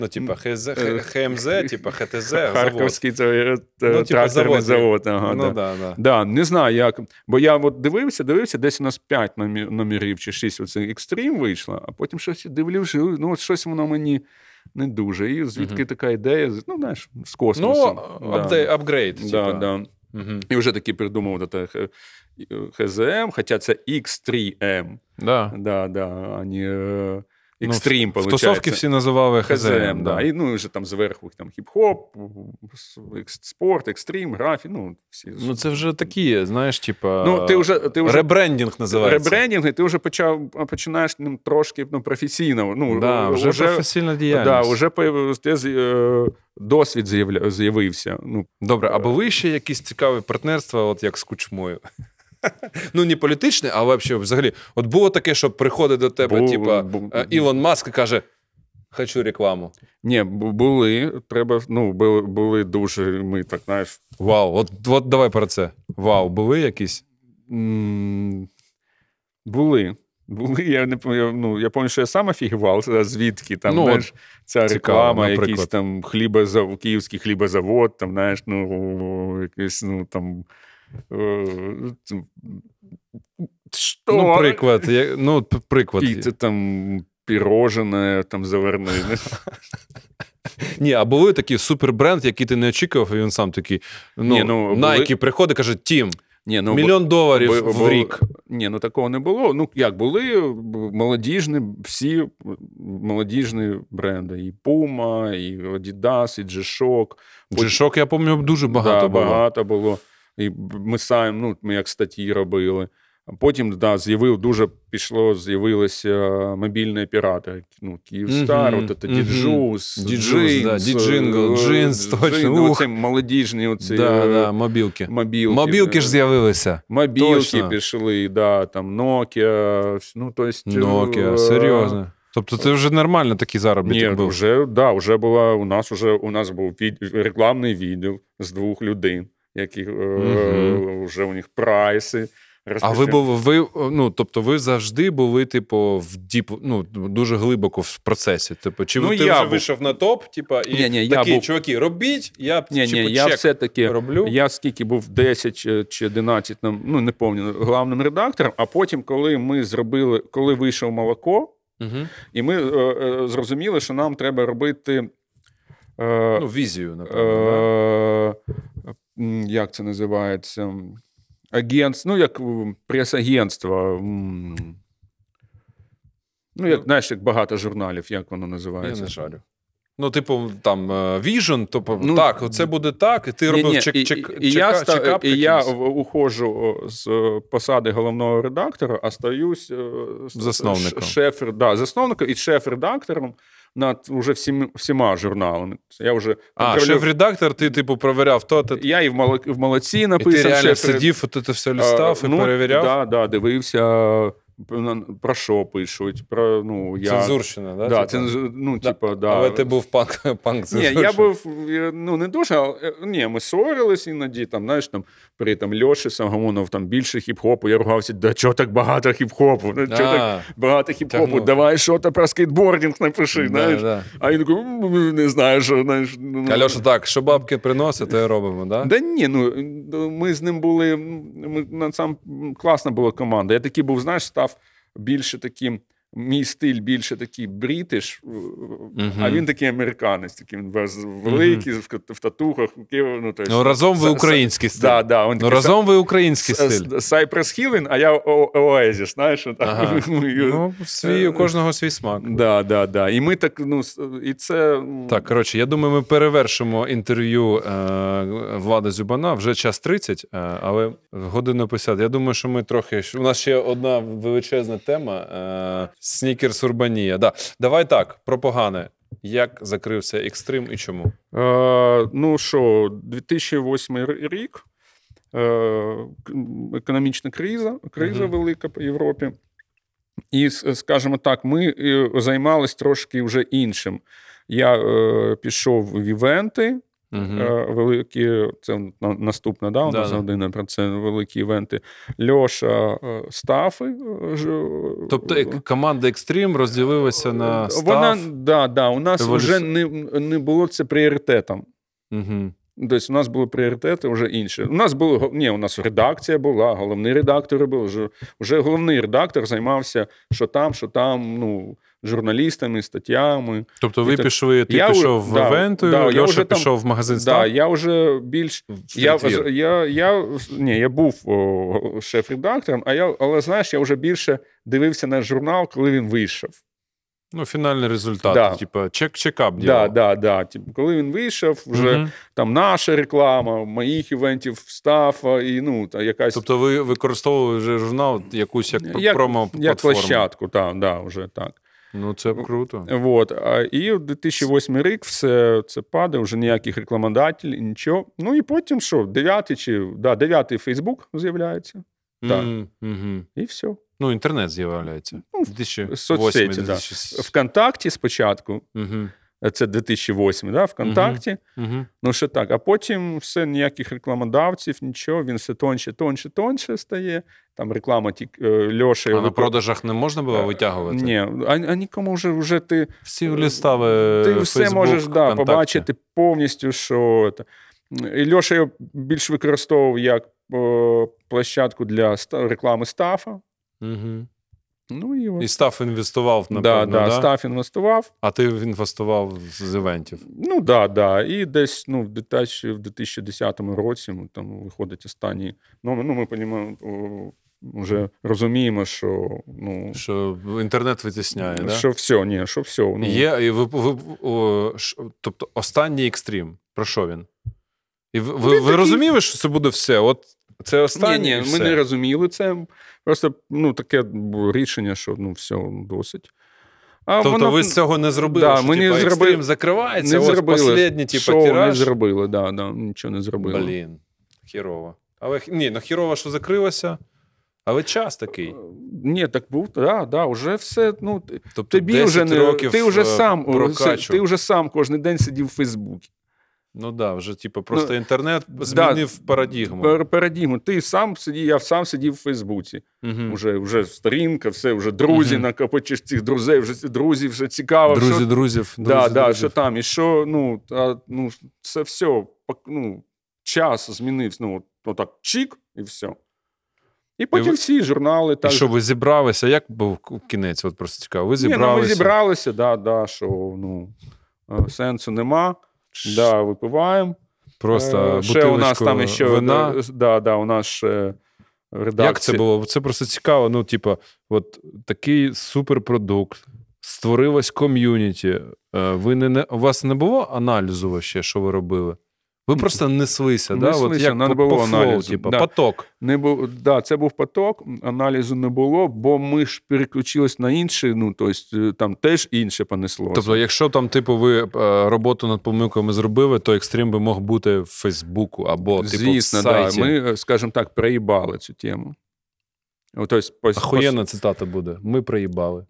Ну, типа, ХЗ, ХМЗ, типа ХТЗ, завод. Харківський це, е, Ну, типа, тракторний завод. завод. Ага, Ну, да. да, да. Да, не знаю як. Бо я от дивився, дивився, десь у нас 5 номерів чи 6 оце екстрім вийшло, а потім щось дивлюся, ну от щось воно мені не дуже. І звідки Мгм. така ідея, ну знаєш, з космосу. Ну, апдей, апгрейд. да, типа. да. Мгм. І вже таки придумав це ХЗМ, хоча це X3M. Да. Да, да, а не Ну, Extreme, в тусовки всі називали ХЗМ, ХЗМ. да. І ну, вже там зверху там хіп-хоп, спорт, екстрім, графіті, ну, всі. Ну, це вже такі, знаєш, типа. Ну, ти вже, ти вже Ребрендінг називається. ребрендінг, і ти вже почав, починаєш ним трошки ну, професійно. Ну, Да, вже, професійна да, вже з- е, досвід з'явився. Ну, Добре, а були ще якісь цікаві партнерства, от як з кучмою? Ну, не політичне, а взагалі, взагалі. От було таке, що приходить до тебе, Бу- типа, е, Ілон Маск і каже: Хочу рекламу. ні, були, треба, ну, були, були дуже, ми так, знаєш, Вау, от, от давай про це. Вау, були якісь? м, були. Були, я не пам'ятаю, ну, я пам'ятаю, що я сам офігував, звідки там, Ну, знаєш, ця цікаво, реклама, наприклад. якийсь там хлібозав... київський хлібозавод, там, знаєш, ну, якийсь, ну, там. Е, Що? Ну, приклад. я- Ну, приклад. Який-то там пірожене, там заверни. Ні, а були такі супербренд, який ти не очікував, і він сам такий. Ну, Ні, ну, були- Nike приходить, каже: Тім, Ні, ну, мільйон доларів бо- в рік. Ні, ну такого не було. Ну, як були молодіжні, всі молодіжні бренди. І Puma, і Adidas, і G-Shock. G-Shock, я пам'ятаю, дуже багато да, було. багато було. І ми самі, ну, ми як статті робили. Потім, да, з'явив, дуже пішло, з'явилися мобільні оператори. Ну, Київстар, Мгм, от це. Djuice, Діджингл, Джинс, точно. Оці молодіжні оці, Да, е, да, мобілки. мобілки. Мобілки ж з'явилися. Мобілки Точно. пішли, да, там Nokia, ну, то есть, Nokia, е, серйозно. Тобто це вже нормально такий заробіток Ні, був. вже, да, вже була, у нас уже, у нас був від, рекламний відділ з двох людей, які е, Мгм. вже у них прайси. А ви був ви, ну тобто, ви завжди були, типу, в діп, ну дуже глибоко в процесі. Типу, чи Ну, ти я вже був- вийшов на топ, типу, і Ні, ні, я був- чуваки, робіть, я Ні, типу, ні, я все-таки, роблю. я скільки був 10 чи- чи 11, ну не пам'ятаю, главним редактором, а потім, коли ми зробили, коли вийшов молоко, Угу. і ми е, е, зрозуміли, що нам треба робити. Е, Ну, візію, напевно. Е, як це називається? Агентство, ну, як прес-агентство. Ну, як, знаєш, як багато журналів, як воно Я називається? не жарю. Ну, типу, там Vision, тобто Ну, так, оце буде так, і ти робив Ні-ні, чек, і, чек, і, і, я, чека- чекап і я уходжу з е, посади головного редактора, а стаюсь е, Засновником. шеф, да, засновником і шеф-редактором над уже всіми, всіма журналами. Я вже А, контролю- шеф-редактор, ти, типу, провіряв то, то, Я і в, моло- в молодці і написав. ти реально шеф- сидів, от це все листав А, і ну, перевіряв. Да, да, дивився про що пишуть, про ну я Цензурщина, да? да, типа? ценз- ну, Да. типа, да. Але ти був панк, панк Ні, я був ну не дуже, але ні, ми ссорились іноді. Там, знаєш, там при там Льоші Сагамонов там більше хіп-хопу. Я ругався, да чого так багато хіп-хопу? Ну, чого так багато хіп-хопу? Давай що то про скейтбординг напиши. да, знаєш. да. А він такий, не знаю, що знаєш. ну, Альоша, так, що бабки приносить, то і робимо, да? Да ні, ну ми з ним були. Ми на сам класна була команда. Я такий був, знаєш, став більше таким. Мій стиль більше такий брітиш, а він такий американець, такий він великий, в, в татухах. Ну, то Ну, разом ви український стиль. Да, да, він Ну, такий разом ви український стиль. С- Cypress Hill, а я О- Oasis, знаєш? Ага. Ну, Ну, свій, у кожного свій смак. да, да, да. І ми так, ну, і це... Так, коротше, я думаю, ми перевершимо інтерв'ю е, Влада Зюбана. Вже час 30, е, але годину 50. Я думаю, що ми трохи. У нас ще одна величезна тема: е, снікерс Урбанія. Да. Давай так, про погане. Як закрився екстрим і чому? Е, ну що, 2008 рік, е, економічна криза, криза Мгм. велика по Європі. І, скажімо так, ми е, займались трошки вже іншим. Я е, пішов в івенти. Угу. Великі, це наступна наступне, да, у нас да. година про це великі івенти. Льоша е, Стафи. е, Тобто команда Екстрім розділилася на став. Вона, да, да, у нас еволюці- вже не, не було це пріоритетом. Угу. Тобто у нас були пріоритети вже інші. У нас було ні, у нас редакція була, головний редактор був. Вже, вже головний редактор займався, що там, що там, ну, журналістами, статтями. Тобто ви так- пішли, ти Я пішов в да, да, я Льоша вже там- пішов в магазин Да, я вже більш я, я, я, ні, я був шеф-редактором, а я, але знаєш, я вже більше дивився на журнал, коли він вийшов. Ну, фінальний результат. Да. Типа, чек-чекап Да, да, да. Типу, коли він вийшов, вже Мгм. там наша реклама, моїх івентів стафа, і ну, та якась Тобто ви використовували вже журнал якусь як, як, промо як площадку, так, да, вже так. Ну, це круто. Вот. А, і в 2008 рік все це падає, вже ніяких рекламодателів, нічого. Ну і потім що, дев'ятий чи да, дев'ятий Фейсбук з'являється, так. Мгм. і все. Ну, інтернет з'являється. Ну, 2008, соцсеті, да. ВКонтакті спочатку, Мгм, це 2008, да, ВКонтакті. мгм. Ну, ще так. А потім все ніяких рекламодавців, нічого, він все тонше, тонше, тонше стає. Там реклама тільки е, Льоша. А на продажах не можна було витягувати? Ні, а, а нікому вже, вже ти, Всі листали ти все Facebook, можеш да, побачити повністю, що. І Льоша його більш використовував як площадку для реклами стафа. Мгм. Ну і, от. І став інвестував, да, напевно, да, да? стаф інвестував. а ти інвестував з івентів. Ну да, да. І десь ну, в 2010 році ну, там виходить останній номер. Ну, ми понімаємо, о, вже розуміємо, що ну, Що інтернет витісняє, да? що все, ні, що все. Ну, Є, і ви, ви, о, ш- тобто останній екстрім. Про що він? І ви, ви, ви такий- розуміли, що це буде все? От це Ні, останнє. ні, і ми все? не розуміли це. Просто ну, таке рішення, що ну, все, досить. А Тобто воно- ви з цього не зробили, Да, що ми не типа, зробили- закривається, не ось зробили. останній, типу, Шоу не зробили, да, да, нічого не зробили. Блін, хірово. Але ні, ну хірово, що закрилося, але час такий. Ні, так був, да, да, вже все. Ну, Тобто тобі 10 вже не років ти вже е, сам прокачу. ти вже сам кожен день сидів в Фейсбуці. Ну да, вже типу, просто Ну, інтернет да, змінив парадігму. Пар- Парадігму. Ти сам сидів, я сам сидів в Фейсбуці. Мгм. Уже, вже сторінка, все, вже друзі, Мгм. накопичиш цих друзей, вже ці друзі, вже цікаво. Друзі, що... друзів. да, друзі, да, друзів. що там, і що, ну, а, ну, це все, ну, час змінився, ну, отак, чик, і все. І потім ви- всі журнали І так. що ви зібралися? Як був кінець? От просто цікаво. Ви Ні, ну, ми зібралися, да, да, що ну, е, сенсу нема. Да, випиваємо. Просто Е, ще у нас там ще вина. е, Да, да, у нас ще редакція. Як це було? Це просто цікаво. Ну, типа, от такий суперпродукт, створилось ком'юніті. Е, Ви не, не у вас не було аналізу ще, що ви робили? Ви просто неслися, да? От як не було по flow, аналізу, типа, да. поток. Не був, да, це був поток, аналізу не було, бо ми ж переключились на інший, ну, тобто там теж інше понеслося. Тобто, якщо там, типу, ви е, роботу над помилками зробили, то екстрім би мог бути в Фейсбуку або типу, Звісно, в да, ми, скажімо так, проїбали цю тему. Тобто, пос- Охуєнна цитата буде. Ми проїбали.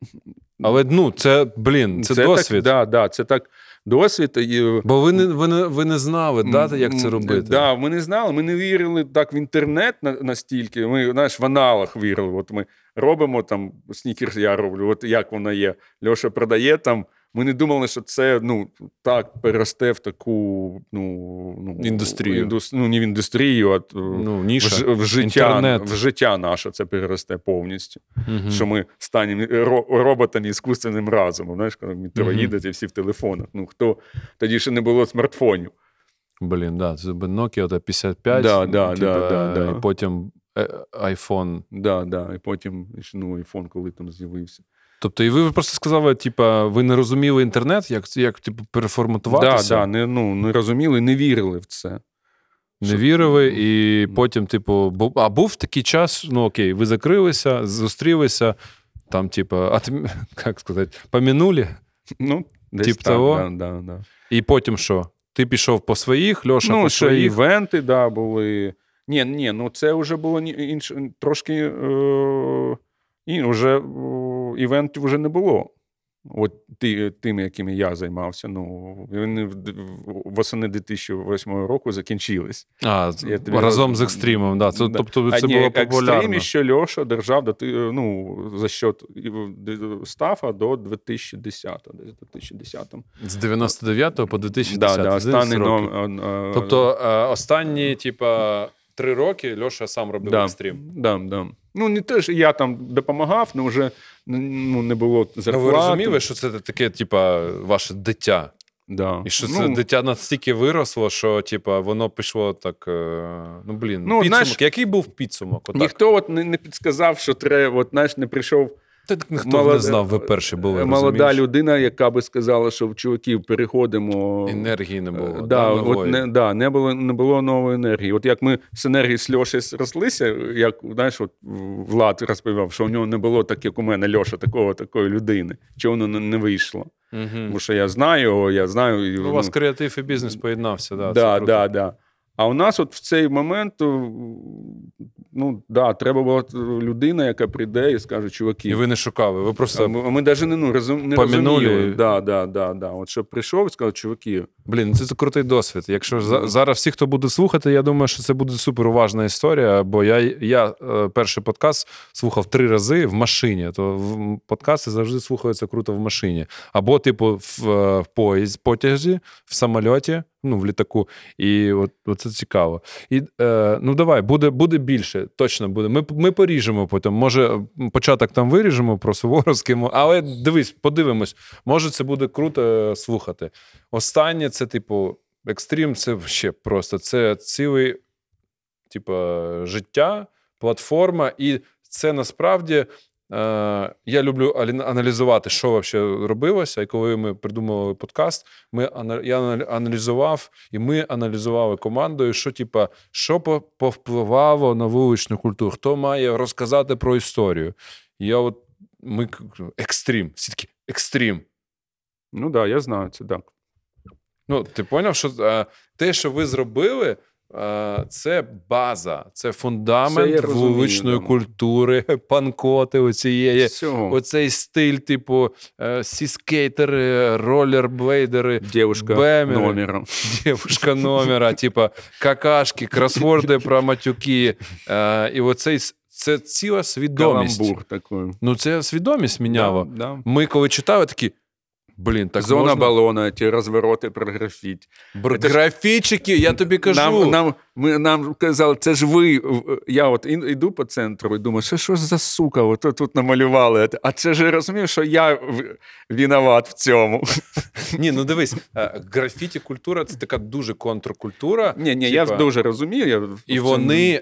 Але ну, це, блін, це, досвід. Так, да, да, це так досвід. І, Бо ви не, ви не, ви не знали, да, як це робити. Да, ми не знали, ми не вірили так в інтернет на- настільки. Ми знаєш, в аналах вірили. От ми робимо там снікерс, я роблю, от як воно є. Льоша продає там. Ми не думали, що це ну так переросте в таку ну, ну Індустрію. індус- ну, не в індустрію, а Ну, в, ніша. ж- в життя Інтернет. в життя наше це переросте повністю. Мгм. Що ми станемо ро- роботами іскусственним разумом. Знаєш, коли Мгм. їдете всі в телефонах. Ну хто тоді ще не було смартфонів. Блін, да, це Nokia та 55, Да, да, типа, да, да, да. і потім е, iPhone. Да, да. І потім ну, iPhone, коли там з'явився. Тобто, і ви просто сказали, типа, ви не розуміли інтернет, як, як типу, Да, переформатуватися, да, не, ну, не розуміли, не вірили в це. не вірили, і потім, типу, а був такий час, ну окей, ви закрилися, зустрілися, там, типу, а ти, як сказати, помінули, Ну, десь Тип так, того? Да, да, да. і потім що? Ти пішов по своїх, Льоша Ну, по ще своїх. івенти, да, були. Ні, ні, ну це вже було інше, трошки. Е, і вже е, івентів вже не було. От тими, якими я займався. Ну, вони восени 2008 року закінчились. А, Я тобі разом роз- з екстримом, да. Це, Да. Тобто А це ні, було популярно. що Льоша держав до, ну, за счет стафа до 2010 десь 2010 З 99 по 2010. Да, да, 11 останній ном, Тобто е, останні, типа, три роки Льоша сам робив да, екстрім. Да, да. Ну, не те, що я там допомагав, але вже ну, не було Ну, зарплати. ви розуміли, що це таке, типа, ваше дитя. Да. І що ну, це дитя настільки виросло, що типа, воно пішло так. е, Ну, блін, Ну, підсумок. знаєш, Який був підсумок? Отак. Ніхто от не, не підсказав, що треба, от, знаєш, не прийшов так ніхто молода- не знав, ви перші були. молода розумієш? людина, яка би сказала, що в чуваків переходимо. Енергії не було. Е, да, Да, от не, да, не, було, не було нової енергії. От як ми з енергії з Льоші зрослися, як знаєш, от Влад розповідав, що у нього не було так, як у мене Льоша, такого, такої людини. Чого воно не, вийшло? Мгм. Тому що я знаю його, я знаю. і, Ну, у вас креатив і бізнес поєднався, да. да, да, да. А у нас от в цей момент, о, ну да, треба була людина, яка прийде і скаже, чуваки. І ви не шукали, ви просто. ми, ми навіть не, ну, розум, не Помінули. розуміли. Да, да, да, да. От щоб прийшов і сказав, чуваки, Блін, це крутий досвід. Якщо за, зараз всі, хто буде слухати, я думаю, що це буде супер уважна історія. Бо я, я е, перший подкаст слухав три рази в машині. То в подкасти завжди слухаються круто в машині. Або, типу, в, е, в поїзд, потязі, в самольоті, ну, в літаку. І от, це цікаво. І е, ну давай, буде, буде більше. Точно буде. Ми, ми поріжемо потім. Може, початок там виріжемо про Суворовський, але дивись, подивимось. Може, це буде круто е, слухати. Останнє це, типу, екстрім, це ще просто це цілий, типу, життя, платформа, і це насправді. Е, я люблю аналізувати, що взагалі робилося. І коли ми придумували подкаст, ми я аналізував, і ми аналізували командою, що типа, що повпливало на вуличну культуру, хто має розказати про історію. І я от ми екстрім, всі такі екстрім. ну так, да, я знаю це так. Ну, ти поняв, що е, те, що ви зробили, це база, це Це фундамент розумію, вуличної культури, панкоти оцієї. Всього. Оцей стиль, типу, е, сіскейтери, ролерблейдери, Дівушка бемери. номером. дівушка номера, типу, какашки, кросворди про матюки. Е, і оцей це ціла свідомість. Каламбур такий. Ну, це свідомість міняла. Да, да. Ми коли читали, такі. Блін, так Зона можна? балона, ті розвороти про графіті. Бр- Це ж- Графічики, я тобі кажу. Нам, нам, ми, нам казали, це ж ви. Я от іду по центру і думаю, що, що ж за сука, от тут, намалювали. А це ж розумію, що я виноват в цьому. Ні, ну дивись, е, графіті культура це така дуже контркультура. Ні, ні, я дуже розумію. Я І вони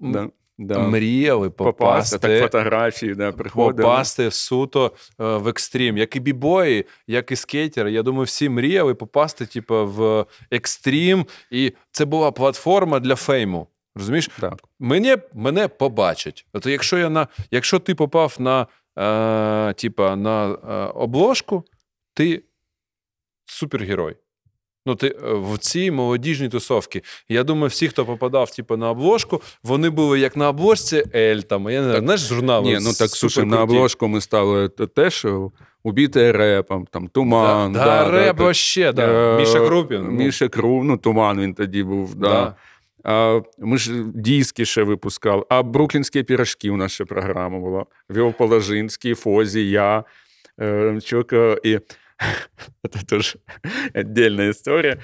да, да. мріяли попасти, попасти, так фотографії, да, приходили. попасти суто е, в екстрім. Як і бібої, як і скейтери. Я думаю, всі мріяли попасти, типу, в екстрім. І це була платформа для фейму. Розумієш? Так. Мене, мене побачать. Тобто, якщо я на, якщо ти попав на, е, типа, на е, обложку, ти супергерой. Ну, ти е, в цій молодіжній тусовці. Я думаю, всі, хто попадав типу, на обложку, вони були як на обложці Ель, там, я не знаю, знаєш, журнали. Ні, ну так слушай, на обложку ми стали те- теж е, убіте репом, там туман. Да, да, реп та- вообще, да. Е, Міша Крупін. ну. Міша Кру, ну туман він тоді був. Да. Да. А, ми ж диски ще випускали. А бруклінські пірожки у нас ще програма була. Вів Положинський, Фозі, я, е, Чока і. Це теж віддільна історія.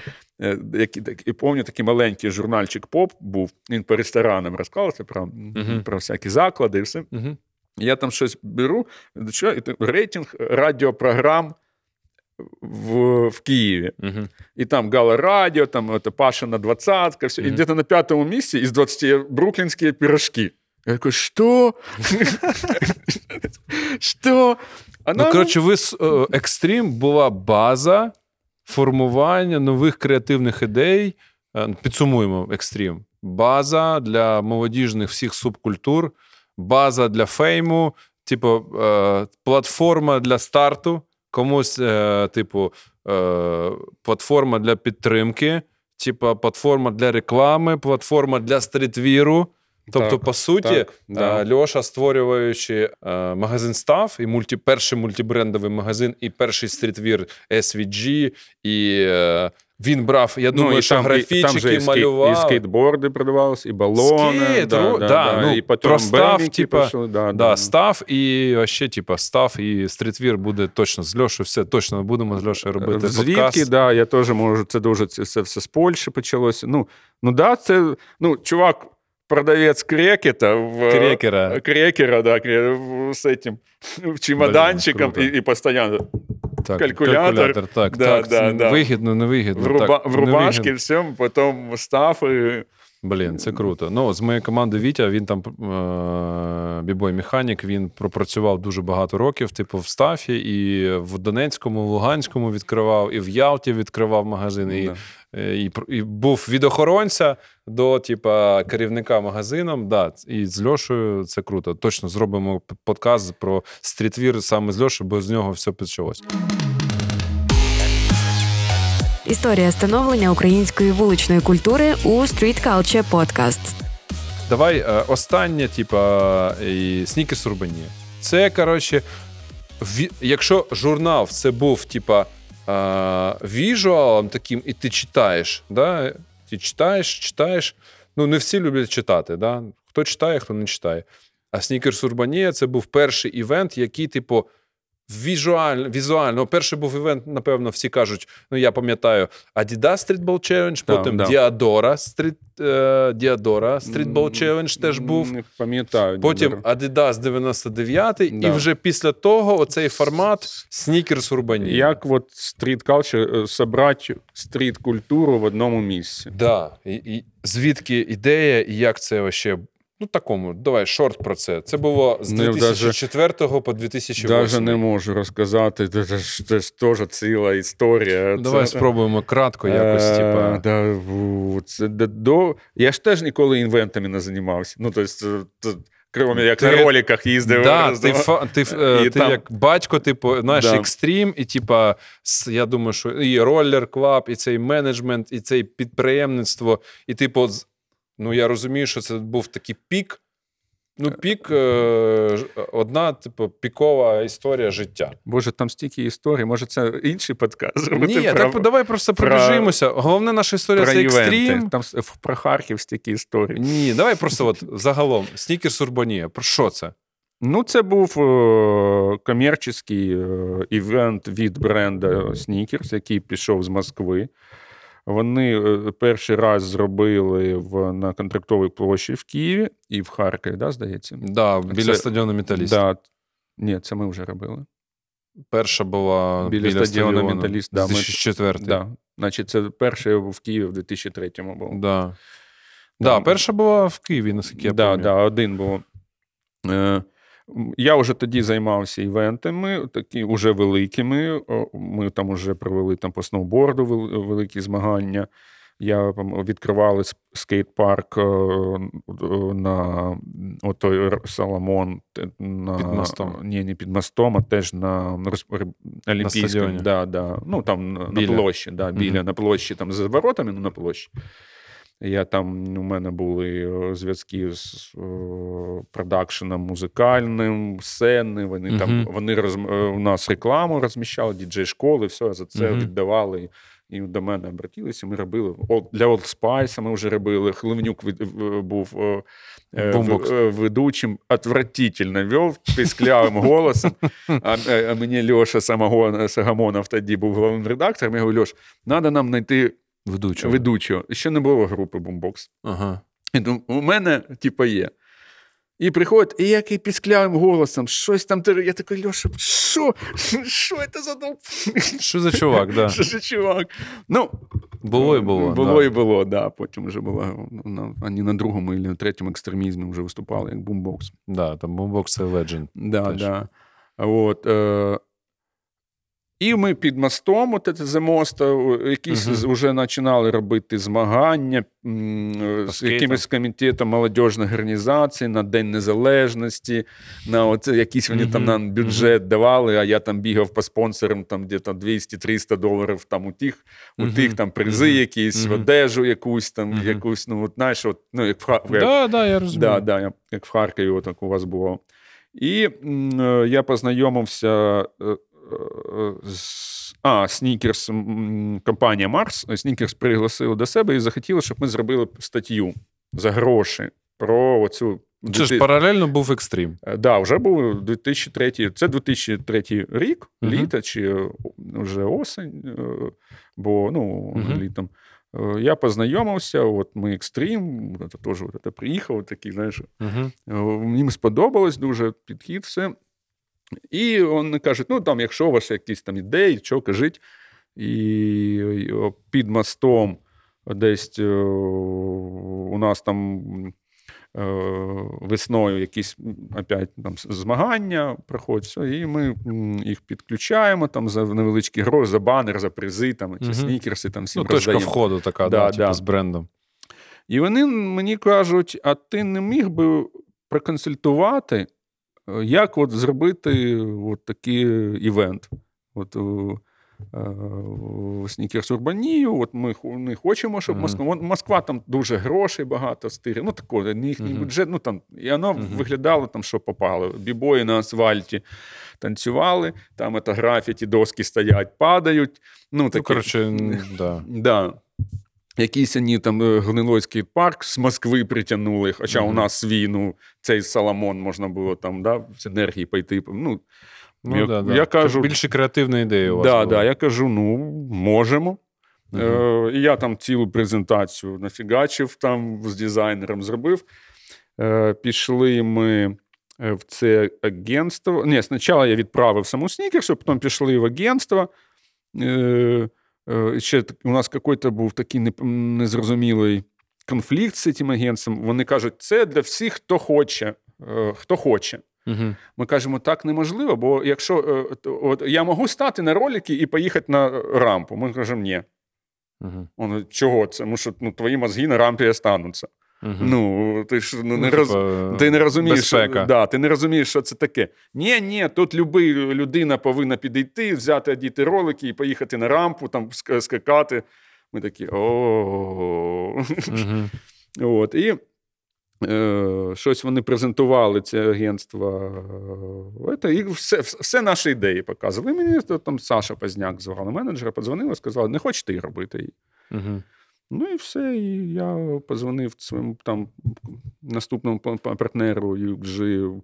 І пам'ятаю, такий маленький журнальчик поп був. Він по ресторанам розказувався про, Мгм. про всякі заклади і все. Мгм. Я там щось беру, що, рейтинг радіопрограм в, в Києві. Мгм. І там Гала Радіо, там это, Пашина двадцатка, все. І где-то на п'ятому місці із 20 бруклінські пірожки. Я такой? Що? А Ну, коротше, ви е, екстрім була база формування нових креативних ідей. Е, Підсумуємо екстрім. База для молодіжних всіх субкультур, база для фейму, типу, е, платформа для старту, комусь, типу, платформа для підтримки, типу, платформа для реклами, платформа для стрітвіру. Тобто, Так, по суті, так, да. е, Льоша, створюючи е, магазин став і мульті, перший мультибрендовий магазин, і перший стрітвір SVG, і е, він брав, я думаю, Ну, і що там, і, там же графічики і, малював. і скейтборди продавалися, і балони. Скейт, да, ру- да, да, да, ну, і потім простав, BMX типа, пішли, да, Да, да. став і ще, типа, став, і стрітвір буде точно з Льошою. Все точно будемо з Льошою робити. Звідки, подкаст. да, я теж можу, це дуже це все з Польщі почалося. Ну, ну да, це ну, чувак, продавець крекета в Крекера. крекера, да, з этим в чемоданчиком круто. і, і постійно Так, калькулятор. Так, Да, так. да, да. Вигідно, невигідно. в, руба, так, в рубашці, невигідно. всьому, потім став і Блін, це круто. Ну, з моєї команди Вітя, він там е- бібой механік, він пропрацював дуже багато років, типу, в Стафі, і в Донецькому, в Луганському відкривав, і в Ялті відкривав магазини. І, і, і був від охоронця до типа, керівника магазином. Да, і з Льошою це круто. Точно зробимо подкаст про стрітвір саме з Льошою, бо з нього все почалось. Історія становлення української вуличної культури у Street Culture Podcast. Давай е, останнє, типа, і снікерс Урбанія. Це, коротше, якщо журнал це був, типа, е, visual'ом таким, і ти читаєш, да? ти читаєш, читаєш. Ну, не всі люблять читати, да? хто читає, хто не читає. А Снікерс Урбанія це був перший івент, який, типу, візуально, візуально. Ну, Перший був івент, напевно, всі кажуть. Ну, я пам'ятаю, Adidas Streetball Challenge, Да, потім да. Діадора Street, е, Діадора Streetball Challenge теж був. Не пам'ятаю. Потім. Adidas 99 і вже після того оцей формат Снікерс Урбанія. Як от street culture, собрати street культуру в одному місці. Да. І, і звідки ідея, і як це вообще. Ну, такому, давай, short про це. Це було з Ну, 2004 по 2008. Даже не можу розказати. Це ж, це ж теж ціла історія. Ну, Давай Це- спробуємо кратко якось, Е, типа. да, це до- до... Я ж теж ніколи івентами не займався. Ну, тобто, крім як Ти- на роликах їздив. Да, ти, фа, ти, е, І ти там- як батько, типу, знаєш, Да. екстрім, і типа, я думаю, що і роллер клаб, і цей менеджмент, і цей підприємництво, і типу, ну я розумію, що це був такий пік. Ну, пік, е, одна, типу, пікова історія життя. Боже, там стільки історій. Може, це інший подкаст Ні, про, так давай просто про- пробіжимося. Головне наша історія про це івенти. екстрім. Там про Харків стільки історій. Ні, давай просто от загалом. Снікерс Урбанія. Про що це? Ну, це був е, комерційний е, івент від бренду Sneakers, який пішов з Москви. Вони е, перший раз зробили в, на контрактовій площі в Києві і в Харкові, да, здається? Да, біля Це- стадіону Металіст. Да. Ні, це ми вже робили. Перша була Біля біля, стадіону стадіону. «Металіст», да, ми- 2004. Да. Значить, це перший в Києві в 2003-му був. Да. Да, перша була в Києві, наскільки я да, пам'ятаю. да, один був. Е, Я вже тоді займався івентами, такі вже великими. Ми там вже провели там по сноуборду великі змагання. Я відкривали скейт-парк на отой Соломон на під мостом. Ні, не під мостом, а теж на Олімпійському. Да, да. Ну там біля. на площі, да, біля угу. на площі, там за воротами, ну на площі. Я там у мене були зв'язки з о, продакшеном музикальним, сцени. Вони uh-huh. там вони роз, у нас рекламу розміщали, діджей школи, все за це uh-huh. віддавали. І до мене обратилися. Ми робили для Old Spice Ми вже робили. Хливнюк був Бомбокс. ведучим, отвратительно вів пісклявим голосом. А, а мені Льоша Сагамонов тоді був головним редактором. Я говорю, Льош, треба нам знайти Ведучого. Ведучого. Ще не було групи Boombox. Ага. І думаю, у мене, типу, є. І приходить, і який пісклявим голосом, щось там. Я такий, Льоша, що? Що це за Що за чувак, да. Що за чувак? Ну, Було і було. Було да. і було, да. Потім вже було. Вони на другому і на третьому екстремізмі вже виступали, як Boombox. Да, там Boombox це Legend. Да, да. От, е, і ми під мостом, от це моста, якісь uh вже починали робити змагання з якимось комітетом молодіжних організацій на День Незалежності. На оце якісь вони uh там нам бюджет uh давали, а я там бігав по спонсорам, там де 200-300 доларів там у тих, у тих там призи якісь, одежу якусь там, якусь, ну, от знаєш, от, ну, як в Харкові. Да, да, я розумію. Да, да, як в Харкові, от, як у вас було. І е, я познайомився. А, Снікерс, компанія Марс, Снікерс пригласили до себе і захотіли, щоб ми зробили статтю за гроші про оцю. Це ж паралельно був екстрім. Так, да, вже був 2003 Це 2003 рік, uh-huh. чи вже осень, е, бо ну, uh-huh. літом. Е, я познайомився, от ми екстрім, теж приїхав, такий, знаєш. Uh-huh. Мені сподобалось дуже підхід, все. І вони кажуть: ну там, якщо у вас якісь там ідеї, що кажіть. І під мостом десь е, у нас там е, весною якісь опять там змагання проходять, і ми їх підключаємо там за невеличкі гроші, за банер, за призи, там, ці угу. снікерси, там всім Ну, точка роздаємо. входу така, да, да, типу, з брендом. І вони мені кажуть: а ти не міг би проконсультувати як от зробити от такий івент? От Снікерс Урбанію, от ми не хочемо, щоб. Москва. Москва там дуже грошей багато стирі. Ну, тако, їхній uh-huh. бюджет, ну там, і воно uh-huh. виглядало там, що попало. Бібої на асфальті танцювали, там графіті, доски стоять, падають. Ну, такі, ну коротше, да. да. Якийсь вони там е, Гнилойський парк з Москви притягнули, хоча mm-hmm. у нас свій, ну, цей Соломон можна було там, да, з енергії пойти. Ну, ну я, да, да. я кажу, Більше креативна ідея у вас. Да, да, Я кажу: ну, можемо. Mm-hmm. Е, І я там цілу презентацію нафігачив, там з дизайнером зробив. Е, Пішли ми е, в це агентство. Ні, спочатку я відправив саму снікерсу, потім пішли в агентство. Е, Е, ще у нас якийсь був такий незрозумілий конфлікт з цим агентством. Вони кажуть, це для всіх, хто хоче. Е, хто хоче. Угу. Ми кажемо, так неможливо, бо якщо е, от, я можу стати на ролики і поїхати на рампу. Ми кажемо, ні. Угу. Он, Чого це? Тому що ну, твої мозги на рампі остануться. Угу. Ну, ти ж ну, не ну, роз... типу, ти не розумієш, що, да, ти не розумієш, що це таке. Ні, ні, тут люби людина повинна підійти, взяти одіти ролики і поїхати на рампу, там скакати. Ми такі о. От, І е, щось вони презентували, це агентство. І все все наші ідеї показували. І мені там Саша Пазняк звали менеджера, подзвонила, сказала, не хочеш ти робити її. Угу. Ну і все. І я позвонив своєму там наступному партнеру UXG,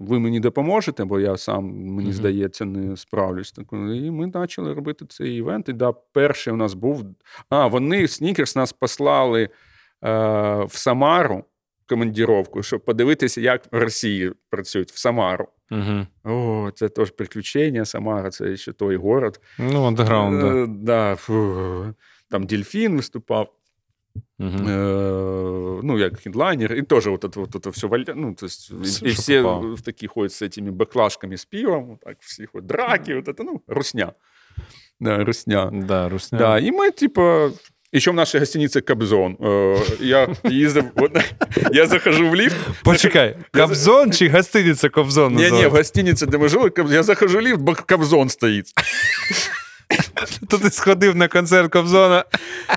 ви мені допоможете, бо я сам, мені mm-hmm. здається, не справлюсь. І ми почали робити цей івент. І да, перший у нас був. А, вони Снікерс нас послали е, в Самару командіровку, щоб подивитися, як в Росії працюють в Самару. Угу. О, це теж приключення. Самара, це ще той город. Ну, андеграунд, да. да там Дельфін виступав. Угу. Е, ну, як хедлайнер, і теж вот это, вот это все валя... ну, то есть, все, и все в такі ходять з цими баклажками з пивом, так, всі ходять, драки, вот это, ну, русня. Да, русня. Да, русня. Да, І ми, типу, Еще в нашей гостинице Кобзон. Э, Я їздив, вот, я захожу в лифт. Почекай, Кобзон чи гостиниця Кобзон? Не, не, в називається? гостинице, де ми жили, Коб- я захожу в лифт, бо Кобзон стоїть. То ти сходив на концерт Кобзона.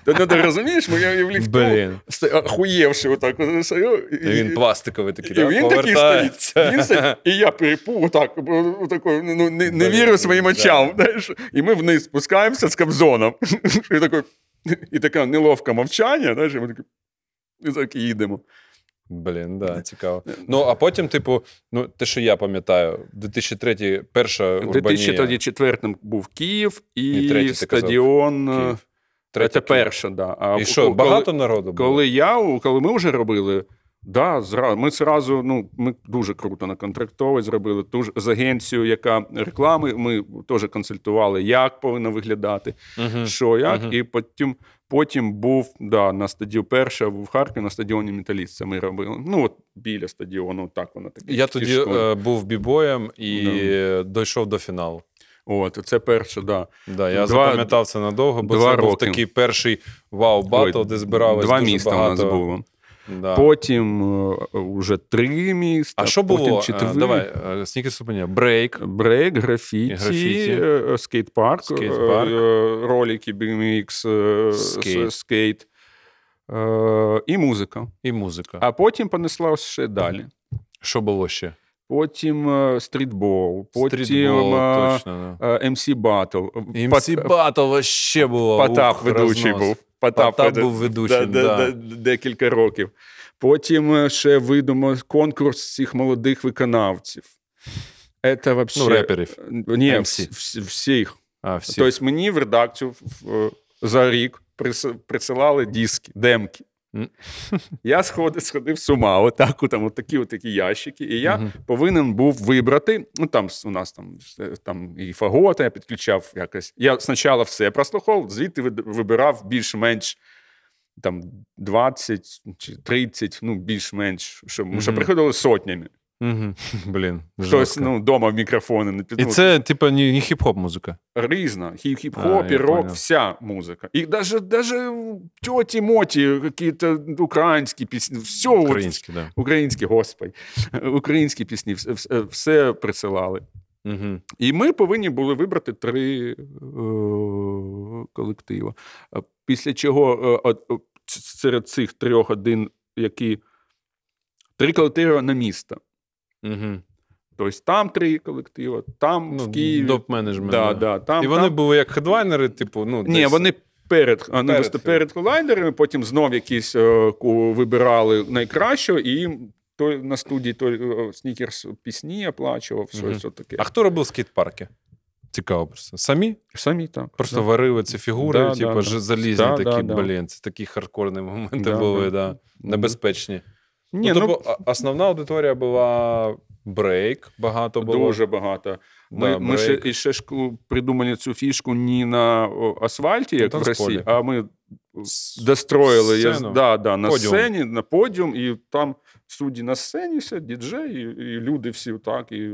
Ти не ти розумієш, ми я в ліфту Блін. охуєвши отак. і- він пластиковий такий, І він такий стоїть. Він стоїть, і я перепув отак, отако, ну, не, не вірю своїм очам. Знаєш? І ми вниз спускаємося з Кобзоном. І, такий, і таке неловке мовчання, знаєш, і ми такі, і так і їдемо. Блін, да, цікаво. Ну, а потім, типу, ну, те, що я пам'ятаю, 2003 перша Урбанія. 2004 був Київ і, І третій стадіон. е, Київ. Третя Це перша, да. А І що, коли- багато народу було? Коли я, коли ми вже робили, да, зра, ми зразу, ну, ми дуже круто на контрактовий зробили. Ту ж з агенцією, яка реклами, ми теж консультували, як повинно виглядати, Мгм. що як. Мгм. І потім, потім був да, на стадіоні перша в Харкові на стадіоні Металіст. Це ми робили. Ну, от біля стадіону, так воно таке. Я тоді тішком. е, був бібоєм і дійшов до фіналу. От, це перше, да. Да, я Два- запам'ятав це надовго, бо два це був роки. такий перший wow battle, де збиралися. Два дуже міста багато. у нас було. Да. Потім е, вже три міста. А що потім було? Е, Давай, Снікерс Урбанія. Брейк. Брейк, графіті, Графіті. е, скейт-парк, Скейт-парк. ролики, BMX, Скейт. скейт і музика. І музика. А потім понеслося ще далі. що було ще? Потім стрітбол, потім Стрітбол, точно. Да. MC Battle. MC Battle вообще було. Потап ведучий був. Потап, Потап був ведучим, да, да. декілька років. Потім е, ще видимо конкурс цих молодих виконавців. Это вообще... Ну, реперів. Ні, MC. вс- всіх. А, всіх. Тобто мені в редакцію в- за рік присилали диски, демки. Я сходив, сходив з ума, отак, там, отакі, отакі ящики, і я Мгм. повинен був вибрати. Ну, там у нас там, е, там і фагота, я підключав якось. Я спочатку все прослухав, звідти вибирав більш-менш там 20 чи 30, ну, більш-менш, що, Мгм. що приходили сотнями. Угу. Блін. Хтось ну, вдома в мікрофони не під- І це, типу, не, не хіп-хоп музика. різна. Хіп-хіп-хоп, і рок, понял. вся музика. І даже, даже тьоті моті якісь українські пісні, все Українські, так. Да. українські, господи, українські пісні, все, присилали. Угу. І ми повинні були вибрати три е, колективи. Після чого от, е, серед цих трьох один, які три колективи на місто. Угу. Тобто там три колективи, там Ну, в Києві. доп-менеджмент. Да, да. там, І вони там. були як хедвайнери, типу, ну, Ні, десь- вони перед, а, не Перед. перед, колайдерами, потім знов якісь е, вибирали найкращого, і їм той на студії той е, снікерс пісні оплачував, Мгм. щось таке. А хто робив скейт-парки? Цікаво просто. Самі? Самі так. Просто да. варили ці фігури, Да, типу, да, залізні Да, такі, да, да. блін, це такі хардкорні моменти Да, були, да. да. небезпечні. Ні, ну, ну, тобто, основна аудиторія була брейк, багато було. дуже багато. Ми, Да, ми ще, і ще ж придумали цю фішку не на асфальті, як в. Росії, а ми достроїли я, да, да, на Подіум. сцені, на подіум, і там судді на сцені, все, діджей, і, і люди всі так. І,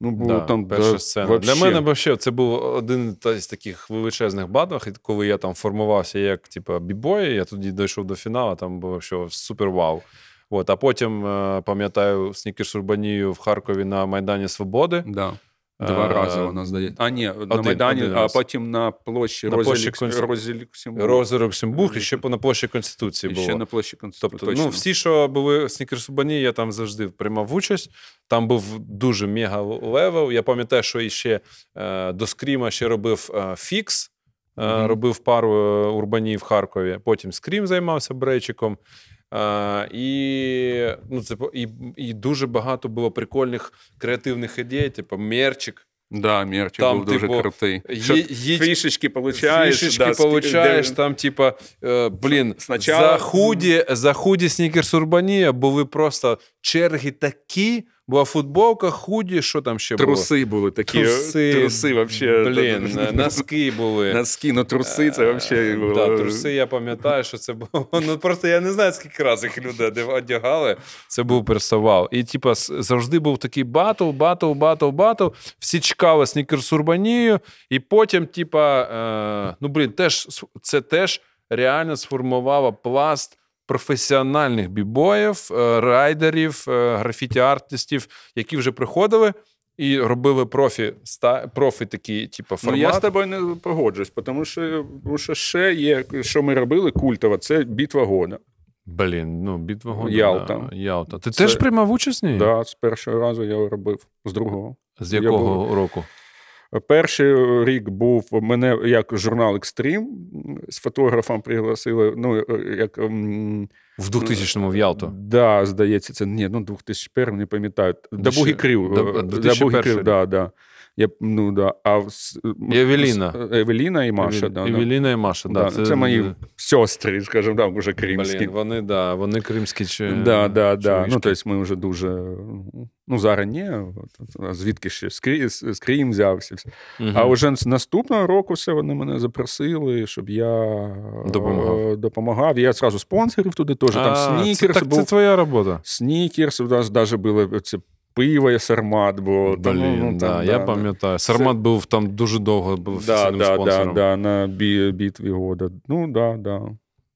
ну, було Да, там перша да, сцена. вообще. Для мене вообще, це був один з таких величезних батлів, і коли я там формувався як типу, бібой, я тоді дійшов до фіналу, там було що супер вау. От, а потім е, пам'ятаю снікерс Урбанію в Харкові на Майдані Свободи. Да. Два Е, рази вона здається. А, ні, на Майдані, один а потім на площі На Розі, Розі Люксембург. І ще на площі Конституції І було. ще на площі Конституції. Тобто, точно. ну, всі, що були в Снікерс Урбанії, я там завжди приймав участь. Там був дуже мега level. Я пам'ятаю, що іще е, до Скріма ще робив фікс. Мгм. Робив пару урбанів в Харкові. Потім Скрім займався брейчиком. Е, і, ну, це, по- і, і дуже багато було прикольних креативних ідей, типу мерчик. Да, Мерчик Там, був дуже типу, крутий. Їдь- Фішечки получаєш. Фішечки да, получаєш, там, типа, е, блін, Сначала... за худі, за худі Снікерс Урбанія були просто черги такі, була футболка, худі, що там ще було? Труси були такі. Труси, труси вообще. Блін, носки були. Носки, ну труси це Е, було. Да, труси, я пам'ятаю, що це було. Ну просто я не знаю, скільки разів їх люди одягали. Це був персовал. І, типа, завжди був такий батл, батл, батл, батл. Всі чекали Снікерс Урбанію, і потім, типа, е, ну блін, теж це теж реально сформувала пласт професіональних бібоїв, е, райдерів, е, графіті-артистів, які вже приходили і робили профі, ста, профі такі, типу, Ну, я з тобою не погоджуюсь, тому що, тому що ще є, що ми робили культово, це битва года. Блін, ну, битва года. Ялта. Да, Ялта. Ти Це- теж приймав участь ній? Да, з першого разу я робив, з другого. З Я якого був- року? Перший рік був мене як журнал Екстрім з фотографом пригласили. Ну, як В 2000-му в Ялту. Да, здається, це ні, ну 2001, не пам'ятаю. Da Boogie е, 2001 Da Boogie Crew, рік. да, да. Я, ну, да. А с- І Евеліна. с- Евеліна і Маша, Евелі- да, да. Евеліна і Маша, да. Да, це, мої сестри, скажімо так, вже кримські. Блін, вони, да, вони кримські чи. Да, да, да. Ну, тобто ми вже дуже. Ну, зараз ні. Звідки ще скрі, скрім взявся. Мгм. А вже з наступного року все вони мене запросили, щоб я Допомагав. е, допомагав. Я одразу спонсорів туди теж. Там снікерс це, так, був. це твоя робота. Снікерс, у нас навіть були це пиво, сармат було. Блін, Тому, ну, да, там, я да, пам'ятаю. Сармат був там дуже довго був Да, офіційним да, да, спонсором. да, на бі, битві года. Ну, да, да.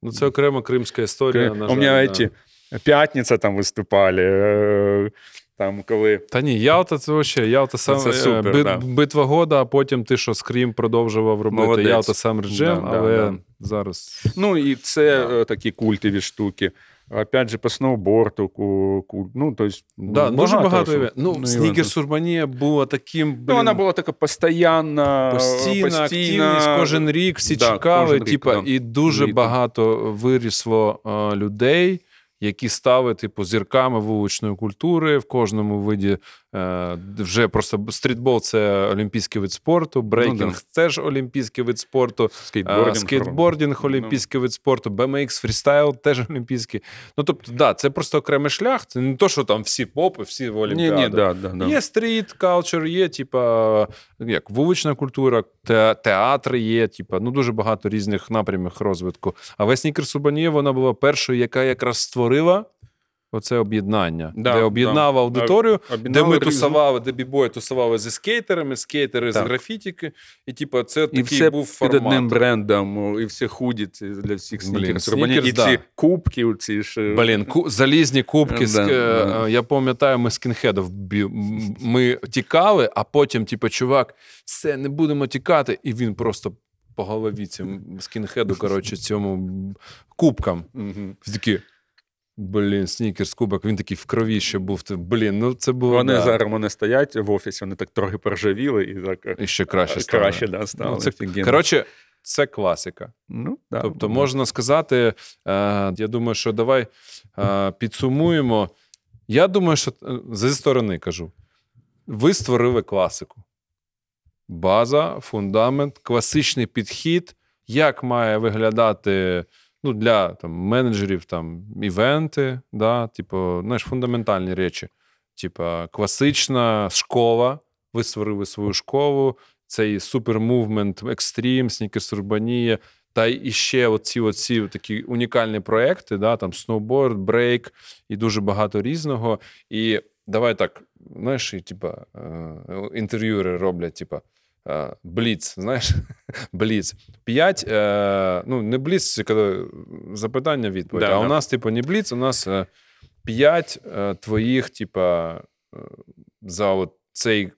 Ну, це окрема кримська історія. Кри- на У мене да. п'ятниця там виступали. е, Там, коли Та ні, Ялта це вообще, Ялта сам Це е, супер, бит- да. битва года, а потім ти що Скрім продовжував робити Молодець. Ялта Jam, Да, да, але да. зараз. Ну, і це е, такі культові штуки. Опять же, по сноуборду, ку, ку, ну, то есть, Да, дуже багато. що- ну, Ну, івентів. Снікер була таким. Блін, Ну, вона була така постійна, постійна, активність кожен рік, всі Да, чекали. рік, типа, да. і дуже Літо. багато вирісло е, людей, які стали, типу, зірками вуличної культури в кожному виді. Е, вже просто стрітбол це олімпійський вид спорту, брейкінг Ну, да. теж олімпійський вид спорту. скейтбординг. Скейтбординг, скейтбординг Ну. олімпійський вид спорту, BMX, фрістайл теж олімпійський. Ну тобто, да, це просто окремий шлях. Це не то, що там всі попи, всі в Олімпіаду. ні, да, да, да. Є street culture, є, типа, як вулична культура, те, театри є, типа, ну дуже багато різних напрямів розвитку. Але Снікерс Урбанія вона була першою, яка якраз створила оце об'єднання, Да, де об'єднала да. аудиторію, де ми різну- тусували, де бібої тусували зі скейтерами, скейтери з графітіки. І, типу, це І такий все був під одним брендом, і всі худі для всіх снікерс. і да. ці кубки, ці ж. е, Блін, ку- залізні кубки. Ск- е, Я пам'ятаю, ми скінхедів бі- ми тікали, а потім, типу, чувак, все, не будемо тікати, і він просто по голові цим скінхеду, коротше, цьому кубкам. Всі такі. Блін, снікерс, кубок, він такий в крові ще був. Блін, ну це було. Вони да. зараз мене стоять в офісі, вони так трохи поржавіли і так е, І ще краще стало. краще да, стало. Ну, це, коротше, це класика. ну, да. Тобто, можна сказати, е, я думаю, що давай е, підсумуємо. Я думаю, що е, зі сторони кажу: ви створили класику. База, фундамент, класичний підхід, як має виглядати ну, для там, менеджерів там, івенти, да, типу, знаєш, фундаментальні речі. Типа, класична школа. Ви створили свою школу, цей супермувмент, екстрім, снікерс урбанія, та і ще оці, оці такі унікальні проекти, да, там сноуборд, брейк і дуже багато різного. І давай так, знаєш, і, типа, е, інтерв'юери роблять, типа. Е, Бліц, знаєш, бліц. П'ять, е, ну, не бліц, це коли запитання відповідь. Да, а да. у нас, типу, не бліц, у нас е, п'ять е, твоїх, типа, е, за от цей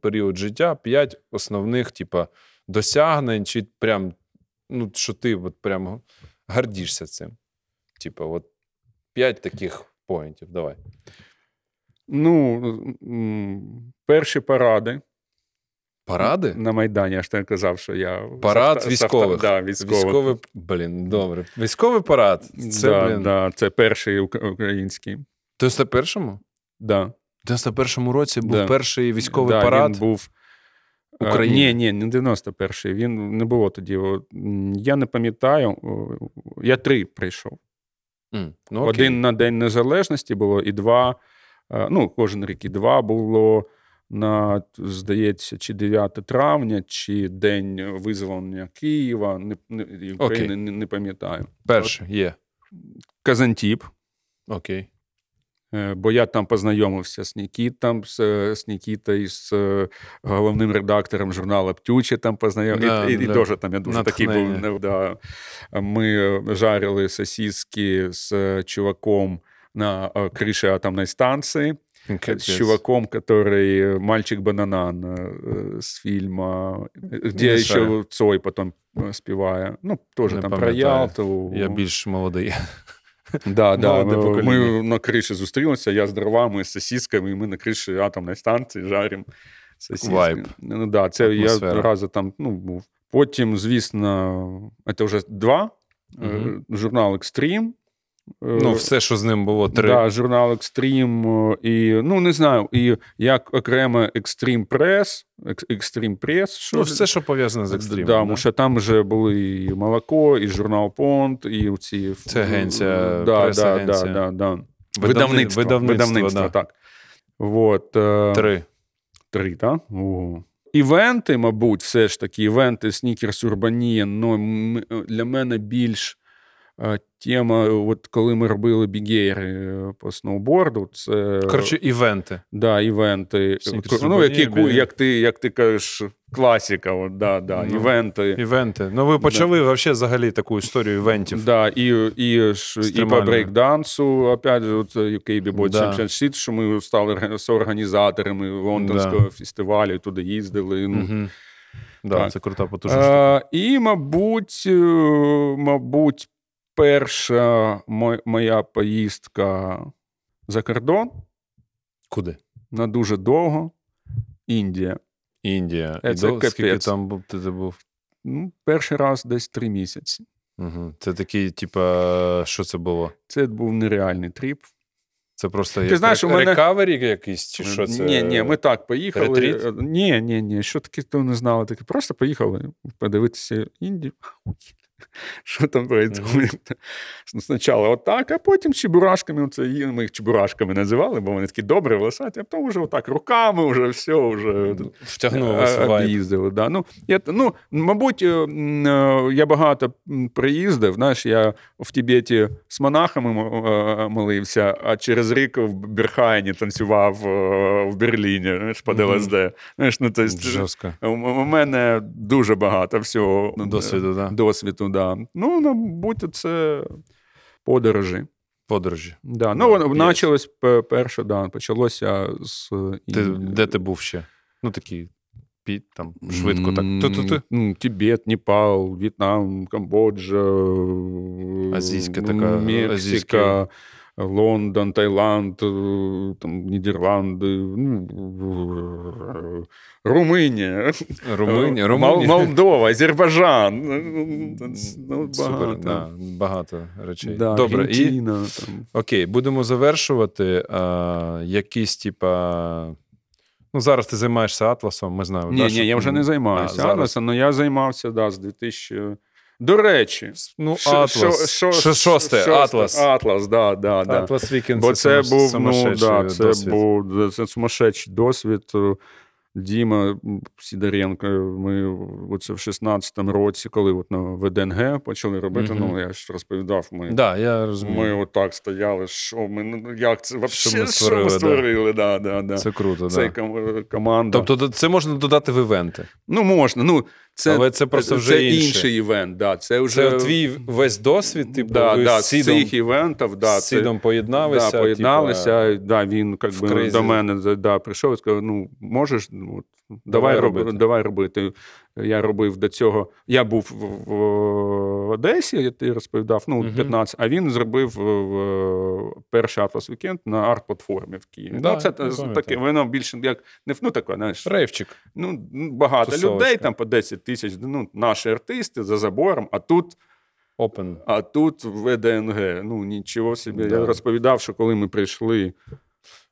період життя, п'ять основних, типа, досягнень, чи прям, ну, що ти от прям гордишся цим. Типа, от п'ять таких поінтів. Давай. Ну, перші паради Паради? на Майдані, я ж так казав, що я. Парад з військових. авто- Да, військових. Військовий, блін, добре. Військовий парад. Це, да, блін. да, це перший український. В 91-му? Да. В 91-му році був Да. перший військовий да, парад. Він був е, України? Ні, ні, не 91-й. Він не було тоді. Я не пам'ятаю. Я три прийшов. М, ну, окей. Один на День Незалежності було, і два. е, Ну, кожен рік і два було на, здається, чи 9 травня, чи День визволення Києва. Не, не, України не, не пам'ятаю. Перший є. Казантіп. Окей. Е, Бо я там познайомився з Нікітом, з, з Нікітою, з е, головним редактором журналу Птюче там познайомився. Да, і, і, да. дуже там я дуже такий був. Натхнення. Да. Ми жарили сосиски з е, чуваком на криші атомної станції. С Капець. чуваком, который мальчик бананан э, с фильма, где Не еще знаю. Цой потом э, спевая. Ну, тоже Не там про пам'ятаю. Ялту. Я більш молодий. Да, да. молоде Ми, покоління. ми на криші зустрілися, я з дровами, з сосисками, і ми на криші атомної станції жаримо сосиски. Вайб. Ну, да, це Атмосфера. я рази там ну, був. Потім, звісно, це вже два. Е, Мгм. Журнал Екстрім. Ну, все, що з ним було, три. Да, журнал Екстрім і ну не знаю, і як окремо Екстрім Прес, Екстрім Прес, що Ну, все, що пов'язане з екстримом. Да, тому що там вже були і молоко, і журнал Понт, і ці Це агенція, да, да, да, да, да. Видавництво, видавництво, видавництво да. так. Вот, е, Три. Три, так? Ого. Івенти, мабуть, все ж таки, івенти Sneakers Urbania, ну, для мене більш е, тема, от коли ми робили бігейри е, по сноуборду, це Коротше, івенти. да, івенти. Ну, як, Urbania, яку, Big- як, ти, як ти кажеш, класіка, от, да, да, Ну, івенти. Івенти. Ну, ви почали вообще взагалі таку історію івентів. Да, і, і, і по брейкдансу, опять же, от UK B-Boy Да. Championship, що ми стали орга- соорганізаторами лондонського фестивалю, туди їздили. Ну, Угу. Да, Так. це крута потужна штука. А, і, мабуть, е, мабуть, перша моя поїздка за кордон Куди? на дуже довго. Індія. Індія. Е, І це до, скільки там був, ти, був? Ну, перший раз десь три місяці. Угу. Це такий, типа, що це було? Це був нереальний trip. Це просто Ти як знаєш, рек- у мене- recovery якийсь, чи що це? Ні, ні, ми так поїхали. Ретріт? Ні, ні, ні, що таке, то не знали. Таке просто поїхали подивитися Індію. Що там відбувається? Ну, Спочатку отак, а потім чебурашками, це, ми їх чебурашками називали, бо вони такі добре волосаті, а потім вже отак руками, вже все, вже Е, об'їздили. Да. Ну, я, ну, мабуть, е, е, я багато приїздив. Знаєш, я в Тібеті з монахами молився, а через рік в Берхайні танцював в Берліні знаєш, під Мгм. ЛСД. Знаєш, ну, Жорстко. у, у мене дуже багато всього Ну, Досвіду, да. досвіду да. Ну, мабуть, це подорожі. Подорожі. Да. Да, Ну, воно є. почалось перше, да, почалося з Ти, де ти був ще? Ну, такий під, там, швидко так. Ту-ту-ту. Тібет, Непал, В'єтнам, Камбоджа, Азійська така, Мексика, азійська. Лондон, Таїланд, е, там, Нідерланди, ну, Румунія, Румунія, Румунія. Молдова, Азербайджан. Ну, Супер, багато. да, багато речей. Да, Добре, і там. окей, будемо завершувати. А, якісь, типа. Ну, зараз ти займаєшся атласом, ми знаємо. Ні, да, ні, що- я вже не займаюся. Атласом, але я займався да, з 2000... До речі, Ну, Шо- Атлас. шо- шо- Шосте, Атлас. Атлас, да, да, да. Атлас Вікенд Бо це сумас- був, ну, да, це досвід. був це сумасшедший досвід. Діма Сідоренко, ми оце в 16-му році, коли от на ВДНГ почали робити, Мгм. ну я ж розповідав, ми, Да, я розумію. ми отак стояли, що ми, ну як це, вообще, Що ми що створили, ми створили, да, да, да. Це круто, Це да. ком- команда. Тобто це можна додати в івенти. ну, можна, ну, це, Але це просто вже це інше. інший івент, да, це вже... Це твій весь досвід, типу, да, ви да, з Сідом, цих івентів, да, з Сідом поєдналися. Да, поєдналися. типу, да, він как би, до мене да, прийшов і сказав: ну, можеш, ну, давай, Давай робити. робити. давай робити. Я робив до цього. Я був в, Одесі, я ти розповідав, ну, 15, а він зробив перший Атлас Вікенд на арт-платформі в Києві. Да, ну, це таке, воно більше як не ну, таке, знаєш, Рейвчик. ну, багато Тусовочка. людей, там по 10 тисяч, ну, наші артисти за забором, а тут. open. А тут ВДНГ. Ну нічого собі. Да. Я розповідав, що коли ми прийшли.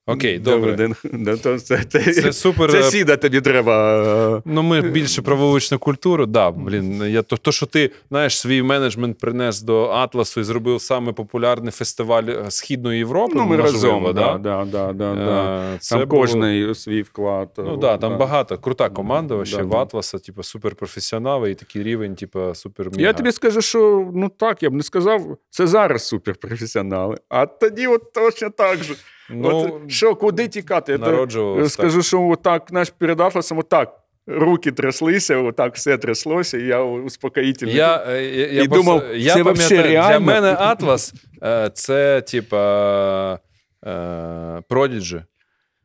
Окей, до добре. ВДНГ, да, то це, це, Це це, супер. е, сіда тобі треба. е, Ну, ми більше про вуличну культуру. Да, блін, я то, то, що ти знаєш, свій менеджмент принес до Атласу і зробив саме популярний фестиваль е, Східної Європи. Ну, ми разом. да? Да, да, да, да, да. Е, Це Там було- кожний свій вклад. Ну да, там да. багато. Крута команда вообще Да, в. Атласа, типу, суперпрофесіонали і такий рівень, типу, супер Я тобі скажу, що ну так, я б не сказав, це зараз суперпрофесіонали. А тоді от точно так же. Ну, От, що, куди тікати? Я народжувалось скажу, що отак наш перед Атласом отак. Руки тряслися, отак все тряслося, і я успокоїтельний. Я, е, я, я І думав, я це пам'ятаю, Для мене Атлас е, це типа е, Prodigy.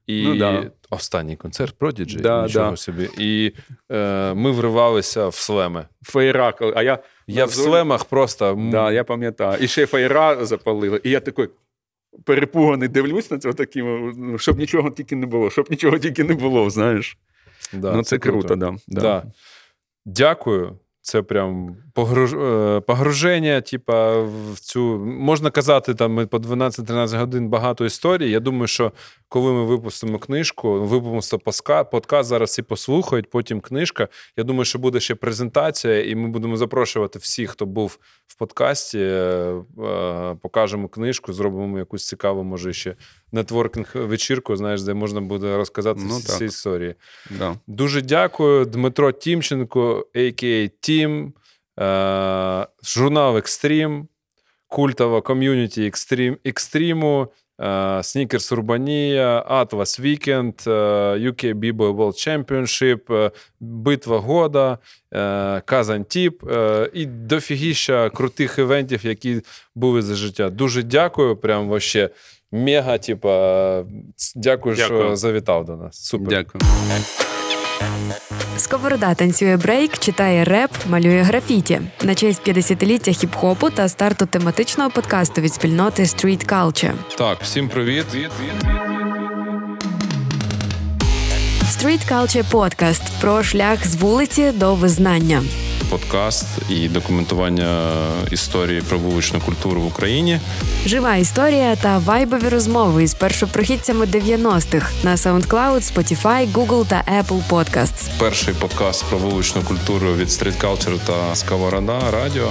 І Ну, да. останній концерт Prodigy, Да, нічого да. собі. І е, ми вривалися в слеми. Фейра, коли- а я Я в зоні- слемах просто. Да, я пам'ятаю. І ще й фаєра запалили. І я такий перепуганий дивлюсь на це таким, ну, щоб нічого тільки не було, щоб нічого тільки не було, знаєш. да, ну, це, круто, да. да. Да. Дякую. Це прям погруж... е, погруження, типа, в цю. Можна казати, там ми по 12-13 годин багато історій. Я думаю, що коли ми випустимо книжку, випустимо подкаст, зараз всі послухають, потім книжка. Я думаю, що буде ще презентація, і ми будемо запрошувати всіх, хто був в подкасті. е, е, Покажемо книжку, зробимо якусь цікаву, може, ще нетворкінг вечірку, знаєш, де можна буде розказати Ну, всі ці історії. Да. Дуже дякую, Дмитро Тімченко, а.к.а. Тім, е, журнал Екстрім, культова ком'юніті Екстриму, е, Снікерс Урбанія, Atlas Weekend, е, UK B-Boy World Championship, е, Битва Года, е, Казантип е, і дофігіща крутих івентів, які були за життя. Дуже дякую. Прям вообще мега, типа, дякую, що Дякую. завітав до нас. Супер. Дякую. Сковорода танцює брейк, читає реп, малює графіті на честь 50-ліття хіп-хопу та старту тематичного подкасту від спільноти Street Culture. Так, всім привіт. Street Culture Podcast про шлях з вулиці до визнання. Подкаст і документування історії про вуличну культуру в Україні. Жива історія та вайбові розмови із першопрохідцями 90-х на SoundCloud, Spotify, Google та Apple Podcasts. Перший подкаст про вуличну культуру від Street Culture та Сковорода Радіо.